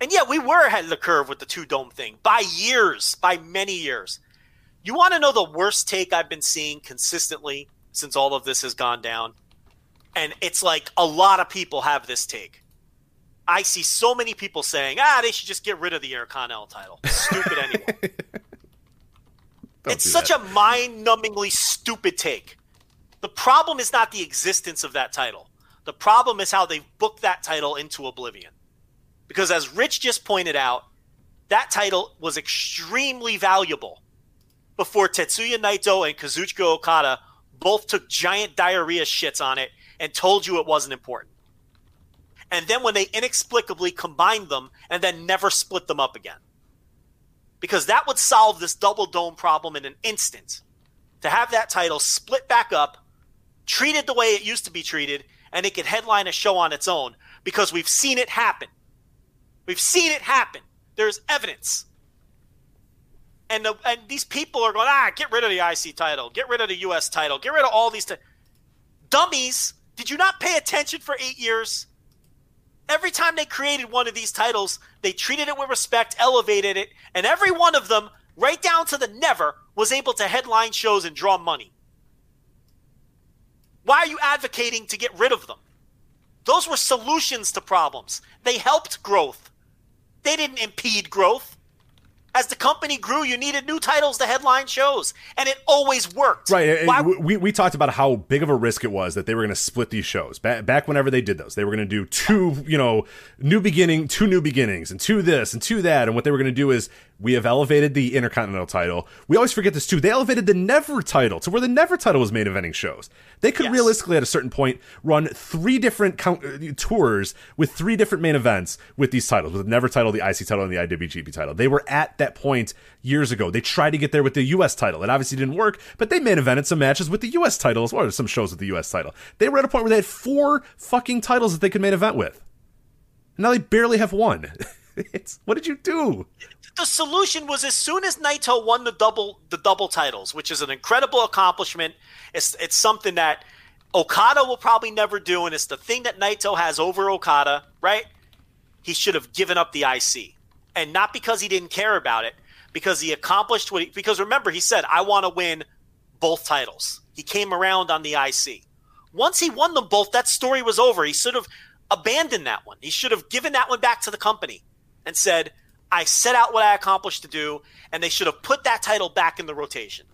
B: And yeah, we were ahead of the curve with the two dome thing by years, by many years. You want to know the worst take I've been seeing consistently since all of this has gone down, and it's like a lot of people have this take. I see so many people saying, "Ah, they should just get rid of the Intercontinental title." Stupid anyway. [laughs] It's such
A: that.
B: a mind-numbingly stupid take. The problem is not the existence of that title. The problem is how they've booked that title into oblivion. Because as Rich just pointed out, that title was extremely valuable before Tetsuya Naito and Kazuchika Okada both took giant diarrhea shits on it and told you it wasn't important. And then when they inexplicably combined them and then never split them up again. Because that would solve this double dome problem in an instant. To have that title split back up, treated the way it used to be treated, and it could headline a show on its own because we've seen it happen. We've seen it happen. There's evidence. And, the, and these people are going, ah, get rid of the IC title, get rid of the US title, get rid of all these. T-. Dummies, did you not pay attention for eight years? Every time they created one of these titles, they treated it with respect, elevated it, and every one of them, right down to the never, was able to headline shows and draw money. Why are you advocating to get rid of them? Those were solutions to problems. They helped growth. They didn't impede growth as the company grew, you needed new titles to headline shows, and it always worked.
A: Right. Why- we, we talked about how big of a risk it was that they were going to split these shows. Back, back whenever they did those, they were going to do two, you know, new beginning, two new beginnings, and two this and two that. And what they were going to do is we have elevated the Intercontinental title. We always forget this too. They elevated the Never title to where the Never title was main eventing shows. They could
B: Yes.
A: realistically, at a certain point, run three different count, uh, tours with three different main events with these titles, with the Never title, the IC title, and the IWGP title. They were at that point years ago. They tried to get there with the US title. It obviously didn't work, but they main evented some matches with the US title as well, or some shows with the US title. They were at a point where they had four fucking titles that they could main event with. And now they barely have one. [laughs] it's what did you do?
B: the solution was as soon as Naito won the double the double titles, which is an incredible accomplishment. It's it's something that Okada will probably never do, and it's the thing that Naito has over Okada, right? He should have given up the IC, and not because he didn't care about it, because he accomplished what. He, because remember, he said, "I want to win both titles." He came around on the IC. Once he won them both, that story was over. He should have abandoned that one. He should have given that one back to the company and said, I set out what I accomplished to do, and they should have put that title back in the rotation.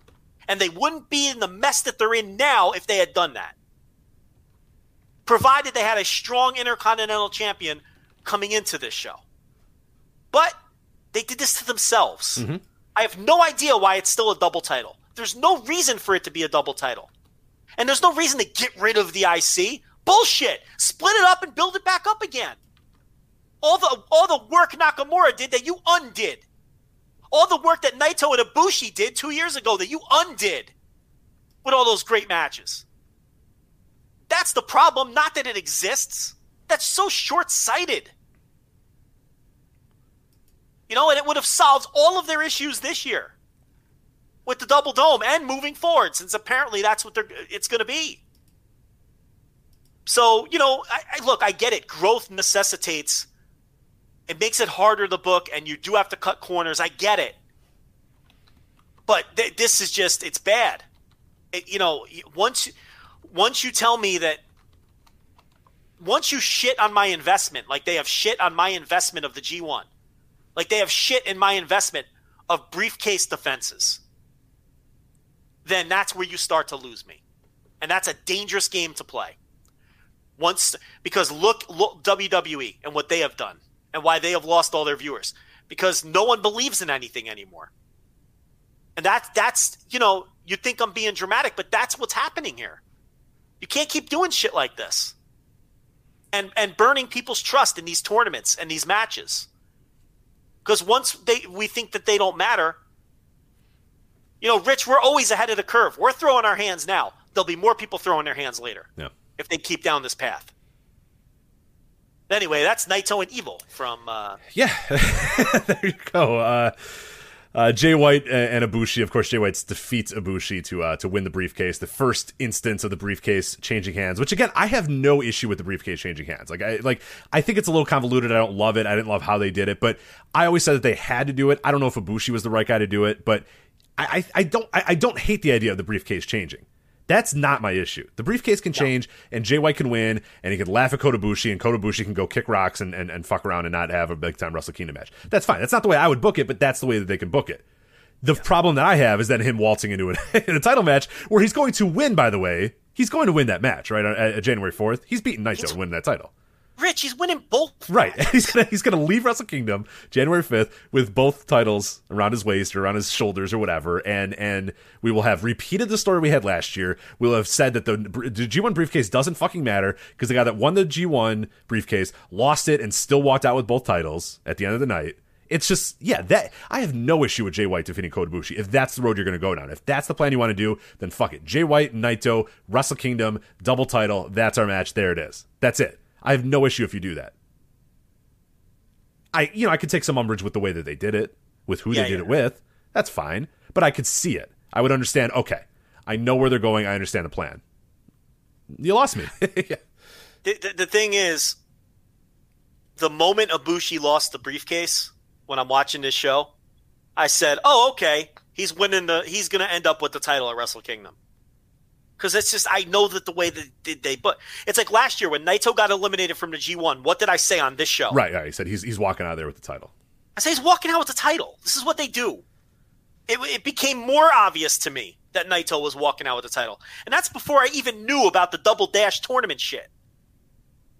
B: And they wouldn't be in the mess that they're in now if they had done that. Provided they had a strong intercontinental champion coming into this show. But they did this to themselves. Mm-hmm. I have no idea why it's still a double title. There's no reason for it to be a double title. And there's no reason to get rid of the IC. Bullshit. Split it up and build it back up again all the all the work Nakamura did that you undid. All the work that Naito and Ibushi did two years ago that you undid with all those great matches. That's the problem, not that it exists. That's so short sighted. You know, and it would have solved all of their issues this year with the double dome and moving forward, since apparently that's what they're, it's going to be. So, you know, I, I, look, I get it. Growth necessitates it makes it harder to book and you do have to cut corners. I get it. But th- this is just it's bad. It, you know once once you tell me that once you shit on my investment like they have shit on my investment of the g1 like they have shit in my investment of briefcase defenses. Then that's where you start to lose me. And that's a dangerous game to play. Once because look look WWE and what they have done and why they have lost all their viewers because no one believes in anything anymore. And that's that's you know you think I'm being dramatic, but that's what's happening here. You can't keep doing shit like this, and and burning people's trust in these tournaments and these matches. Because once they we think that they don't matter, you know, Rich, we're always ahead of the curve. We're throwing our hands now. There'll be more people throwing their hands later
A: Yeah.
B: if they keep down this path. Anyway, that's Naito and Evil from. Uh,
A: Yeah, [laughs] there you go. Uh, uh, Jay White and Ibushi, of course, Jay White defeats Ibushi to uh, to win the briefcase. The first instance of the briefcase changing hands, which again, I have no issue with the briefcase changing hands. Like I like, I think it's a little convoluted. I don't love it. I didn't love how they did it, but I always said that they had to do it. I don't know if Ibushi was the right guy to do it, but I I, I don't I, I don't hate the idea of the briefcase changing. That's not my issue. The briefcase can change, and Jay White can win, and he can laugh at Kota Ibushi, and Kota Ibushi can go kick rocks and, and, and fuck around and not have a big time Wrestle Kingdom match. That's fine. That's not the way I would book it, but that's the way that they can book it. The problem that I have is that him waltzing into an, [laughs] in a title match where he's going to win. By the way, he's going to win that match right at, at January fourth. He's beating Naito and winning that title.
B: Rich, he's winning both.
A: Right. [laughs] He's gonna he's gonna leave Wrestle Kingdom January fifth with both titles around his waist or around his shoulders or whatever, and and we will have repeated the story we had last year. We'll have said that the, the G1 briefcase doesn't fucking matter because the guy that won the G1 briefcase lost it and still walked out with both titles at the end of the night. It's just yeah, that I have no issue with Jay White defeating Kota Ibushi if that's the road you're going to go down. If that's the plan you want to do, then fuck it. Jay White, Naito, Wrestle Kingdom, double title. That's our match. There it is. That's it. I have no issue if you do that. I you know I could take some umbrage with the way that they did it, with who
B: Yeah,
A: they did
B: yeah.
A: it with. That's fine, but I could see it. I would understand. Okay, I know where they're going. I understand the plan. You lost me. [laughs]
B: The, the, the thing is, the moment Ibushi lost the briefcase when I'm watching this show, I said, "Oh, okay, he's winning the. He's going to end up with the title at Wrestle Kingdom." Because it's just I know that the way that they, they but it's like last year when Naito got eliminated from the G1. What did I say on this show?
A: right, right. He said he's he's walking out of there with the title.
B: I say he's walking out with the title. This is what they do. It, it became more obvious to me that Naito was walking out with the title, and that's before I even knew about the Double Dash tournament shit.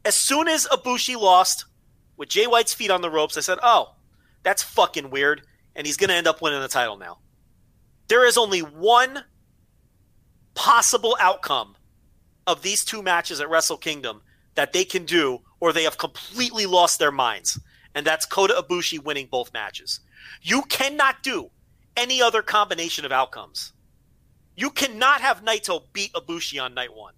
B: As soon as Ibushi lost with Jay White's feet on the ropes, I said, "Oh, that's fucking weird," and he's going to end up winning the title now. There is only one possible outcome of these two matches at Wrestle Kingdom that they can do, or they have completely lost their minds, and that's Kota Ibushi winning both matches. You cannot do any other combination of outcomes. You cannot have Naito beat Ibushi on night one,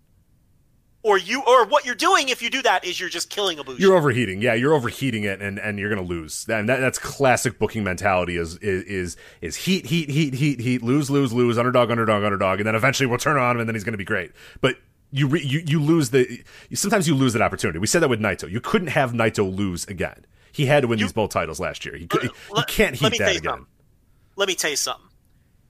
B: or you, or what you're doing if you do that is you're just killing a Ibushi.
A: You're overheating. Yeah, you're overheating it, and, and you're gonna lose. And that, that's classic booking mentality. Is, is is is heat, heat, heat, heat, heat, lose, lose, lose, underdog, underdog, underdog, and then eventually we'll turn on him, and then he's gonna be great. But you re, you you lose the. Sometimes you lose that opportunity. We said that with Naito. You couldn't have Naito lose again. He had to win these both titles last year. He, could, he, he
B: Let-
A: can't
B: let
A: heat
B: me tell
A: that
B: you
A: again.
B: something. Let me tell you something.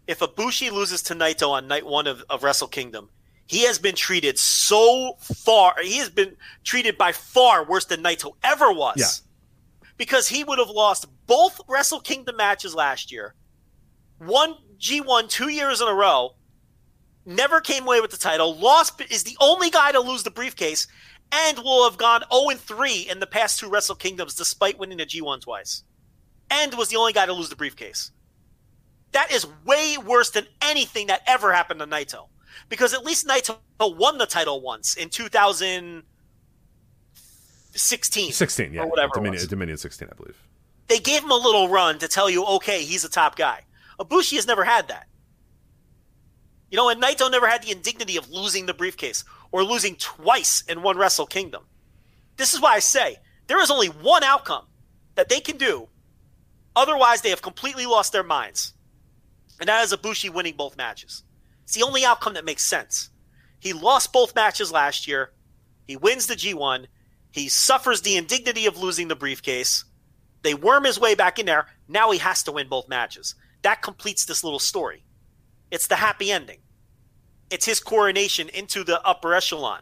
B: If Ibushi loses to Naito on night one of, of Wrestle Kingdom, he has been treated so far. He has been treated by far worse than Naito ever was.
A: Yeah.
B: Because he would have lost both Wrestle Kingdom matches last year, won G1 two years in a row, never came away with the title, lost, is the only guy to lose the briefcase, and will have gone 0 3 in the past two Wrestle Kingdoms despite winning the G1 twice. And was the only guy to lose the briefcase. That is way worse than anything that ever happened to Naito. Because at least Naito won the title once in 2016.
A: Sixteen, yeah,
B: Or whatever
A: Dominion. Dominion sixteen, I believe.
B: They gave him a little run to tell you, okay, he's a top guy. Ibushi has never had that. You know, and Naito never had the indignity of losing the briefcase or losing twice in one Wrestle Kingdom. This is why I say there is only one outcome that they can do. Otherwise, they have completely lost their minds. And that is Ibushi winning both matches. It's the only outcome that makes sense. He lost both matches last year. He wins the G1. He suffers the indignity of losing the briefcase. They worm his way back in there. Now he has to win both matches. That completes this little story. It's the happy ending. It's his coronation into the upper echelon.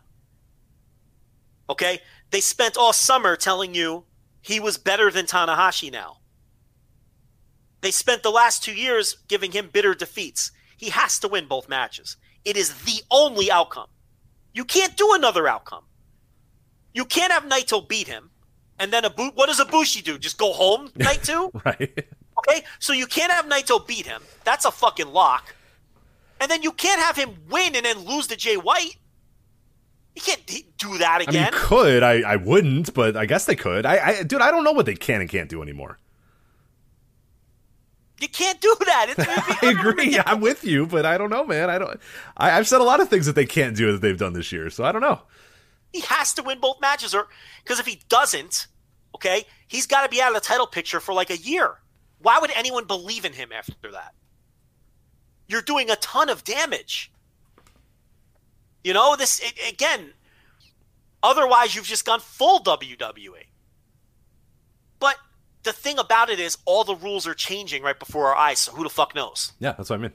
B: Okay? They spent all summer telling you he was better than Tanahashi now. They spent the last two years giving him bitter defeats. He has to win both matches. It is the only outcome. You can't do another outcome. You can't have Naito beat him, and then Abu- what does Ibushi do? Just go home [laughs] night two? [laughs]
A: Right.
B: Okay, so you can't have Naito beat him. That's a fucking lock. And then you can't have him win and then lose to Jay White. You can't do that
A: I mean,
B: again.
A: could. I, I wouldn't, but I guess they could. I, I, dude, I don't know what they can and can't do anymore.
B: You can't do that. It's, [laughs]
A: I agree. I'm with you, but I don't know, man. I don't. I, I've said a lot of things that they can't do that they've done this year, so I don't know.
B: He has to win both matches, or because if he doesn't, okay, he's got to be out of the title picture for like a year. Why would anyone believe in him after that? You're doing a ton of damage. You know this a- again. Otherwise, you've just gone full WWE. But the thing about it is, all the rules are changing right before our eyes. So who the fuck knows?
A: Yeah, that's what I mean.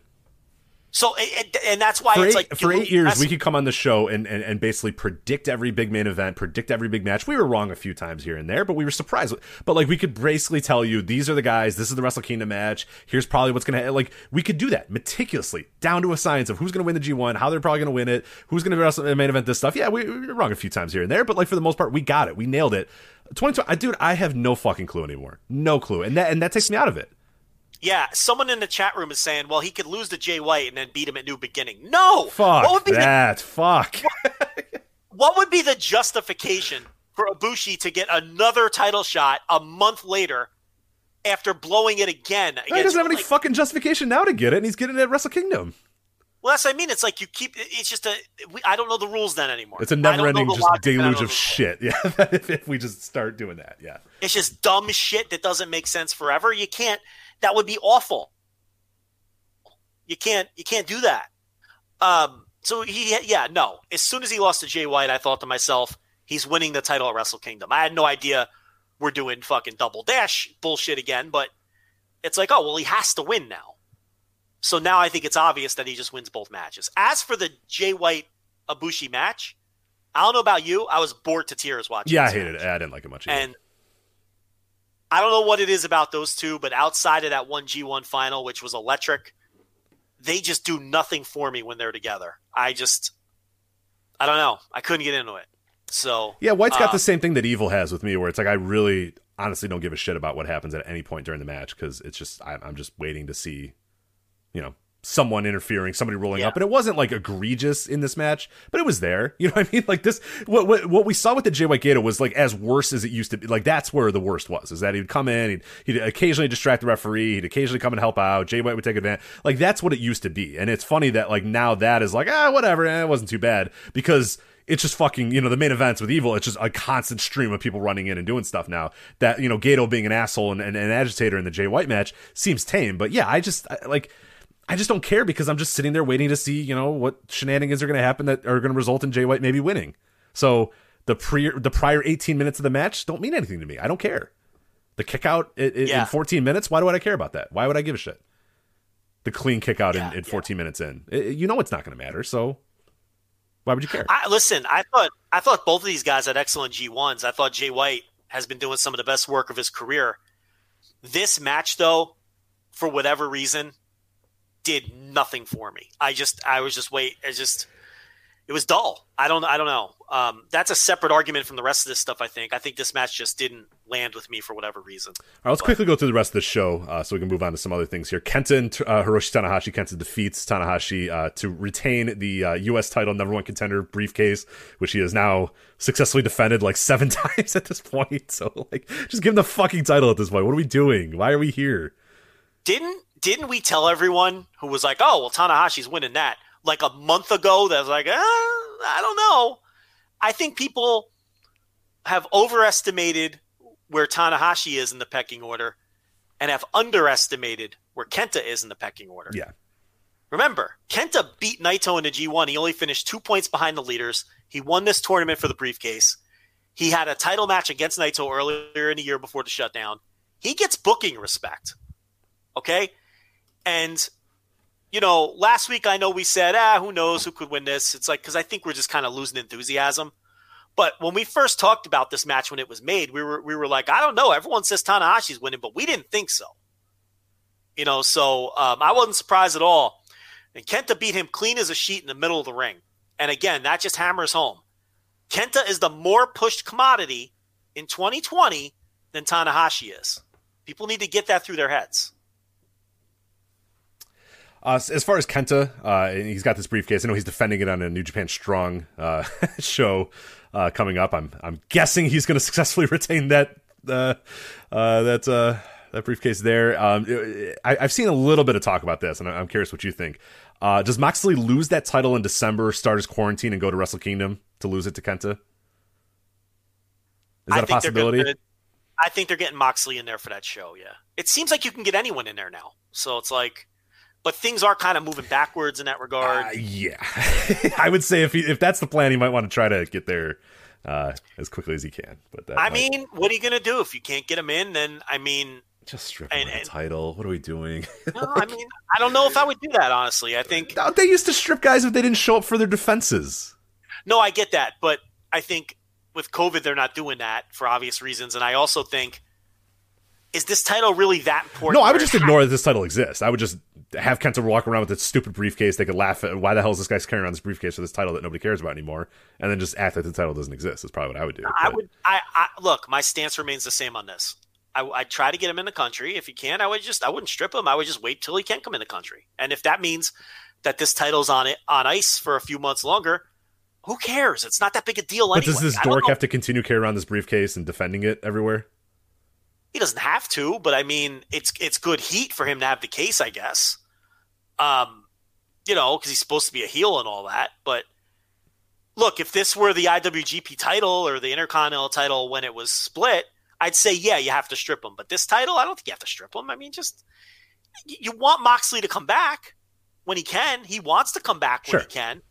B: So it- and that's why
A: for
B: it's
A: eight,
B: like
A: for eight years, we could come on the show and, and, and basically predict every big main event, predict every big match. We were wrong a few times here and there, but we were surprised. But like, we could basically tell you these are the guys. This is the Wrestle Kingdom match. Here's probably what's gonna like. We could do that meticulously, down to a science of who's gonna win the G1, how they're probably gonna win it, who's gonna wrestle the main event. This stuff. Yeah, we, we were wrong a few times here and there, but like for the most part, we got it. We nailed it. 2020, dude, I have no fucking clue anymore. No clue, and that and that takes me out of it.
B: Yeah, someone in the chat room is saying, "Well, he could lose to Jay White and then beat him at New Beginning." No,
A: Fuck
B: what would be the,
A: that. Fuck. [laughs]
B: what would be the justification for Ibushi to get another title shot a month later after blowing it again?
A: he doesn't have any
B: like,
A: fucking justification now to get it, and he's getting it at Wrestle Kingdom.
B: Well, that's what I mean. It's like you keep. It's just a. We, I don't know the rules then anymore.
A: It's a never-ending just
B: logic, and I don't
A: deluge of shit. [laughs] Yeah, if, if we just start doing that, yeah.
B: It's just dumb shit that doesn't make sense forever. You can't. That would be awful. You can't. You can't do that. Um. So he. Yeah. No. As soon as he lost to Jay White, I thought to myself, he's winning the title at Wrestle Kingdom. I had no idea we're doing fucking double dash bullshit again, but it's like, oh well, he has to win now. So now I think it's obvious that he just wins both matches. As for the Jay White Ibushi match, I don't know about you. I was bored to tears watching.
A: Yeah, I hated
B: match.
A: it. I didn't like it much. Either.
B: And I don't know what it is about those two, but outside of that one G1 final, which was electric, they just do nothing for me when they're together. I just, I don't know. I couldn't get into it. So
A: yeah, White's got
B: uh,
A: the same thing that Evil has with me, where it's like I really, honestly, don't give a shit about what happens at any point during the match because it's just I'm, I'm just waiting to see, you know, someone interfering, somebody rolling
B: Yeah.
A: up, and it wasn't like egregious in this match, but it was there. [laughs] You know what I mean? Like this, what what, what we saw with the Jay White Gedo was like as worse as it used to be. Like that's where the worst was. Is that he'd come in, he'd, he'd occasionally distract the referee, he'd occasionally come and help out. Jay White would take advantage. Like that's what it used to be, and it's funny that like now that is like ah whatever, eh, it wasn't too bad because it's just fucking you know the main events with evil it's just a constant stream of people running in and doing stuff now that you know Gedo being an asshole and, and an agitator in the jay white match seems tame but yeah i just I, like i just don't care because i'm just sitting there waiting to see you know what shenanigans are going to happen that are going to result in jay white maybe winning so the pre the prior 18 minutes of the match don't mean anything to me i don't care the kick out in, in
B: Yeah.
A: 14 minutes why do i care about that why would i give a shit the clean kick out
B: Yeah,
A: in, in
B: yeah.
A: 14 minutes in you know it's not going to matter so why would you care
B: I listen. I thought I thought both of these guys had excellent G ones. I thought Jay White has been doing some of the best work of his career. This match, though, for whatever reason, did nothing for me. I just I was just wait. It just it was dull. I don't I don't know. Um, that's a separate argument from the rest of this stuff. I think. I think this match just didn't land with me for whatever reason.
A: All right, let's quickly go through the rest of the show uh, so we can move on to some other things here. Kenta and uh, Hiroshi Tanahashi. Kenta defeats Tanahashi uh, to retain the uh, U.S. title number one contender briefcase, which he has now successfully defended like seven [laughs] times at this point. So, like, just give him the fucking title at this point. What are we doing? Why are we here?
B: Didn't didn't we tell everyone who was like, oh well, Tanahashi's winning that like a month ago? That was like, uh, I don't know. I think people have overestimated where Tanahashi is in the pecking order, and have underestimated where Kenta is in the pecking order.
A: Yeah.
B: Remember, Kenta beat Naito in the G1. He only finished two points behind the leaders. He won this tournament for the briefcase. He had a title match against Naito earlier in the year before the shutdown. He gets booking respect. Okay? And, you know, last week I know we said, ah, who knows who could win this? It's like, because I think we're just kind of losing enthusiasm. But when we first talked about this match when it was made, we were we were like, I don't know. Everyone says Tanahashi's winning, but we didn't think so. You know, so um, I wasn't surprised at all. And Kenta beat him clean as a sheet in the middle of the ring. And again, that just hammers home. Kenta is the more pushed commodity in 2020 than Tanahashi is. People need to get that through their heads.
A: Uh, as far as Kenta, uh, he's got this briefcase. I know he's defending it on a New Japan Strong uh, [laughs] show uh, coming up. I'm I'm guessing he's going [laughs] to successfully retain that uh, uh, that uh, that briefcase there. Um, I, I've seen a little bit of talk about this, and I'm curious what you think. Uh, does Moxley lose that title in December, start his quarantine, and go to Wrestle Kingdom to lose it to Kenta? Is that
B: I
A: a
B: they're gonna-
A: possibility?
B: I think they're getting Moxley in there for that show. Yeah, it seems like you can get anyone in there now. So it's like, but things are kind of moving backwards in that regard.
A: Uh, yeah, [laughs] I would say if he, if that's the plan, he might want to try to get there uh, as quickly as he can. But that
B: I
A: might-
B: mean, what are you going to do if you can't get him in? Then I mean,
C: Just strip him
B: And-
C: of the
B: and-
C: title. What are we doing? [laughs]
B: No, I mean, I don't know if I would do that honestly. I think
C: they used to strip guys if they didn't show up for their defenses.
B: no, I get that, but I think with COVID they're not doing that for obvious reasons, and I also think is this title really that important?
A: No, I would just ignore that this title exists. I would just have Kenta walk around with this stupid briefcase. They could laugh at why the hell is this guy's carrying around this briefcase for this title that nobody cares about anymore, and then just act like the title doesn't exist. That's probably what I would do.
B: I
A: But-
B: would. I, I look. My stance remains the same on this. I, I'd try to get him in the country. If he can, I would just. I wouldn't strip him. I would just wait till he can come in the country. And if that means that this title's on it on ice for a few months longer, who cares? It's not that big a deal
A: But
B: anyway.
A: does this dork have to continue carrying around this briefcase and defending it everywhere?
B: He doesn't have to, but I mean, it's it's good heat for him to have the case, I guess. Um, you know, because he's supposed to be a heel and all that. But look, if this were the IWGP title or the Intercontinental title when it was split, I'd say yeah, you have to strip him. But this title, I don't think you have to strip him. I mean, just you want Moxley to come back when he can. He wants to come back when
A: Sure.
B: he can.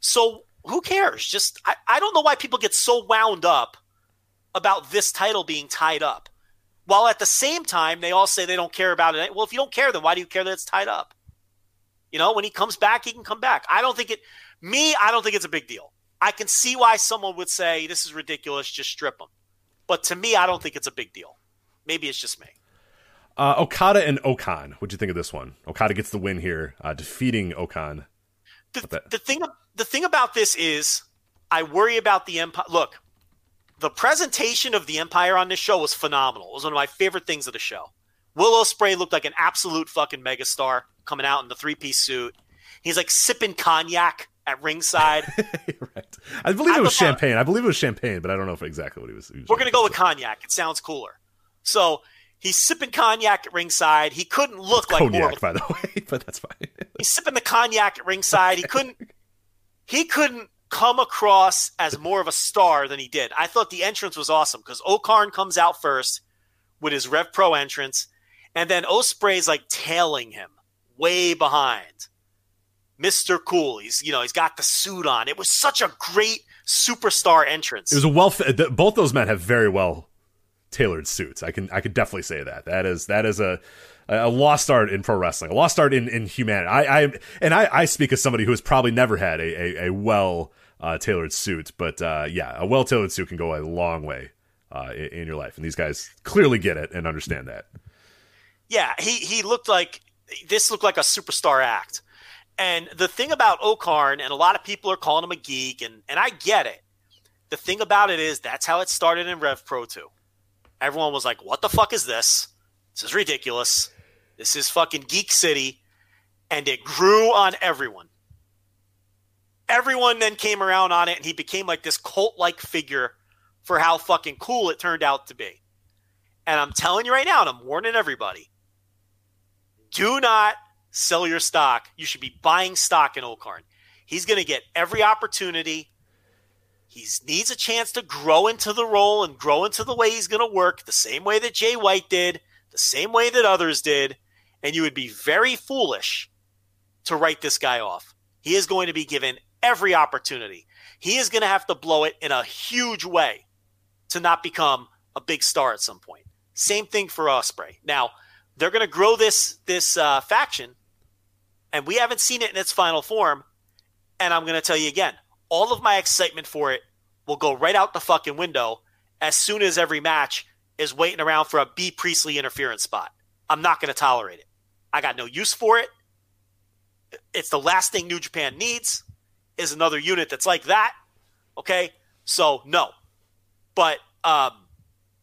B: So who cares? Just I, I don't know why people get so wound up about this title being tied up. While at the same time, they all say they don't care about it. Well, if you don't care, then why do you care that it's tied up? You know, when he comes back, he can come back. I don't think it, me, I don't think it's a big deal. I can see why someone would say this is ridiculous, just strip him. But to me, I don't think it's a big deal. Maybe it's just me.
A: Uh, Okada and O-Khan. What'd you think of this one? Okada gets the win here, uh, defeating O-Khan.
B: The, the thing, the thing about this is, I worry about the empire. Look, the presentation of the empire on this show was phenomenal. It was one of my favorite things of the show. Will Ospreay looked like an absolute fucking megastar coming out in the three piece suit. He's like sipping cognac at ringside. [laughs]
A: right. I believe
B: I
A: it was champagne. I believe it was champagne, but I don't know exactly what he was. he was
B: We're gonna go with cognac. It sounds cooler. So he's sipping cognac at ringside. He couldn't look like
A: cognac,
B: a
A: by the way, [laughs] but that's fine.
B: he's sipping the cognac at ringside. He couldn't he couldn't come across as more of a star than he did. I thought the entrance was awesome because O-Khan comes out first with his Rev Pro entrance, and then Ospreay's like tailing him way behind. Mr. Cool. He's you know, he's got the suit on. It was such a great superstar entrance.
A: It was a well. th- Both those men have very well tailored suits. I can I could definitely say that. That is that is a a lost art in pro wrestling, a lost art in in humanity. I, I and I, I speak as somebody who has probably never had a a, a well uh, tailored suit, but uh, yeah, a well tailored suit can go a long way uh, in, in your life, and these guys clearly get it and understand that.
B: Yeah, he he looked like this looked like a superstar act. And the thing about O-Khan, and a lot of people are calling him a geek, and, and I get it. The thing about it is that's how it started in Rev Pro 2. Everyone was like, what the fuck is this? This is ridiculous. This is fucking Geek City. And it grew on everyone. Everyone then came around on it, and he became like this cult like figure for how fucking cool it turned out to be. And I'm telling you right now, and I'm warning everybody do not sell your stock. You should be buying stock in O-Khan. He's going to get every opportunity. He needs a chance to grow into the role and grow into the way he's going to work, the same way that Jay White did, the same way that others did. And you would be very foolish to write this guy off. He is going to be given every opportunity. He is going to have to blow it in a huge way to not become a big star at some point. Same thing for Ospreay. Now, they're going to grow this this uh, faction, and we haven't seen it in its final form. And I'm going to tell you again, all of my excitement for it will go right out the fucking window as soon as every match is waiting around for a Bea Priestley interference spot. I'm not going to tolerate it. I got no use for it. It's the last thing New Japan needs is another unit that's like that. Okay, so no, but um,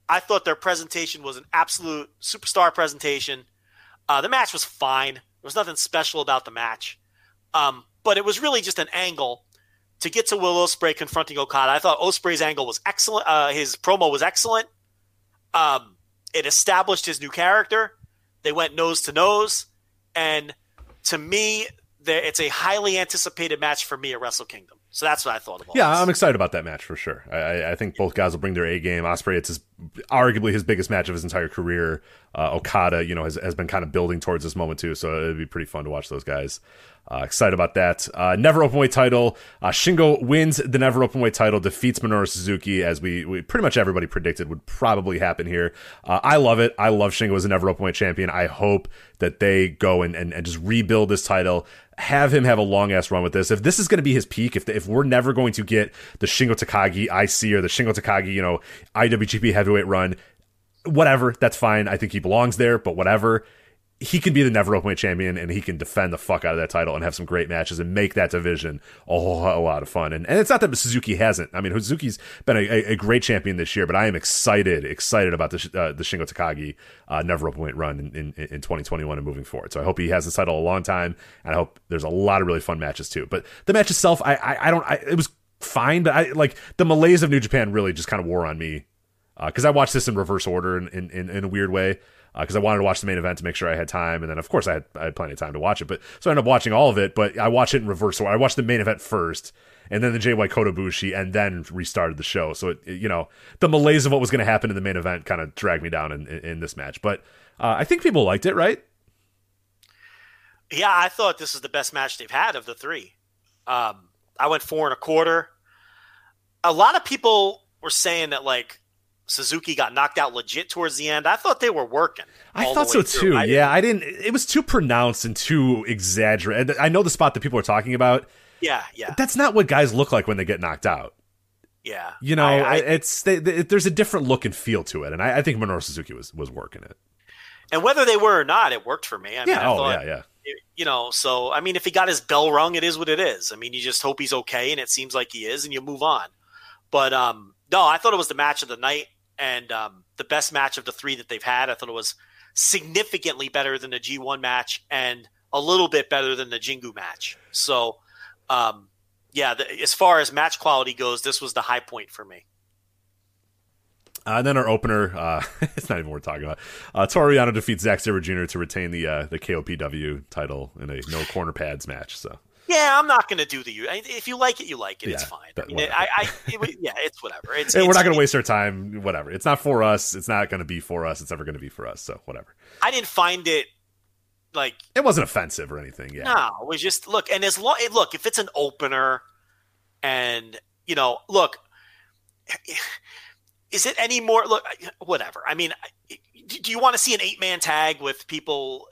B: I thought their presentation was an absolute superstar presentation. Uh, the match was fine. There was nothing special about the match, um, but it was really just an angle to get to Will Ospreay confronting Okada. I thought Ospreay's angle was excellent. Uh, his promo was excellent. Um, it established his new character. They went nose to nose, and to me, it's a highly anticipated match for me at Wrestle Kingdom. So that's what I thought of all
A: Yeah,
B: this.
A: I'm excited about that match for sure. I, I- I think both guys will bring their A game. Ospreay, it's his, arguably his biggest match of his entire career. Uh, Okada, you know, has, has been kind of building towards this moment too, so it'd be pretty fun to watch those guys Uh, excited about that. Uh, never openweight title. Uh, Shingo wins the never openweight title, defeats Minoru Suzuki, as we, we pretty much everybody predicted would probably happen here. Uh, I love it. I love Shingo as a never openweight champion. I hope that they go and, and, and just rebuild this title. Have him have a long ass run with this. If this is going to be his peak, if if we're never going to get the Shingo Takagi IC or the Shingo Takagi, you know, IWGP heavyweight run, whatever, that's fine. I think he belongs there, but whatever he can be the never openweight champion and he can defend the fuck out of that title and have some great matches and make that division a whole a lot of fun. And, and it's not that Suzuki hasn't. I mean, Suzuki's been a, a great champion this year, but I am excited, excited about the, uh, the Shingo Takagi uh, never openweight run in, in, in 2021 and moving forward. So I hope he has the title a long time and I hope there's a lot of really fun matches too. But the match itself, I, I, I don't, I, it was fine, but I like the malaise of New Japan really just kind of wore on me because uh, I watched this in reverse order in, in, in a weird way because uh, I wanted to watch the main event to make sure I had time, and then of course I had I had plenty of time to watch it. But so I ended up watching all of it, but I watched it in reverse. order. I watched the main event first, and then the JY Ibushi, and then restarted the show. So it, it, you know the malaise of what was going to happen in the main event kind of dragged me down in, in, in this match. But uh, I think people liked it, right?
B: Yeah, I thought this was the best match they've had of the three. Um, I went four and a quarter. A lot of people were saying that like Suzuki got knocked out legit towards the end. I thought they were working.
A: I thought so through. too. I yeah, I didn't. It was too pronounced and too exaggerated. I know the spot that people are talking about.
B: Yeah, yeah.
A: That's not what guys look like when they get knocked out.
B: Yeah,
A: you know, I, I, it's they, they, there's a different look and feel to it, and I, I, think Minoru Suzuki was was working it.
B: And whether they were or not, it worked for me. I
A: yeah,
B: mean,
A: oh
B: thought,
A: yeah, yeah.
B: You know, so I mean, if he got his bell rung, it is what it is. I mean, you just hope he's okay, and it seems like he is, and you move on. But um, no, I thought it was the match of the night and um, the best match of the three that they've had. I thought it was significantly better than the G1 match and a little bit better than the Jingu match. So, um, yeah, the, as far as match quality goes, this was the high point for me.
A: Uh, and then our opener, uh, [laughs] it's not even worth talking about. Uh, Toru Yano defeats Zack Sabre Jr. to retain the uh, the KOPW title in a no corner pads match. So
B: yeah, I'm not going to do the. If you like it, you like it. Yeah, it's fine. I mean, I, I it, yeah, it's whatever. [laughs] It's,
A: we're not going to waste our time. Whatever. It's not for us. It's not going to be for us. It's never going to be for us. So whatever.
B: I didn't find it like
A: it wasn't offensive or anything. Yeah.
B: No, it was just look. And as long look, if it's an opener, and you know, look, [sighs] is it any more? Look, whatever. I mean, do you want to see an eight man tag with people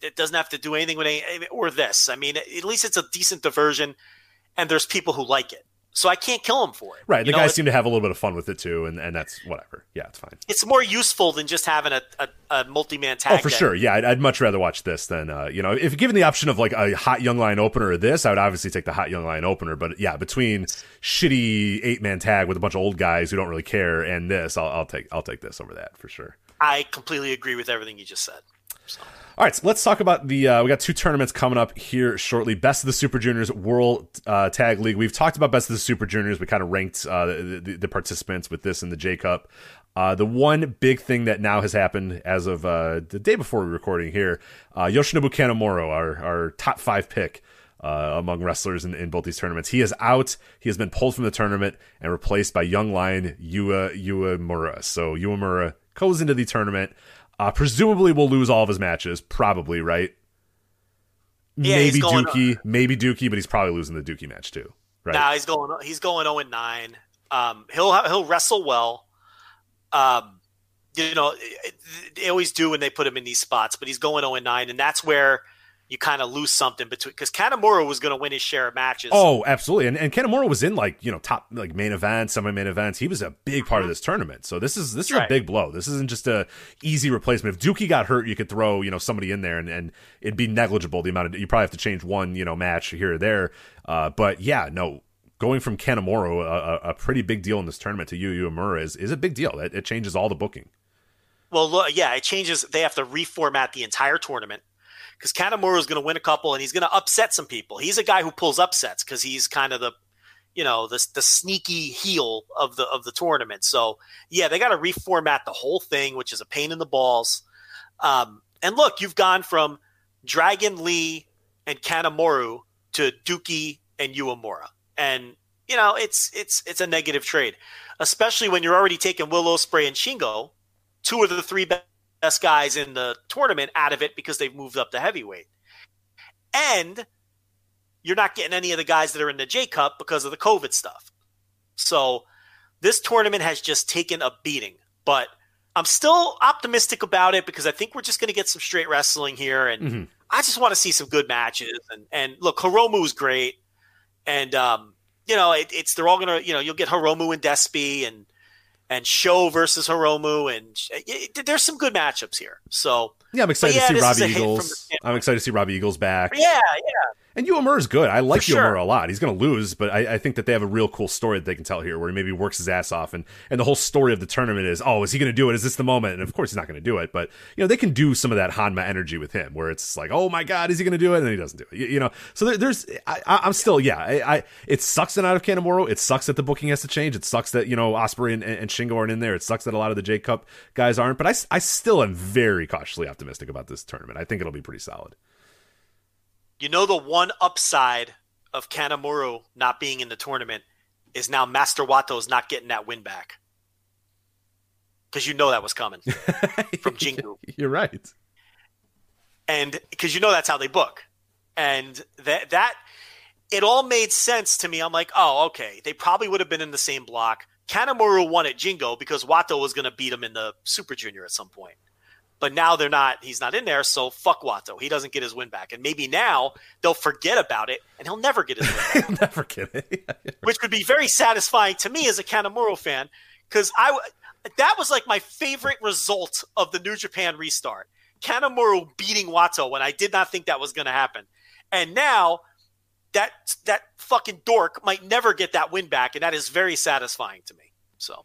B: that uh, doesn't have to do anything with any, or this? I mean, at least it's a decent diversion, and there's people who like it. So I can't kill them for it.
A: Right. The know, guys seem to have a little bit of fun with it too, and, and that's whatever. Yeah, it's fine.
B: It's more useful than just having a, a, a multi man tag.
A: Oh, for sure. Yeah, I'd, I'd, much rather watch this than uh, you know, if given the option of like a hot young line opener or this, I would obviously take the hot young line opener. But yeah, between shitty eight man tag with a bunch of old guys who don't really care and this, I'll, I'll take I'll take this over that for sure.
B: I completely agree with everything you just said. So.
A: All right, so let's talk about the. Uh, we got two tournaments coming up here shortly. Best of the Super Juniors World uh, Tag League. We've talked about Best of the Super Juniors. We kind of ranked uh, the, the, the, participants with this in the J Cup. Uh, the one big thing that now has happened as of uh, the day before we're recording here, uh, Yoshinobu Kanemaru, our, our top five pick among wrestlers in, in, both these tournaments. He is out. He has been pulled from the tournament and replaced by young lion Yuya Uemura. So Uemura goes into the tournament. Uh, presumably, will lose all of his matches. Probably, right?
B: Yeah,
A: maybe Dookie, maybe Dookie, but he's probably losing the Dookie match too. Right?
B: Nah, he's going. He's going zero oh and nine. Um, he'll he'll wrestle well. Um, you know, they always do when they put him in these spots, but he's going zero oh and nine, and that's where you kind of lose something between because Kanemaru was going to win his share of matches.
A: Oh, absolutely, and and Kanemaru was in like you know top like main events, semi main events. He was a big part of mm-hmm. this tournament. So this is this is right. a big blow. This isn't just a easy replacement. If Dookie got hurt, you could throw you know somebody in there and, and it'd be negligible the amount of you probably have to change one you know match here or there. Uh, but yeah, no. Going from Kanemaru, a, a, pretty big deal in this tournament, to Yu Uemura is, is a big deal. It, it changes all the booking.
B: Well, look, yeah, it changes. They have to reformat the entire tournament because Kanemaru is going to win a couple and he's going to upset some people. He's a guy who pulls upsets because he's kind of the, you know, the the sneaky heel of the of the tournament. So yeah, they got to reformat the whole thing, which is a pain in the balls. Um, and look, you've gone from Dragon Lee and Kanemaru to Dookie and Uemura, and you know it's it's it's a negative trade, especially when you're already taking Will Ospreay and Shingo, two of the three best best guys in the tournament out of it because they've moved up to heavyweight. And you're not getting any of the guys that are in the J Cup because of the COVID stuff. So this tournament has just taken a beating, but I'm still optimistic about it because I think we're just going to get some straight wrestling here, and
A: Mhm.
B: I just want to see some good matches. And and look, Hiromu's great, and um, you know it, it's they're all gonna you know you'll get Hiromu and Despy and and Show versus Hiromu, and it, there's some good matchups here. So
A: Yeah, I'm excited
B: yeah,
A: to see
B: this is a
A: Robbie
B: hit from the
A: Eagles. I'm excited to see Robbie Eagles back.
B: yeah, yeah,
A: And Uemura is good. I like
B: For sure.
A: Uemura a lot. He's going to lose, but I, I think that they have a real cool story that they can tell here, where he maybe works his ass off, and and the whole story of the tournament is, oh, is he going to do it? Is this the moment? And of course, he's not going to do it, but you know they can do some of that Honma energy with him, where it's like, oh my god, is he going to do it? And then he doesn't do it. You, you know, so there, there's, I, I'm still, yeah, I, I, it sucks that out of Kanemaru. It sucks that the booking has to change. It sucks that you know Ospreay and, and Shingo aren't in there. It sucks that a lot of the J Cup guys aren't. But I, I still am very cautiously optimistic about this tournament. I think it'll be pretty solid.
B: You know the one upside of Kanemaru not being in the tournament is now Master Wato's not getting that win back. Because you know that was coming [laughs] from Jingu. [laughs]
A: You're right.
B: and because you know that's how they book, and that that it all made sense to me. I'm like, oh, okay, they probably would have been in the same block. Kanemaru won at Jingu because Wato was going to beat him in the Super Junior at some point, but now they're not. He's not in there, so fuck Wato. He doesn't get his win back, and maybe now they'll forget about it, and he'll never get his win back, [laughs]
A: Never kidding. [laughs]
B: which would be very satisfying to me as a Kanemaru fan because I that was like my favorite result of the New Japan restart. Kanemaru beating Wato when I did not think that was going to happen. And now that that fucking dork might never get that win back, and that is very satisfying to me. So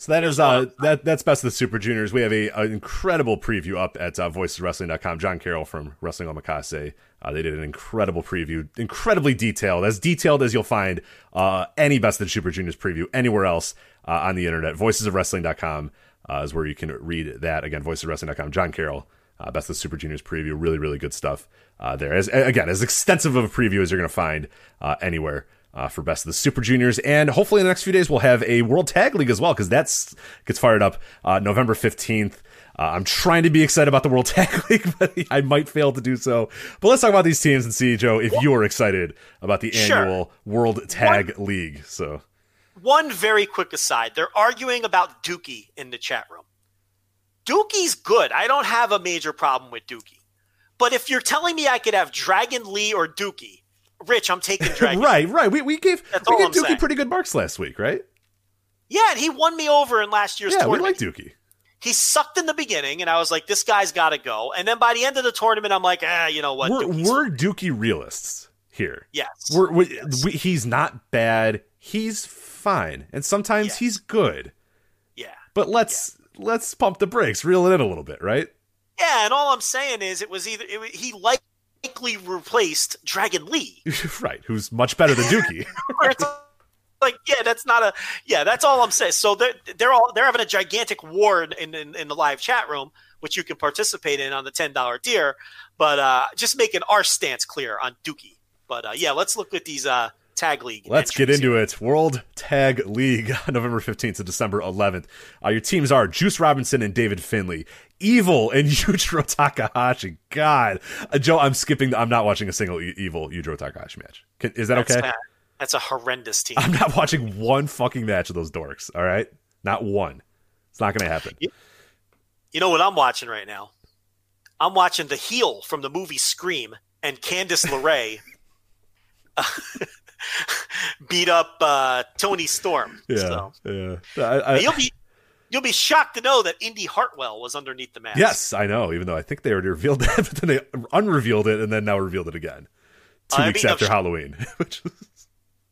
A: So that is uh that that's best of the Super Juniors. We have a an incredible preview up at uh, voiceswrestling.com. John Carroll from Wrestling Omakase. Uh, they did an incredible preview, incredibly detailed, as detailed as you'll find uh, any best of the Super Juniors preview anywhere else uh, on the internet. Voicesofwrestling.com uh, is where you can read that. Again, voicesofwrestling.com. John Carroll, uh, best of the Super Juniors preview. Really, really good stuff uh, there. As again, as extensive of a preview as you're going to find uh, anywhere uh, for best of the Super Juniors. And hopefully in the next few days we'll have a World Tag League as well because that's gets fired up uh, November fifteenth. Uh, I'm trying to be excited about the World [laughs] Tag League, but I might fail to do so. But let's talk about these teams and see, Joe, if you're excited about the
B: Sure.
A: annual World Tag League. So
B: one very quick aside: they're arguing about Dookie in the chat room. Dookie's good. I don't have a major problem with Dookie. But if you're telling me I could have Dragon Lee or Dookie, Rich, I'm taking [laughs] Dragon.
A: right, right. We, we gave
B: That's
A: we gave
B: I'm
A: Dookie
B: saying.
A: pretty good marks last week, right?
B: Yeah, and he won me over in last year's
A: Yeah, we like Dookie.
B: he sucked in the beginning, and I was like, this guy's got to go. And then by the end of the tournament, I'm like, ah, you know what?
A: We're, we're Dookie realists here.
B: yes.
A: We're, we we, he's not bad. He's fine, and sometimes
B: Yes.
A: he's good.
B: yeah.
A: But let's let's pump the brakes, reel it in a little bit, right?
B: Yeah, and all I'm saying is it was either it, he likely replaced Dragon Lee. [laughs]
A: right. Who's much better than Dookie? [laughs]
B: Like, yeah, that's not a yeah, that's all I'm saying. So they're they're all they're having a gigantic war in in, in the live chat room, which you can participate in on the ten dollar tier. But uh, just making our stance clear on Dookie. But uh, yeah, let's look at these uh, tag league.
A: Let's get into
B: here.
A: it. World Tag League, [laughs] November 15th to December 11th. Uh, your teams are Juice Robinson and David Finlay, Evil and [laughs] Yujiro Takahashi. God, uh, Joe, I'm skipping. I'm not watching a single e- Evil Yujiro Takahashi match. Can, is that
B: That's
A: okay?
B: bad. That's a horrendous team.
A: I'm not watching one fucking match of those dorks. All right, not one. It's not going to happen.
B: You know what I'm watching right now? I'm watching the heel from the movie Scream and Candice [laughs] LeRae [laughs] beat up uh, Toni Storm.
A: Yeah,
B: So,
A: yeah. I, I,
B: you'll be you'll be shocked to know that Indy Hartwell was underneath the mask.
A: yes, I know. Even though I think they already revealed [laughs] that, but then they unrevealed it and then now revealed it again. Two uh,
B: I
A: weeks after
B: no,
A: Halloween. [laughs] Which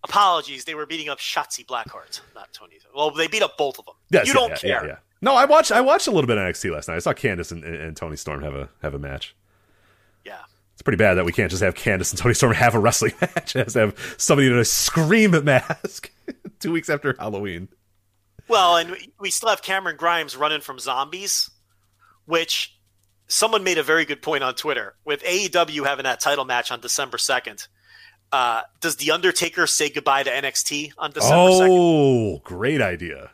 B: Apologies, they were beating up Shotzi Blackheart, not Toni. Well, they beat up both of them.
A: Yes,
B: you
A: yeah,
B: don't
A: yeah,
B: care.
A: Yeah. No, I watched. I watched a little bit of NXT last night. I saw Candice and, and, and Toni Storm have a have a match.
B: Yeah.
A: It's pretty bad that we can't just have Candice and Toni Storm have a wrestling [laughs] match. It has to have somebody in a scream mask two weeks after Halloween.
B: Well, and we- still have Cameron Grimes running from zombies, which someone made a very good point on Twitter. With AEW having that title match on December 2nd, uh, does The Undertaker say goodbye to NXT on December 2nd?
A: Oh, great idea!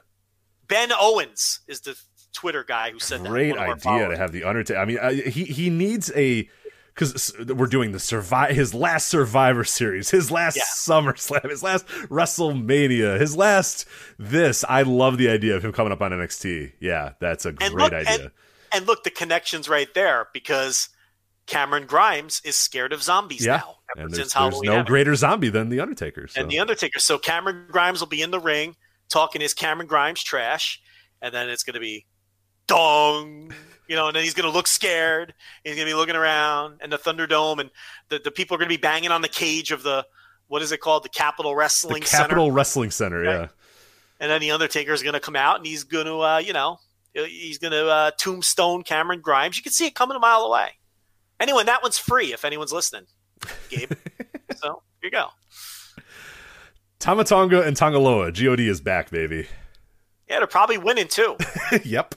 B: Ben Owens is the Twitter guy who said that.
A: Great
B: of our
A: idea to have the Undertaker. I mean, uh, he he needs a because we're doing the survive his last Survivor Series, his last
B: Yeah.
A: SummerSlam, his last WrestleMania, his last this. I love the idea of him coming up on NXT. Yeah, that's a great
B: look,
A: idea.
B: and, and look, the connection's right there because Cameron Grimes is scared of zombies
A: yeah,
B: now. Ever
A: and
B: since
A: there's, there's no greater zombie than the Undertaker. So.
B: and the Undertaker. So Cameron Grimes will be in the ring talking his Cameron Grimes trash, and then it's going to be dong, you know, and then he's going to look scared. He's going to be looking around, and the Thunderdome, and the, the people are going to be banging on the cage of the what is it called, the Capitol
A: the
B: Wrestling
A: Capitol
B: Center,
A: Wrestling Center,
B: Right.
A: yeah.
B: and then the Undertaker is going to come out, and he's going to, uh, you know, he's going to uh, tombstone Cameron Grimes. You can see it coming a mile away. Anyway, that one's free if anyone's listening, Gabe. [laughs] so here you go.
A: Tama Tonga and Tanga Loa, God is back, baby.
B: Yeah, they're probably winning too. [laughs]
A: yep.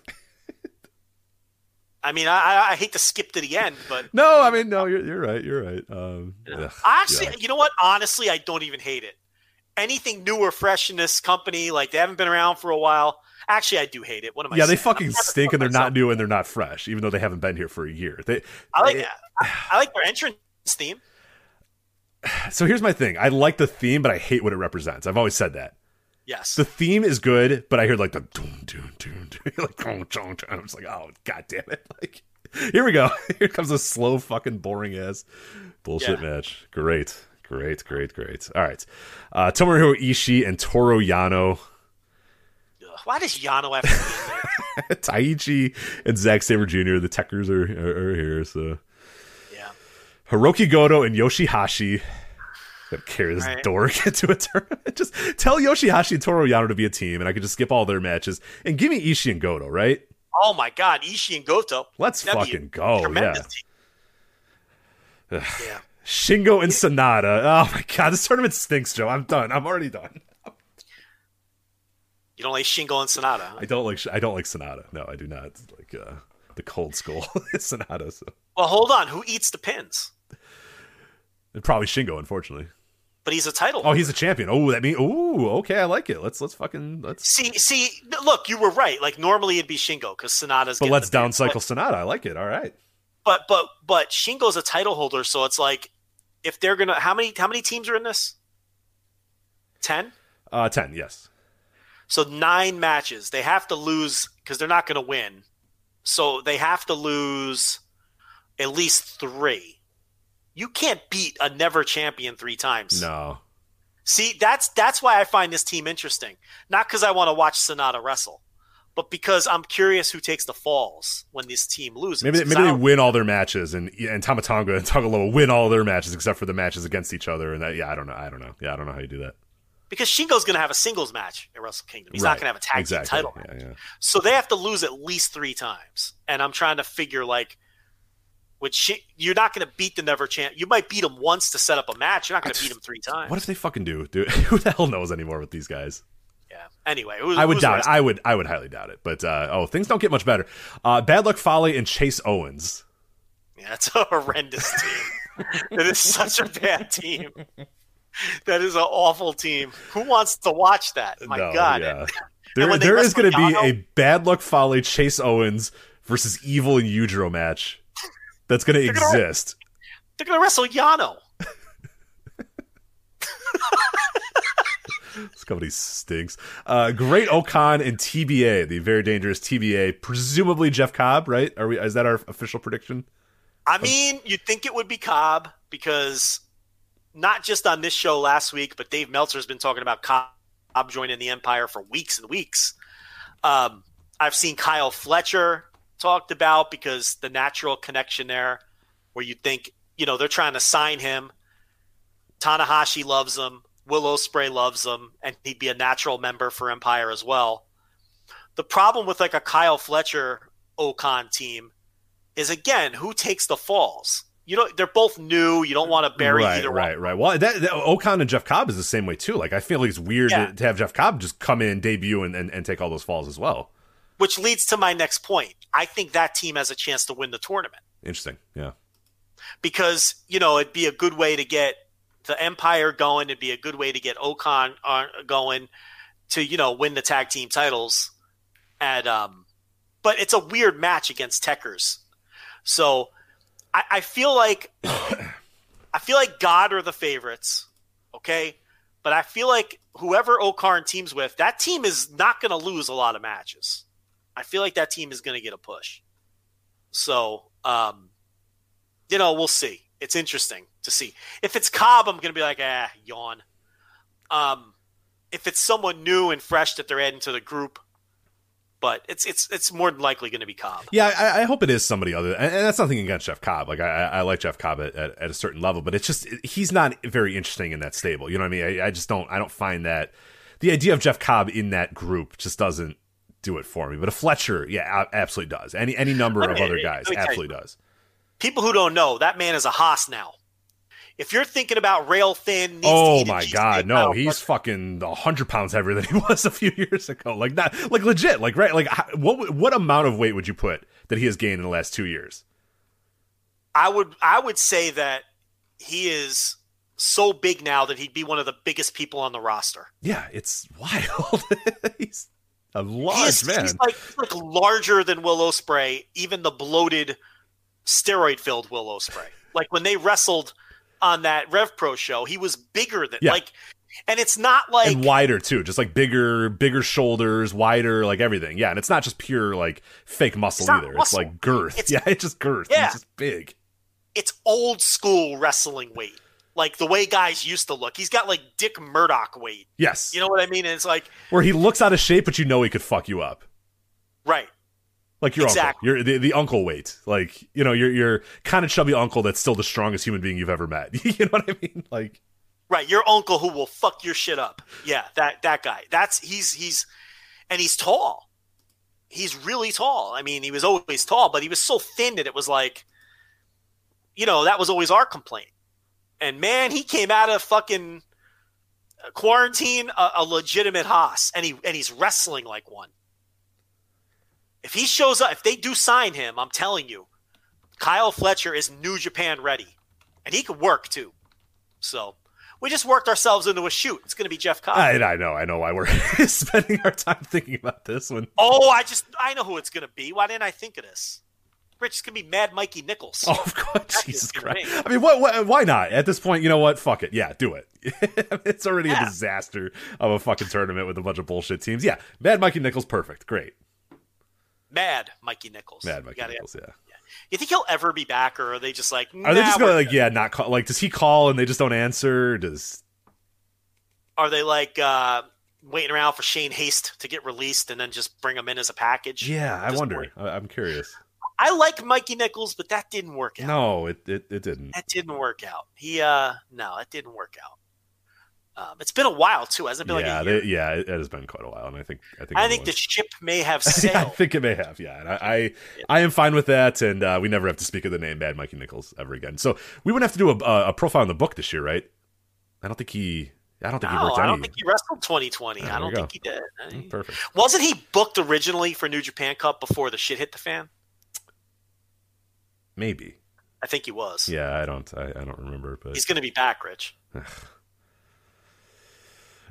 B: I mean, I, I- I hate to skip to the end, but [laughs]
A: No, I mean, no, you're, you're right. You're right. Um, ugh,
B: actually,
A: yeah.
B: you know what? Honestly, I don't even hate it. Anything new or fresh in this company, like they haven't been around for a while. Actually, I do hate it. What am I?
A: yeah, they fucking stink and they're
B: myself.
A: not new and they're not fresh, even though they haven't been here for a year. They,
B: I like
A: they-
B: I, I like their entrance theme. [sighs]
A: so here's my thing. I like the theme, but I hate what it represents. I've always said that.
B: Yes,
A: The theme is good, but I hear like the doom, doom, doom, doom, like dun, dun, dun. [laughs] [laughs] I'm just like, oh god damn it! [laughs] Like, here we go. Here comes a slow, fucking, boring ass bullshit
B: Yeah.
A: match. Great, great, great, great. All right, uh, Tomohiro Ishii and Toru Yano,
B: why does Yano have to be there?
A: Taichi and Zack Sabre Jr. The Tekkers are, are, are here. So
B: Yeah,
A: Hiroki Goto and Yoshihashi. Gotta carry this
B: Right.
A: dork into [laughs] a tournament. Just tell Yoshihashi and Toru Yano to be a team, and I could just skip all their matches and give me Ishii and Goto, right?
B: Oh my God, Ishii and Goto.
A: Let's
B: That'd
A: fucking go, yeah.
B: yeah.
A: Shingo and SANADA. Oh my god, this tournament stinks, Joe. I'm done. I'm already done.
B: You don't like Shingo and SANADA. huh?
A: I don't like. I don't like SANADA. No, I do not like uh, the cold skull [laughs] SANADA. So
B: Well, hold on. Who eats the pins?
A: probably Shingo, unfortunately.
B: But he's a title.
A: Oh, he's a champion. Oh, that mean. Oh, okay. I like it. Let's let's fucking let's.
B: See, see, look, you were right. Like normally it'd be Shingo because SANADA's.
A: But let's
B: the
A: down
B: pins.
A: cycle SANADA. I like it. All right.
B: But but but Shingo's a title holder, so it's like if they're gonna how many how many teams are in this? Ten.
A: Uh, ten. Yes.
B: So nine matches. They have to lose because they're not gonna win. So they have to lose at least three. You can't beat a never champion three times.
A: No.
B: See, that's that's why I find this team interesting. Not because I want to watch SANADA wrestle, but because I'm curious who takes the falls when this team loses.
A: Maybe maybe they win all their matches, and and Tama Tonga and Tanga Loa win all their matches except for the matches against each other. And that, yeah, I don't know. I don't know. Yeah, I don't know how you do that.
B: because Shingo's going to have a singles match at Wrestle Kingdom. He's
A: Right.
B: not going to have a tag
A: exactly.
B: team title match.
A: Yeah, yeah.
B: So they have to lose at least three times. And I'm trying to figure like, which Shin- you're not going to beat the never champ. You might beat him once to set up a match. You're not going to beat him three times.
A: What if they fucking do? Dude, [laughs] who the hell knows anymore with these guys?
B: yeah. Anyway, who's,
A: I would doubt it. I would I would highly doubt it. But uh, oh, things don't get much better. Uh, Bad Luck Fale and Chase Owens.
B: Yeah, it's a [laughs] horrendous team. it is such a bad team. That is an awful team. Who wants to watch that? My
A: No,
B: God.
A: yeah. There, there is going to be a Bad Luck Fale Chase Owens versus Evil and Yujiro match that's going to
B: They're gonna-
A: exist.
B: They're going to wrestle Yano. [laughs]
A: This company stinks. Uh, Great O-Khan and TBA, the very dangerous TBA. Presumably Jeff Cobb, right? Are we? Is that our official prediction?
B: I mean, you'd think it would be Cobb because not just on this show last week, but Dave Meltzer's been talking about Cobb joining the Empire for weeks and weeks. Um, I've seen Kyle Fletcher talked about because the natural connection there, where you think, you know, they're trying to sign him. Tanahashi loves him. Will Ospreay loves him, and he'd be a natural member for Empire as well. The problem with like a Kyle Fletcher O-Khan team is again who takes the falls. You know, they're both new. You don't want to bury
A: right,
B: either
A: right,
B: one.
A: right. Well, that, that O-Khan and Jeff Cobb is the same way too. Like I feel like it's weird
B: Yeah.
A: to, to have Jeff Cobb just come in, debut, and, and, and take all those falls as well.
B: Which leads to my next point. I think that team has a chance to win the tournament
A: Interesting. Yeah.
B: because you know it'd be a good way to get the Empire going. It'd be a good way to get O-Khan uh, going to you know win the tag team titles. And um, but it's a weird match against Tekkers, so I, I feel like I feel like God are the favorites. Okay, but I feel like whoever O-Khan teams with, that team is not going to lose a lot of matches. I feel like that team is going to get a push. So, um, you know, we'll see. It's interesting to see. If it's Cobb, I'm going to be like, ah, yawn. Um, if it's someone new and fresh that they're adding to the group, but it's it's it's more than likely going to be Cobb.
A: Yeah, I, I, hope it is somebody other, and, that's nothing against Jeff Cobb. Like I, I like Jeff Cobb at, at, at, a certain level, but it's just he's not very interesting in that stable. You know what I mean? I, I just don't I don't find that the idea of Jeff Cobb in that group just doesn't do it for me. But a Fletcher, yeah, absolutely does. Any any number of other guys absolutely does.
B: People who don't know that man is a Haas now. If you're thinking about rail thin,
A: oh my god, no, he's fucking hundred pounds heavier than he [laughs] was a few years ago. Like that, like legit, like right, like what what amount of weight would you put that he has gained in the last two years?
B: I would I would say that he is so big now that he'd be one of the biggest people on the roster.
A: Yeah, it's wild. [laughs] he's a large he's, man.
B: He's like, he's like larger than Will Ospreay, even the bloated, steroid filled Will Ospreay. like when they wrestled on that Rev Pro show, he was bigger than yeah. like. And it's not like
A: and wider too, just like bigger, bigger shoulders, wider, like everything. Yeah, and it's not just pure like fake muscle it's either. Muscle. It's like girth. It's, [laughs] yeah, it's just girth. Yeah, it's just big.
B: It's old school wrestling weight like the way guys used to look. He's got like Dick Murdoch weight.
A: Yes.
B: You know what I mean? And it's like
A: where he looks out of shape, but you know he could fuck you up.
B: Right.
A: Like your exactly. uncle, your the, the uncle weight, like you know, your your kind of chubby uncle that's still the strongest human being you've ever met. [laughs] you know what I mean? Like,
B: right, your uncle who will fuck your shit up. Yeah, that that guy. That's he's he's, and he's tall. He's really tall. I mean, he was always tall, but he was so thin that it was like, you know, that was always our complaint and man, he came out of fucking quarantine a, a legitimate Haas, and he and he's wrestling like one. If he shows up, if they do sign him, I'm telling you, Kyle Fletcher is New Japan ready, and he could work too. So we just worked ourselves into a shoot. It's going to be Jeff Cobb.
A: I, I know, I know why we're [laughs] spending our time thinking about this one.
B: Oh, I just I know who it's going to be. Why didn't I think of this? Rich, it's gonna be Mad Mikey Nicholls.
A: Oh, of course, Jesus Christ! I mean, what, what, Why not? At this point, you know what? Fuck it. Yeah, do it. [laughs] it's already yeah. a disaster of a fucking tournament with a bunch of bullshit teams. Yeah, Mad Mikey Nicholls, perfect, great.
B: Mad Mikey Nicholls.
A: Mad Mikey Nicholls. Yeah. yeah.
B: You think he'll ever be back, or are they just like?
A: Nah, are they just gonna like, yeah, not call? Like, does he call and they just don't answer? Does?
B: Are they like? uh waiting around for Shane Haste to get released and then just bring him in as a package.
A: Yeah, I wonder. Point. I'm curious.
B: I like Mikey Nicholls, but that didn't work out.
A: No, it, it, it didn't.
B: That didn't work out. He uh no, it didn't work out. Um, it's been a while too, hasn't it been
A: yeah,
B: like they,
A: yeah, it has been quite a while, and I think I think
B: I think the ship may have [laughs] sailed.
A: I think it may have, yeah. And I I, yeah. I am fine with that, and uh, we never have to speak of the name Bad Mikey Nicholls ever again. So we wouldn't have to do a, a profile in the book this year, right? I don't think he. I don't think
B: no,
A: he worked.
B: I don't think he wrestled 2020. I don't think he did.
A: Perfect.
B: Wasn't he booked originally for New Japan Cup before the shit hit the fan?
A: Maybe.
B: I think he was.
A: Yeah, I don't. I, I don't remember, but
B: he's going to be back, Rich. [sighs]
A: and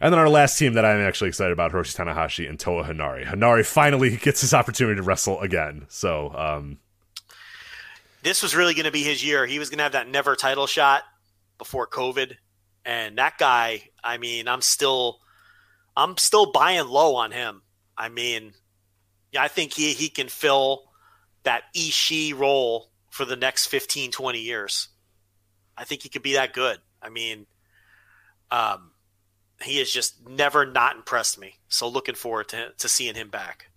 A: then our last team that I'm actually excited about: Hiroshi Tanahashi and Toa Henare. Hanari finally [laughs] gets his opportunity to wrestle again. So, um,
B: this was really going to be his year. He was going to have that never title shot before COVID, and that guy. I mean, I'm still, I'm still buying low on him. I mean, yeah, I think he he can fill that Ishii role for the next 15, 20 years. I think he could be that good. I mean, um, he has just never not impressed me. So looking forward to, to seeing him back.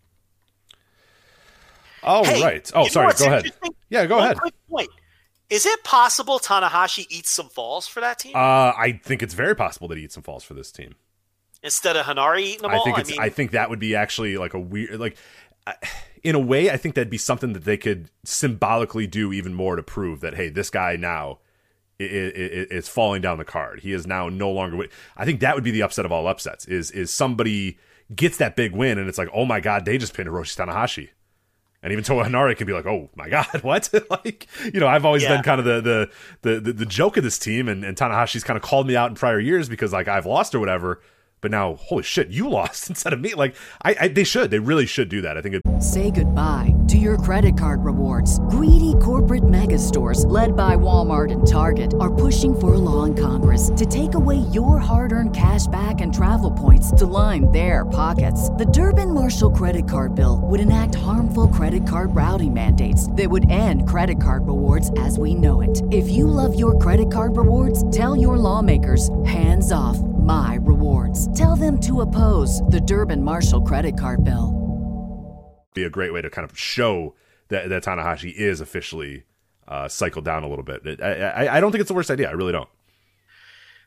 A: Oh, hey, right. Oh, sorry. Go ahead. Yeah, go One ahead.
B: Point. Is it possible Tanahashi eats some falls for that team?
A: Uh, I think it's very possible that he eats some falls for this team.
B: Instead of Henare eating them
A: I
B: all?
A: Think it's, I, mean, I think that would be actually like a weird, like, in a way, I think that'd be something that they could symbolically do even more to prove that hey, this guy now is, falling down the card. He is now no longer. I think that would be the upset of all upsets. Is is somebody gets that big win and it's like, oh my god, they just pinned Hiroshi Tanahashi. And even Toa Henare can be like, "Oh my God, [laughs] what?" [laughs] like, you know, I've always yeah. been kind of the, the the, the the joke of this team, and, and Tanahashi's kind of called me out in prior years because like I've lost or whatever. But now, holy shit, you lost [laughs] instead of me. Like, I, I they should, they really should do that. I think it.
D: Say goodbye to your credit card rewards. Greedy corporate mega stores, led by Walmart and Target, are pushing for a law in Congress to take away your hard earned cash back and travel points to line their pockets. The Durbin Marshall credit card bill would enact harmful credit card routing mandates that would end credit card rewards as we know it. If you love your credit card rewards, tell your lawmakers hands off my rewards. Tell them to oppose the Durbin Marshall credit card bill.
A: Be a great way to kind of show that, that Tanahashi is officially uh, cycled down a little bit. I, I, I don't think it's the worst idea. I really don't.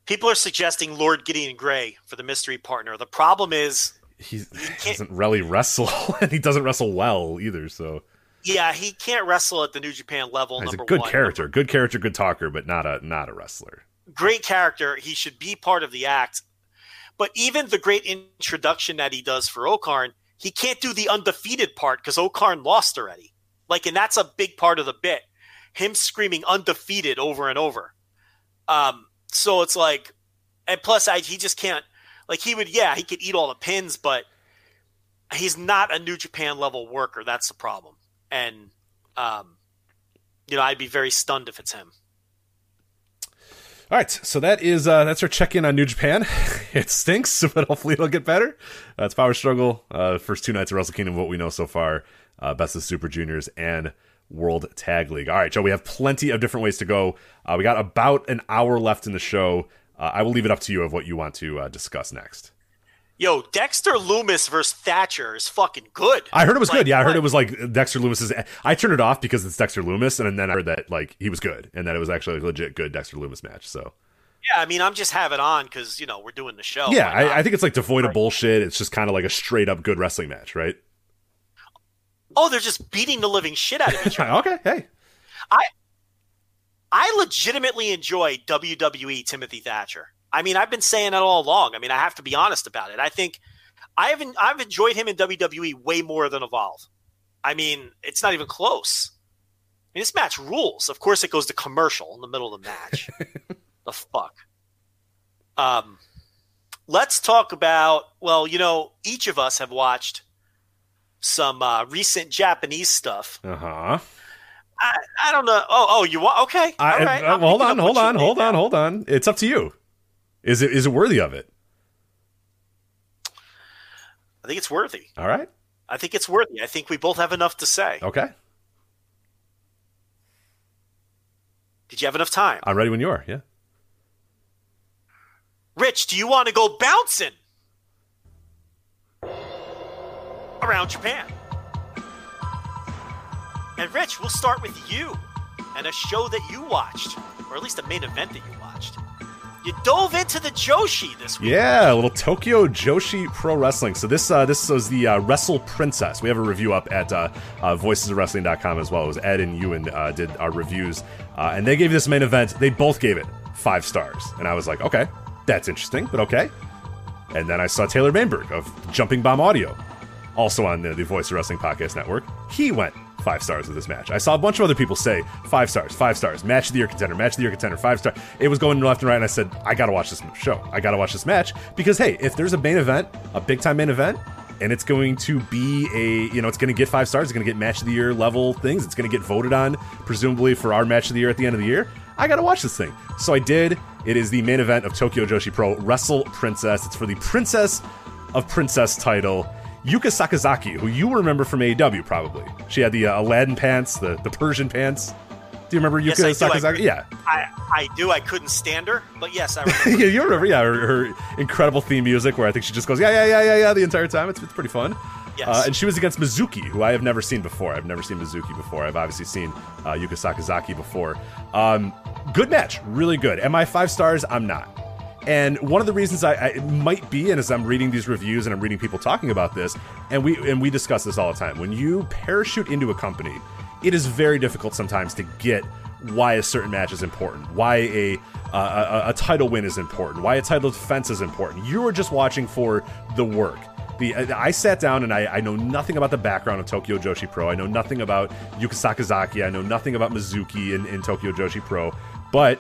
B: People are suggesting Lord Gideon Grey for the mystery partner. The problem is
A: He's, he doesn't really wrestle, [laughs] and he doesn't wrestle well either. So
B: yeah, he can't wrestle at the New Japan level.
A: he's a good
B: one.
A: character, good character, good talker, but not a not a wrestler.
B: great character. He should be part of the act. But even the great introduction that he does for O-Khan, he can't do the undefeated part because O-Khan lost already. Like, and that's a big part of the bit. Him screaming undefeated over and over. Um, so it's like, and plus, I, he just can't. Like, he would, yeah, he could eat all the pins, but he's not a New Japan level worker. That's the problem. And, um, you know, I'd be very stunned if it's him.
A: All right, so that is uh, that's our check in on New Japan. [laughs] it stinks, [laughs] but hopefully it'll get better. Uh, it's Power Struggle, uh, first two nights of Wrestle Kingdom, what we know so far, uh, Best of Super Juniors and World Tag League. All right, Joe, we have plenty of different ways to go. Uh, we got about an hour left in the show. Uh, I will leave it up to you of what you want to uh, discuss next.
B: Yo, Dexter Lumis versus Thatcher is fucking good.
A: I heard it was
B: Like,
A: good. Yeah, I heard
B: what?
A: it was like Dexter Lumis's. I turned it off because it's Dexter Lumis, and then I heard that like he was good, and that it was actually a legit good Dexter Lumis match. So
B: Yeah, I mean, I'm just having on because you know we're doing the show.
A: yeah, I, I think it's like devoid of bullshit. It's just kind of like a straight up good wrestling match, right?
B: oh, they're just beating the living shit out of each [laughs] other.
A: okay, hey,
B: I I legitimately enjoy WWE Timothy Thatcher. I mean, I've been saying it all along. I mean, I have to be honest about it. I think I haven't I've enjoyed him in WWE way more than Evolve. I mean, it's not even close. I mean, this match rules. Of course, it goes to commercial in the middle of the match. [laughs] the fuck. Um, let's talk about. Well, you know, each of us have watched some uh, recent Japanese stuff.
A: uh huh.
B: I, I don't know. Oh, oh, you want? Okay, all
A: I,
B: right.
A: uh,
B: I'm
A: hold on, hold on, hold on, hold on. It's up to you. Is it is it worthy of it?
B: I think it's worthy.
A: All right.
B: I think it's worthy. I think we both have enough to say.
A: Okay.
B: Did you have enough time?
A: I'm ready when you are. Yeah.
B: Rich, do you want to go bouncing around Japan? And Rich, we'll start with you and a show that you watched, or at least a main event that you watched. You dove into the Joshi this week.
A: Yeah, a little Tokyo Joshi Pro Wrestling. So this uh, this was the uh, Wrestle Princess. We have a review up at uh, uh, voicesofwrestling.com as well. It was Ed and Ewan uh, did our reviews, uh, and they gave this main event. They both gave it five stars, and I was like, okay, that's interesting, but okay. And then I saw Taylor Bainberg of Jumping Bomb Audio, also on the, the Voice of Wrestling Podcast Network. He went five stars of this match. I saw a bunch of other people say five stars, five stars, match of the year contender, match of the year contender, five star. It was going left and right, and I said, I gotta watch this show. I gotta watch this match because hey, if there's a main event, a big time main event, and it's going to be a you know it's going to get five stars, it's going to get match of the year level things, it's going to get voted on presumably for our match of the year at the end of the year. I gotta watch this thing. So I did. It is the main event of Tokyo Joshi Pro Wrestle Princess. It's for the Princess of Princess title. Yuka Sakazaki, who you remember from AEW probably. She had the uh, Aladdin pants, the, the Persian pants. Do you remember Yuka
B: Yes, I do. I
A: Sakazaki? yeah.
B: I, I do. I couldn't stand her, but yes, I [laughs] remember.
A: yeah, you remember, yeah, her, her incredible theme music where I think she just goes, yeah, yeah, yeah, yeah, yeah, the entire time. It's, it's pretty fun.
B: Yes.
A: Uh, and she was against Mizuki, who I have never seen before. I've never seen Mizuki before. I've obviously seen uh, Yuka Sakazaki before. Um, good match, really good. Am I five stars? I'm not. And one of the reasons I, I it might be, and as I'm reading these reviews and I'm reading people talking about this, and we and we discuss this all the time. When you parachute into a company, it is very difficult sometimes to get why a certain match is important, why a uh, a, a title win is important, why a title defense is important. You are just watching for the work. The, I sat down and I, I know nothing about the background of Tokyo Joshi Pro. I know nothing about Yuka Sakazaki. I know nothing about Mizuki in, in Tokyo Joshi Pro. But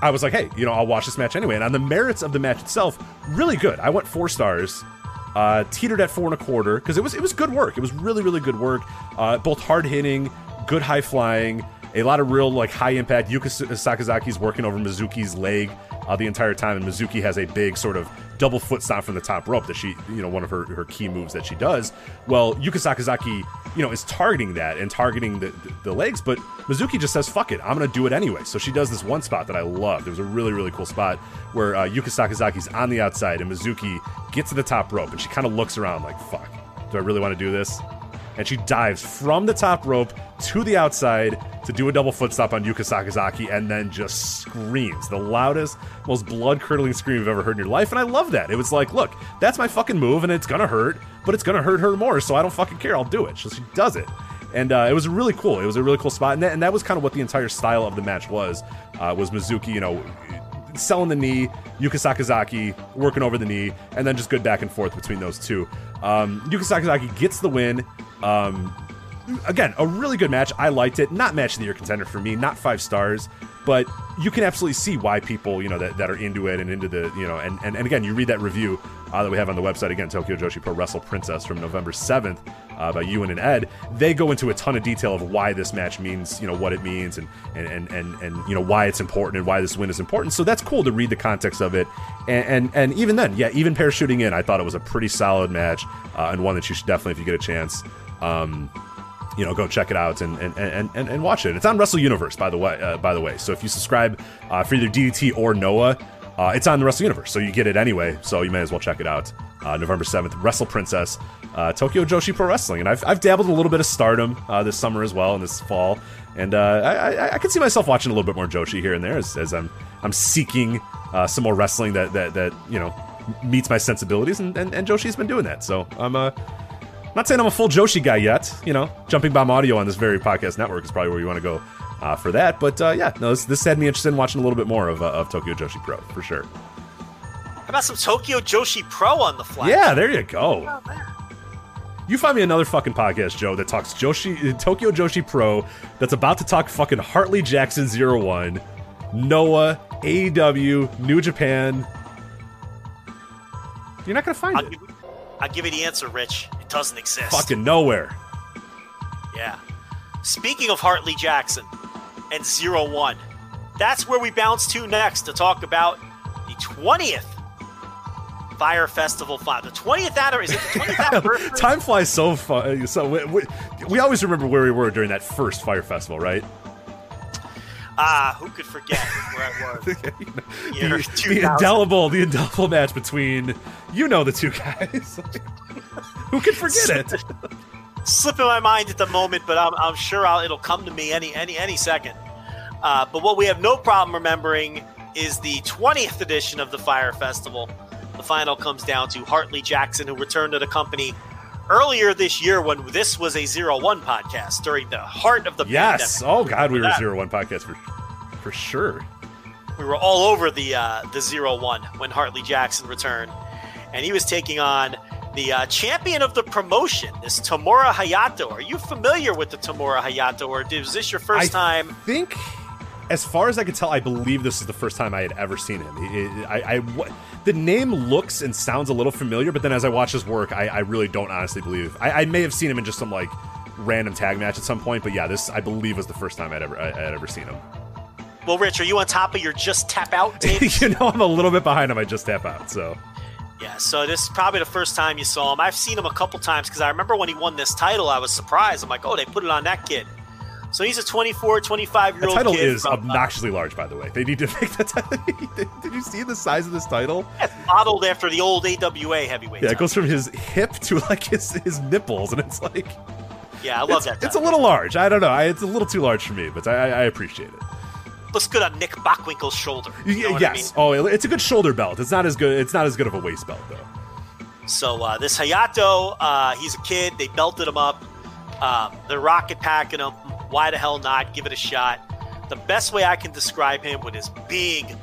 A: I was like, hey, you know, I'll watch this match anyway. And on the merits of the match itself, really good. I went four stars. Uh, teetered at four and a quarter because it was it was good work. It was really really good work. Uh, both hard hitting, good high flying, a lot of real like high impact. Yuka Sakazaki's working over Mizuki's leg uh, the entire time, and Mizuki has a big sort of double foot stomp from the top rope that she, you know, one of her, her key moves that she does. Well, Yuka Sakazaki, you know, is targeting that and targeting the, the, the legs, but Mizuki just says, fuck it, I'm going to do it anyway. So she does this one spot that I love. It was a really, really cool spot where uh, Yuka Sakazaki's on the outside and Mizuki gets to the top rope and she kind of looks around like, fuck, do I really want to do this? And she dives from the top rope to the outside to do a double foot stop on Yuka Sakazaki and then just screams the loudest, most blood curdling scream you've ever heard in your life. And I love that. It was like, look, that's my fucking move and it's gonna hurt, but it's gonna hurt her more, so I don't fucking care. I'll do it. So she does it. And uh, it was really cool. It was a really cool spot. And that, and that was kind of what the entire style of the match was. Uh, was Mizuki, you know, selling the knee, Yuka Sakazaki working over the knee, and then just good back and forth between those two. Um, Yuka Sakazaki gets the win. Um, again, a really good match. I liked it. Not match of the year contender for me. Not five stars, but you can absolutely see why people you know that, that are into it and into the you know and and, and again you read that review uh, that we have on the website again Tokyo Joshi Pro Wrestle Princess from November seventh uh, by Ewan and Ed. They go into a ton of detail of why this match means you know what it means and and and and, and you know why it's important and why this win is important. So that's cool to read the context of it. And and, and even then, yeah, even parachuting in, I thought it was a pretty solid match uh, and one that you should definitely, if you get a chance. Um, you know, go check it out and and, and, and, and watch it. It's on Wrestle Universe, by the way. Uh, by the way, so if you subscribe uh, for either DDT or Noah, uh, it's on the Wrestle Universe, so you get it anyway. So you may as well check it out. Uh, November seventh, Wrestle Princess, uh, Tokyo Joshi Pro Wrestling, and I've, I've dabbled a little bit of Stardom uh, this summer as well, and this fall, and I, I, I can see myself watching a little bit more Joshi here and there as, as I'm I'm seeking some more wrestling that that that you know meets my sensibilities, and, and, and Joshi's been doing that. So I'm uh not saying I'm a full Joshi guy yet. You know, Jumping Bomb Audio on this very podcast network is probably where you want to go uh, for that. But uh, yeah, no, this, this had me interested in watching a little bit more of, uh, of Tokyo Joshi Pro for sure.
B: How about some Tokyo Joshi Pro on the fly?
A: Yeah, there you go. You find me another fucking podcast, Joe, that talks Joshi Tokyo Joshi Pro that's about to talk fucking Hartley Jackson 01, Noah, AEW, New Japan. You're not gonna find
B: I'll
A: it.
B: give, I'll give you the answer, Rich. Doesn't exist.
A: Fucking nowhere.
B: Yeah. Speaking of Hartley Jackson and Zero One, that's where we bounce to next to talk about the 20th Fire Festival Five. The 20th anniversary. Is it the 20th [laughs] anniversary?
A: Time flies so far. So we, we, we always remember where we were during that first Fire Festival, right?
B: Ah, who could forget where I was? [laughs] Year
A: the, the indelible, the indelible match between you know the two guys. [laughs] Who could forget it?
B: slipping my mind at the moment, but I'm, I'm sure I'll, it'll come to me any any any second. Uh, but what we have no problem remembering is the 20th edition of the Fire Festival. The final comes down to Hartley Jackson, who returned to the company earlier this year when this was a zero one podcast during the heart of the
A: Yes.
B: pandemic.
A: Oh God, we were zero one podcast for for sure.
B: we were all over the uh, the zero one when Hartley Jackson returned, and he was taking on the uh, champion of the promotion, this Tamura Hayato. Are you familiar with the Tamura Hayato, or is this your first
A: I
B: time?
A: think, as far as I can tell, I believe this is the first time I had ever seen him. It- it- I, I- what- the name looks and sounds a little familiar, but then as I watch his work, I, I really don't honestly believe. I, I may have seen him in just some like random tag match at some point, but yeah, this I believe was the first time I'd ever I, I'd ever seen him.
B: Well, Rich, are you on top of your just tap out [laughs]
A: you know, I'm a little bit behind him. I just tap out, so
B: yeah, so this is probably the first time you saw him. I've seen him a couple times because I remember when he won this title, I was surprised. I'm like, oh, they put it on that kid. So he's a 24, 25 year old.
A: the
B: title
A: is
B: from, uh,
A: obnoxiously large, by the way. They need to [laughs] make that. Title. [laughs] Did you see the size of this title?
B: it's modeled after the old AWA heavyweight.
A: Yeah, it goes from his hip to like his his nipples, and it's like
B: Yeah, I love
A: it's,
B: that.
A: it's a little large. I don't know. I, it's a little too large for me, but I, I appreciate it.
B: looks good on Nick Bockwinkel's shoulder. You know
A: Y-
B: what I mean?
A: yes. Oh, it's a good shoulder belt. It's not as good. It's not as good of a waist belt though.
B: So uh, this Hayato, uh, he's a kid. They belted him up. Um, they're rocket packing him. Why the hell not? Give it a shot. The best way I can describe him with his big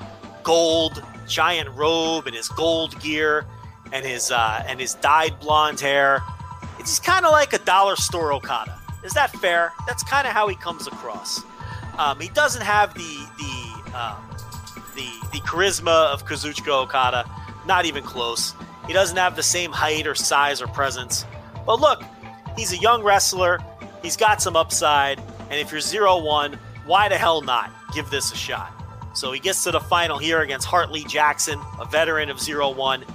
B: gold giant robe and his gold gear and his uh, and his dyed blonde hair. It's kind of like a dollar store Okada. Is that fair? That's kind of how he comes across. Um, he doesn't have the the um, the the charisma of Kazuchika Okada. Not even close. He doesn't have the same height or size or presence. But look, he's a young wrestler. He's got some upside. And if you're 0 1, why the hell not give this a shot? So he gets to the final here against Hartley Jackson, a veteran of 0 1.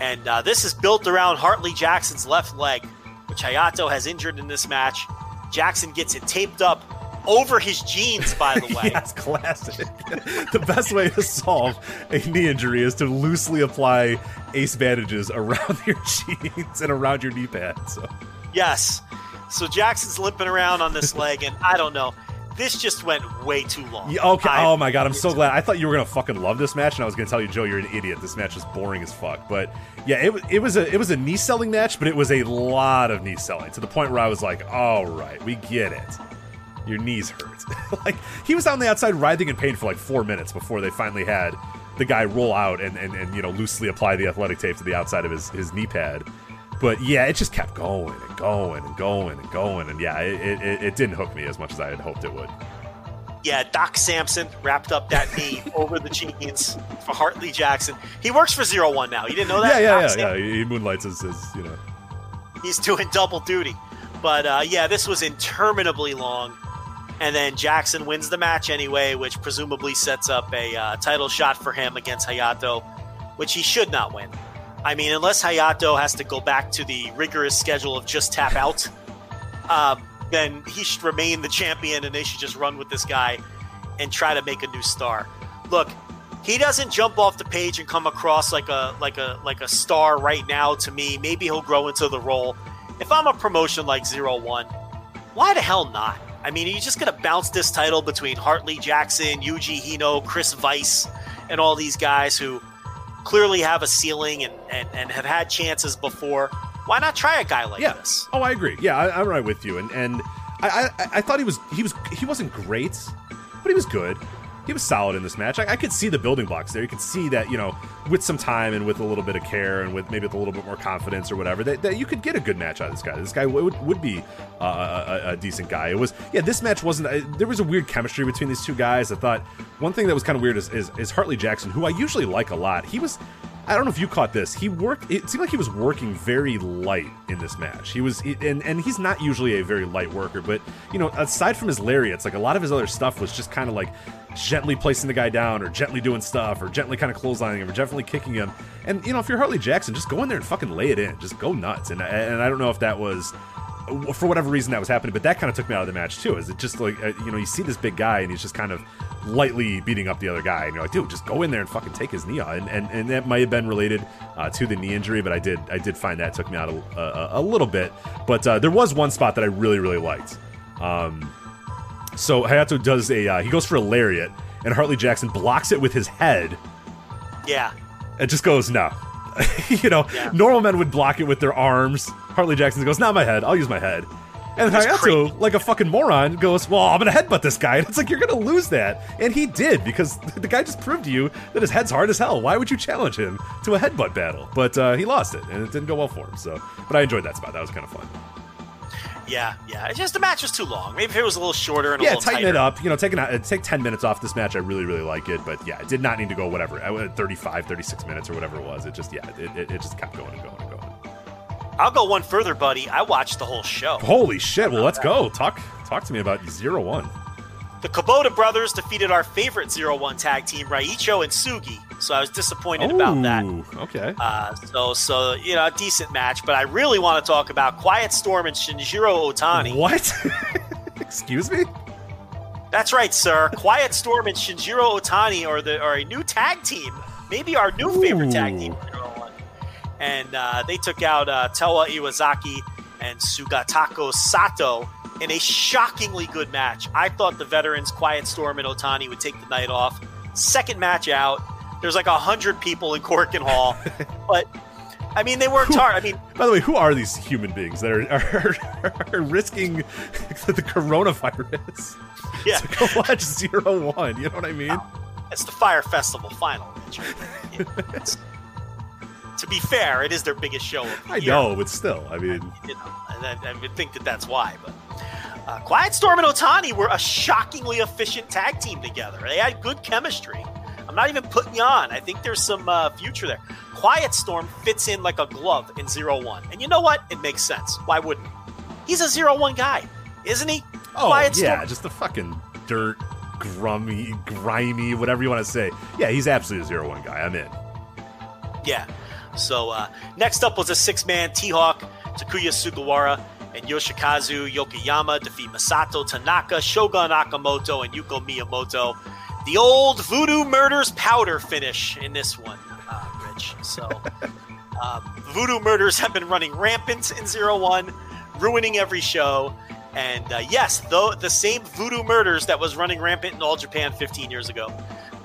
B: And uh, this is built around Hartley Jackson's left leg, which Hayato has injured in this match. Jackson gets it taped up over his jeans, by the [laughs] way.
A: yes, classic. [laughs] the best way to solve a knee injury is to loosely apply ace bandages around [laughs] your jeans and around your knee pad. So
B: Yes. So Jackson's limping around on this leg, and I don't know. This just went way too long.
A: Yeah, okay.
B: I-
A: oh my god, I'm so glad. I thought you were gonna fucking love this match, and I was gonna tell you, Joe, you're an idiot. This match is boring as fuck. But yeah, it, it was a it was a knee selling match, but it was a lot of knee selling to the point where I was like, all right, we get it. Your knees hurt. [laughs] like he was on the outside writhing in pain for like four minutes before they finally had the guy roll out and and, and you know loosely apply the athletic tape to the outside of his his knee pad. But yeah, it just kept going and going and going and going, and yeah, it, it, it didn't hook me as much as I had hoped it would.
B: Yeah, Doc Sampson wrapped up that knee [laughs] over the jeans for Hartley Jackson. He works for Zero One now. You didn't know that?
A: Yeah, yeah,
B: Doc
A: yeah, yeah. He moonlights as, as you know.
B: He's doing double duty. But uh, yeah, this was interminably long. And then Jackson wins the match anyway, which presumably sets up a uh, title shot for him against Hayato, which he should not win. I mean, unless Hayato has to go back to the rigorous schedule of just tap out, um, then he should remain the champion and they should just run with this guy and try to make a new star. Look, he doesn't jump off the page and come across like a like a like a star right now to me. Maybe he'll grow into the role. If I'm a promotion like Zero One, why the hell not? I mean, are you just gonna bounce this title between Hartley Jackson, Yuji Hino, Chris Vice, and all these guys who clearly have a ceiling and, and, and have had chances before? Why not try a guy like
A: yeah.
B: this?
A: Oh, I agree. Yeah, I, I'm right with you. And and I, I I thought he was he was he wasn't great, but he was good. He was solid in this match. I, I could see the building blocks there. You could see that you know with some time and with a little bit of care and with maybe with a little bit more confidence or whatever that, that you could get a good match out of this guy. This guy would would be uh, a, a decent guy. It was yeah. This match wasn't. Uh, there was a weird chemistry between these two guys. I thought one thing that was kind of weird is, is is Hartley Jackson, who I usually like a lot. He was I don't know if you caught this. He worked. It seemed like he was working very light in this match. He was, and and he's not usually a very light worker, but you know, aside from his lariats, like a lot of his other stuff was just kind of like gently placing the guy down, or gently doing stuff, or gently kind of clotheslining him, or gently kicking him. And you know, if you're Hartley Jackson, just go in there and fucking lay it in. Just go nuts. And and I don't know if that was for whatever reason that was happening, but that kind of took me out of the match too. Is it just like uh, you know you see this big guy and he's just kind of lightly beating up the other guy, and you're like, dude, just go in there and fucking take his knee out. And and, and that might have been related uh, to the knee injury, but I did I did find that took me out a, a, a little bit. But uh, there was one spot that I really really liked. Um, so Hayato does a uh, he goes for a lariat, and Hartley Jackson blocks it with his head.
B: Yeah.
A: It just goes no. [laughs] you know,
B: Yeah.
A: normal men would block it with their arms. Hartley Jackson goes, "Not my head. I'll use my head." And
B: That's
A: Hayato, like a fucking moron, goes, "Well, I'm gonna headbutt this guy." And [laughs] it's like you're gonna lose that, and he did because [laughs] the guy just proved to you that his head's hard as hell. Why would you challenge him to a headbutt battle? But uh, he lost it, and it didn't go well for him. So, but I enjoyed that spot. That was kind of fun.
B: Yeah, yeah. It's just the match was too long. Maybe if it was a little shorter and a
A: Yeah,
B: little
A: tighten
B: tighter.
A: it up. You know, take, an, uh, take 10 minutes off this match. I really, really like it. But yeah, it did not need to go whatever, uh, 35, 36 minutes or whatever it was. It just, yeah, it, it, it just kept going and going and going.
B: I'll go one further, buddy. I watched the whole show.
A: Holy shit! Well, let's go. Talk talk to me about Zero One.
B: The Kubota brothers defeated our favorite Zero One tag team, Raicho and Sugi. So I was disappointed about that.
A: Okay.
B: Uh, so, so you know, a decent match. But I really want to talk about Quiet Storm and Shinjiro Otani.
A: What? [laughs] Excuse me?
B: That's right, sir. Quiet Storm and Shinjiro Otani are the are a new tag team. Maybe our new favorite tag team.
A: Ooh.
B: Zero One. And uh, they took out uh, Tewa Iwazaki and Sugatako Sato in a shockingly good match. I thought the veterans Quiet Storm and Otani would take the night off. Second match out, there's like a hundred people in Korakuen Hall, [laughs] but I mean they worked hard. I mean
A: By the way, who are these human beings that are are, [laughs] are risking [laughs] the coronavirus
B: yeah,
A: to go watch Zero One? You know what I mean?
B: it's the Fire Festival final. It's- to be fair, it is their biggest show. Of the
A: I
B: year.
A: know, but still, I mean,
B: you know, I, I would think that that's why. But uh, Quiet Storm and Otani were a shockingly efficient tag team together. They had good chemistry. I'm not even putting you on. I think there's some uh, future there. Quiet Storm fits in like a glove in zero one, and you know what? It makes sense. Why wouldn't? he? He's a zero one guy, isn't he?
A: Oh
B: Quiet
A: yeah,
B: Storm.
A: just the fucking dirt, grummy, grimy, whatever you want to say. Yeah, he's absolutely a zero one guy. I'm in.
B: Yeah. So uh, next up was a six-man T-Hawk, Takuya Sugawara, and Yoshikazu Yokoyama defeat Masato Tanaka, Shogun Okamoto, and Yuko Miyamoto. The old Voodoo Murders powder finish in this one, uh, Rich. So [laughs] um, Voodoo Murders have been running rampant in Zero One, ruining every show. And uh, yes, though the same Voodoo Murders that was running rampant in All Japan 15 years ago,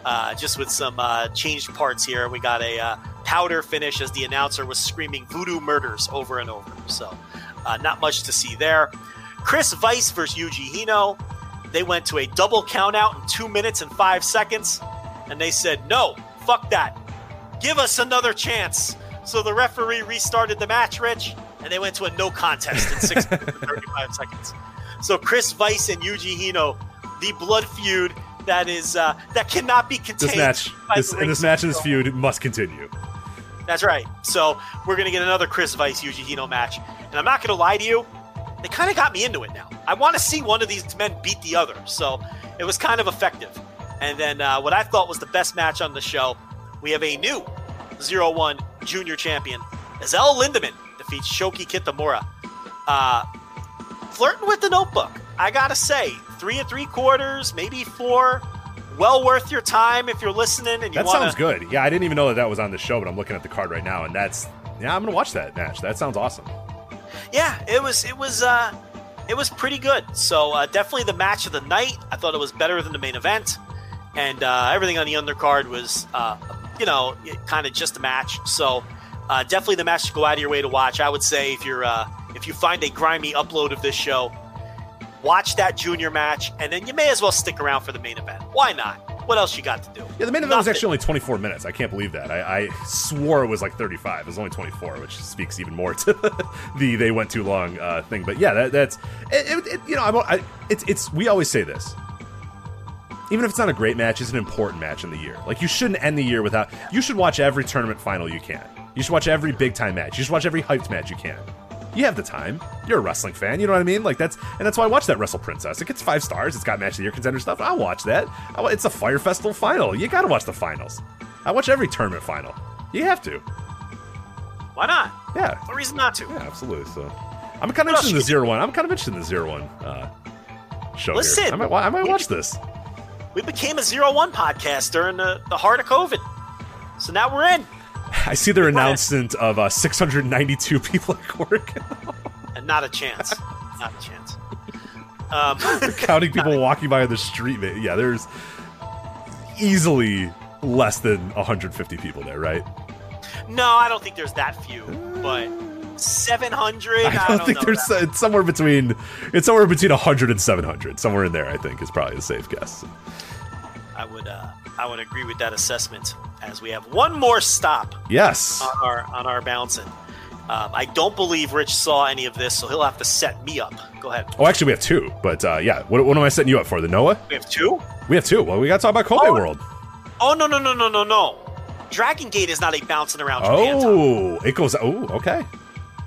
B: uh, just with some uh, changed parts here. We got a uh, powder finish as the announcer was screaming "Voodoo Murders" over and over. So, uh, not much to see there. Chris Vice versus Yuji Hino. They went to a double count out in two minutes and five seconds, and they said, "No, fuck that. Give us another chance." So the referee restarted the match, Rich, and they went to a no contest in six minutes and 35 seconds. So Chris Vice and Yuji Hino, the blood feud that is uh, that cannot be contained.
A: This match,
B: by
A: this,
B: the
A: and this match and this feud must continue.
B: That's right. So we're gonna get another Chris Vice Yuji Hino match, and I'm not gonna lie to you, they kind of got me into it now. I want to see one of these men beat the other, so it was kind of effective. And then uh, what I thought was the best match on the show, we have a new Zero One Junior Champion, Azelle Lindemann defeats Shoki Kitamura. Uh, flirting with the Notebook, I gotta say, three and three quarters, maybe four. Well worth your time if you're listening and you
A: That
B: want
A: sounds good. Yeah, I didn't even know that that was on the show, but I'm looking at the card right now, and that's yeah, I'm gonna watch that match. That sounds awesome.
B: yeah, it was it was uh it was pretty good. So uh, definitely the match of the night. I thought it was better than the main event, and uh, everything on the undercard was uh, you know kind of just a match. So uh, definitely the match to go out of your way to watch. I would say if you're uh, if you find a grimy upload of this show, watch that junior match, and then you may as well stick around for the main event. Why not? What else you got to do?
A: Yeah, the main event was actually only 24 minutes. I can't believe that. I, I swore it was like 35. It was only 24, which speaks even more [laughs] to the they went too long uh, thing. But yeah, that, that's it, it- you know I'm, I, it's it's we always say this. Even if it's not a great match, it's an important match in the year. Like you shouldn't end the year without. You should watch every tournament final you can. You should watch every big time match. You should watch every hyped match you can. You have the time. You're a wrestling fan. You know what I mean? Like that's and that's why I watch that Wrestle Princess. It gets five stars. It's got match of the year contender stuff. I'll watch that. I, it's a Fire Festival final. You got to watch the finals. I watch every tournament final. You have to.
B: Why not?
A: Yeah.
B: No reason not to.
A: Yeah, absolutely. So I'm kind of interested in the zero one. I'm kind of interested in the zero one uh, show. here.
B: Listen.
A: I might, I might watch this.
B: We became a zero one podcast during the, the heart of COVID. So now we're in.
A: I see their announcement of uh, 692 people at work,
B: And not a chance. not a chance. Um, [laughs]
A: counting people [laughs] walking by on the street. Yeah, there's easily less than 150 people there, right?
B: no, I don't think there's that few, but 700.
A: I don't, think
B: know
A: there's
B: that.
A: it's somewhere between it's somewhere between 100 and 700. Somewhere in there, I think is probably a safe guess.
B: I would uh, I would agree with that assessment. As we have one more stop
A: Yes.
B: on our on our bouncing. Um, I don't believe Rich saw any of this, so he'll have to set me up. Go ahead.
A: Oh, actually, we have two. But uh, yeah, what, what am I setting you up for? The Noah?
B: We have two.
A: We have two. Well, we got to talk about Kobe
B: Oh.
A: World.
B: Oh no no no no no no! Dragon Gate is not a bouncing around Japan.
A: Oh, it goes. Oh, okay.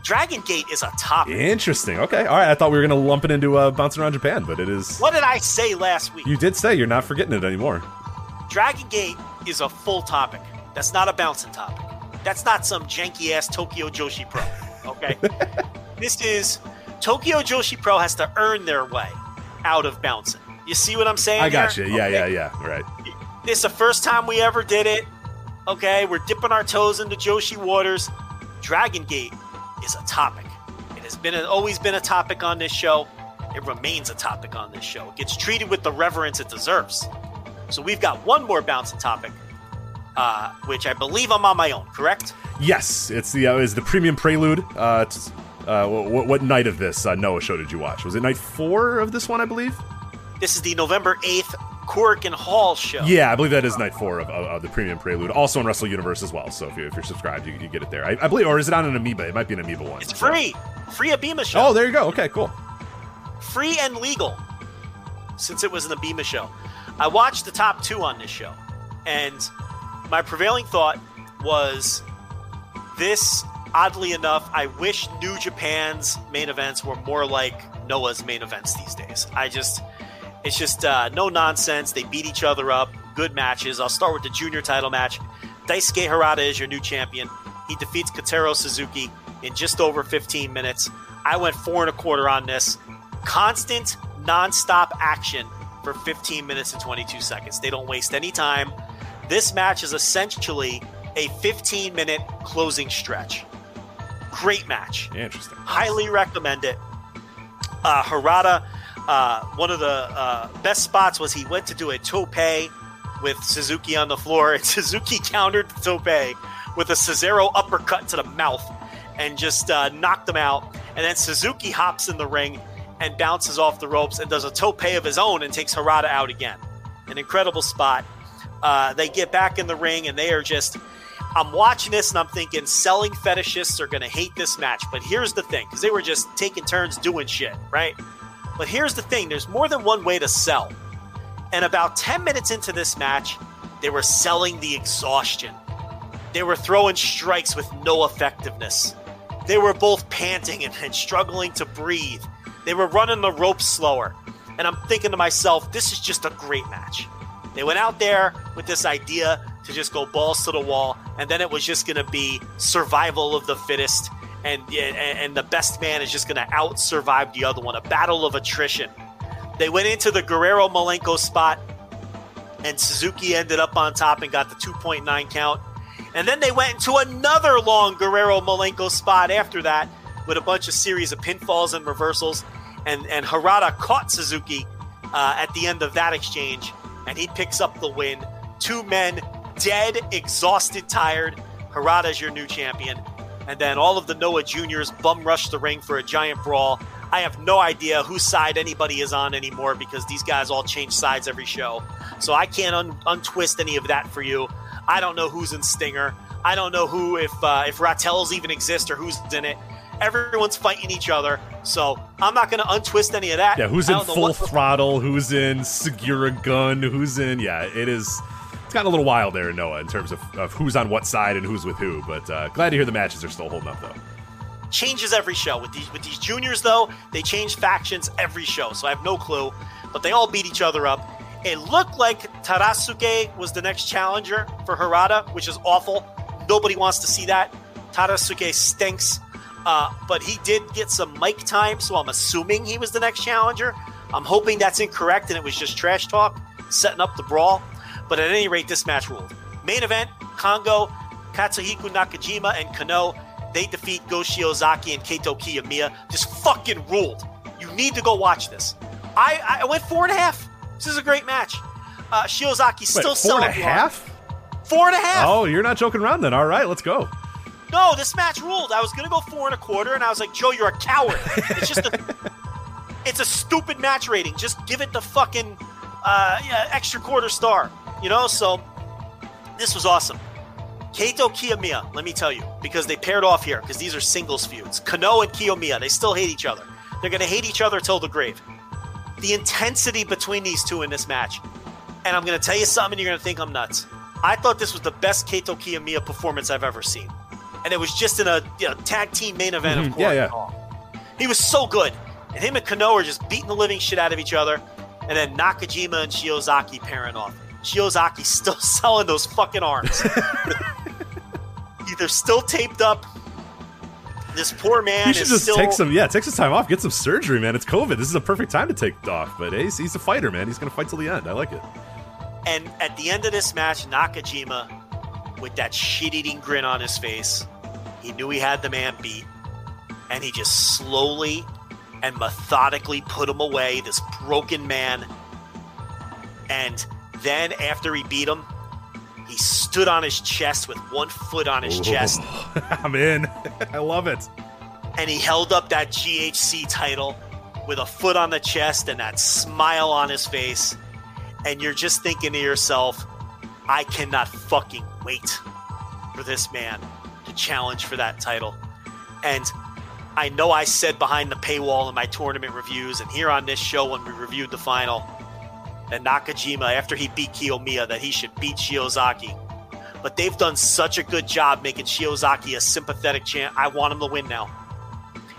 B: Dragon Gate is a topic.
A: Interesting. Okay. All right. I thought we were going to lump it into uh, bouncing around Japan, but it is.
B: What did I say last week?
A: You did say you're not forgetting it anymore.
B: Dragon Gate is a full topic. That's not a bouncing topic. That's not some janky ass Tokyo Joshi Pro. Okay? [laughs] this is Tokyo Joshi Pro has to earn their way out of bouncing. You see what I'm saying?
A: I got
B: here?
A: you. Yeah,
B: Okay?
A: yeah, yeah. Right.
B: This is the first time we ever did it. Okay, we're dipping our toes into Joshi waters. Dragon Gate is a topic. It has been always been a topic on this show. It remains a topic on this show. It gets treated with the reverence it deserves. So we've got one more bouncing topic, uh, which I believe I'm on my own. Correct?
A: Yes, it's the uh, is the premium prelude. Uh, uh, what, what night of this uh, Noah show did you watch? Was it night four of this one? I believe.
B: This is the November eighth Korakuen Hall show.
A: Yeah, I believe that is night four of, of, of the premium prelude. Also on Wrestle Universe as well. So if, you, if you're subscribed, you, you get it there. I, I believe, or is it on an Abema? It might be an Abema one.
B: It's free. Free Abema show.
A: Oh, there you go. Okay, cool.
B: free and legal since it was an Abema show. I watched the top two on this show, And my prevailing thought was this, oddly enough, I wish New Japan's main events were more like Noah's main events these days. I just, it's just uh, no nonsense. They beat each other up. Good matches. I'll start with the junior title match. Daisuke Harada is your new champion. He defeats Kotaro Suzuki in just over 15 minutes. I went four and a quarter on this. Constant, nonstop action for 15 minutes and 22 seconds. They don't waste any time. This match is essentially a 15 minute closing stretch. Great match.
E: Interesting.
B: Highly recommend it. Uh, Harada, uh, one of the uh, best spots was he went to do a tope with Suzuki on the floor, and [laughs] Suzuki countered the tope with a Cesaro uppercut to the mouth and just uh, knocked him out. And then Suzuki hops in the ring and bounces off the ropes and does a tope of his own and takes Harada out again. An incredible spot. Uh, they get back in the ring and they are just. I'm watching this and I'm thinking selling fetishists are going to hate this match. But here's the thing because they were just taking turns doing shit, right? But here's the thing there's more than one way to sell. And about 10 minutes into this match, they were selling the exhaustion. They were throwing strikes with no effectiveness. They were both panting and, and struggling to breathe. They were running the ropes slower. And I'm thinking to myself, this is just a great match. They went out there with this idea to just go balls to the wall, and then it was just going to be survival of the fittest, and and the best man is just going to out survive the other one, a battle of attrition. They went into the Guerrero Malenko spot, and Suzuki ended up on top and got the 2.9 count. And then they went into another long Guerrero Malenko spot after that with a bunch of series of pinfalls and reversals. And, and Harada caught Suzuki uh, at the end of that exchange, and he picks up the win. Two men dead, exhausted, tired. Harada's your new champion. And then all of the Noah juniors bum rush the ring for a giant brawl. I have no idea whose side anybody is on anymore because these guys all change sides every show. So I can't un- untwist any of that for you. I don't know who's in Stinger. I don't know who if uh, if Ratels even exist or who's in it. Everyone's fighting each other, so I'm not going to untwist any of that.
E: Yeah, who's in full throttle? Who's in Sugiura Gun? Who's in? Yeah, it is. It's gotten a little wild there, Noah, in terms of, of who's on what side and who's with who. But uh, glad to hear the matches are still holding up, though
B: changes every show with these with these juniors though they change factions every show so i have no clue but they all beat each other up it looked like Tadasuke was the next challenger for Harada, which is awful. Nobody wants to see that. Tadasuke stinks. Uh, but he did get some mic time, so I'm assuming he was the next challenger. I'm hoping that's incorrect and it was just trash talk, setting up the brawl. But at any rate, this match ruled. Main event Kongo, Katsuhiko Nakajima, and Kenoh. They defeat Go Shiozaki and Kaito Kiyomiya. Just fucking ruled. You need to go watch this. I, I went four and a half. This is a great match. Uh, Shiozaki still
E: Wait, four and a half.
B: Four and a half.
E: Oh, you're not joking around then. All right, let's go.
B: No, this match ruled. I was gonna go four and a quarter, and I was like, Joe, you're a coward. It's just a, [laughs] it's a stupid match rating. Just give it the fucking uh, yeah, extra quarter star. You know, so this was awesome. Kaito Kiyomiya, let me tell you, because they paired off here, because these are singles feuds. Kenoh and Kiyomiya, they still hate each other. They're going to hate each other till the grave the intensity between these two in this match. And I'm going to tell you something, you're going to think I'm nuts. I thought this was the best Kaito Kiyomiya performance I've ever seen. And it was just in a you know, tag team main event,
E: mm-hmm.
B: of course.
E: Yeah, yeah.
B: He was so good. And him and Kenoh are just beating the living shit out of each other. And then Nakajima and Shiozaki pairing off. Shiozaki [laughs] still selling those fucking arms. [laughs] [laughs] They're still taped up. This poor man.
E: He should just
B: still...
E: take some, yeah, take some time off, get some surgery, man. It's COVID. This is a perfect time to take off. But hey, he's, he's a fighter, man. He's gonna fight till the end. I like it.
B: And at the end of this match, Nakajima, with that shit-eating grin on his face, he knew he had the man beat, and he just slowly and methodically put him away. This broken man, and then after he beat him, he stood on his chest with one foot on his Ooh. chest. [laughs]
E: I'm in. [laughs] I love it.
B: And he held up that GHC title with a foot on the chest and that smile on his face. And you're just thinking to yourself, I cannot fucking wait for this man to challenge for that title. And I know I said behind the paywall in my tournament reviews and here on this show when we reviewed the final, that Nakajima, after he beat Kiyomiya, that he should beat Shiozaki. But they've done such a good job making Shiozaki a sympathetic champ. I want him to win now.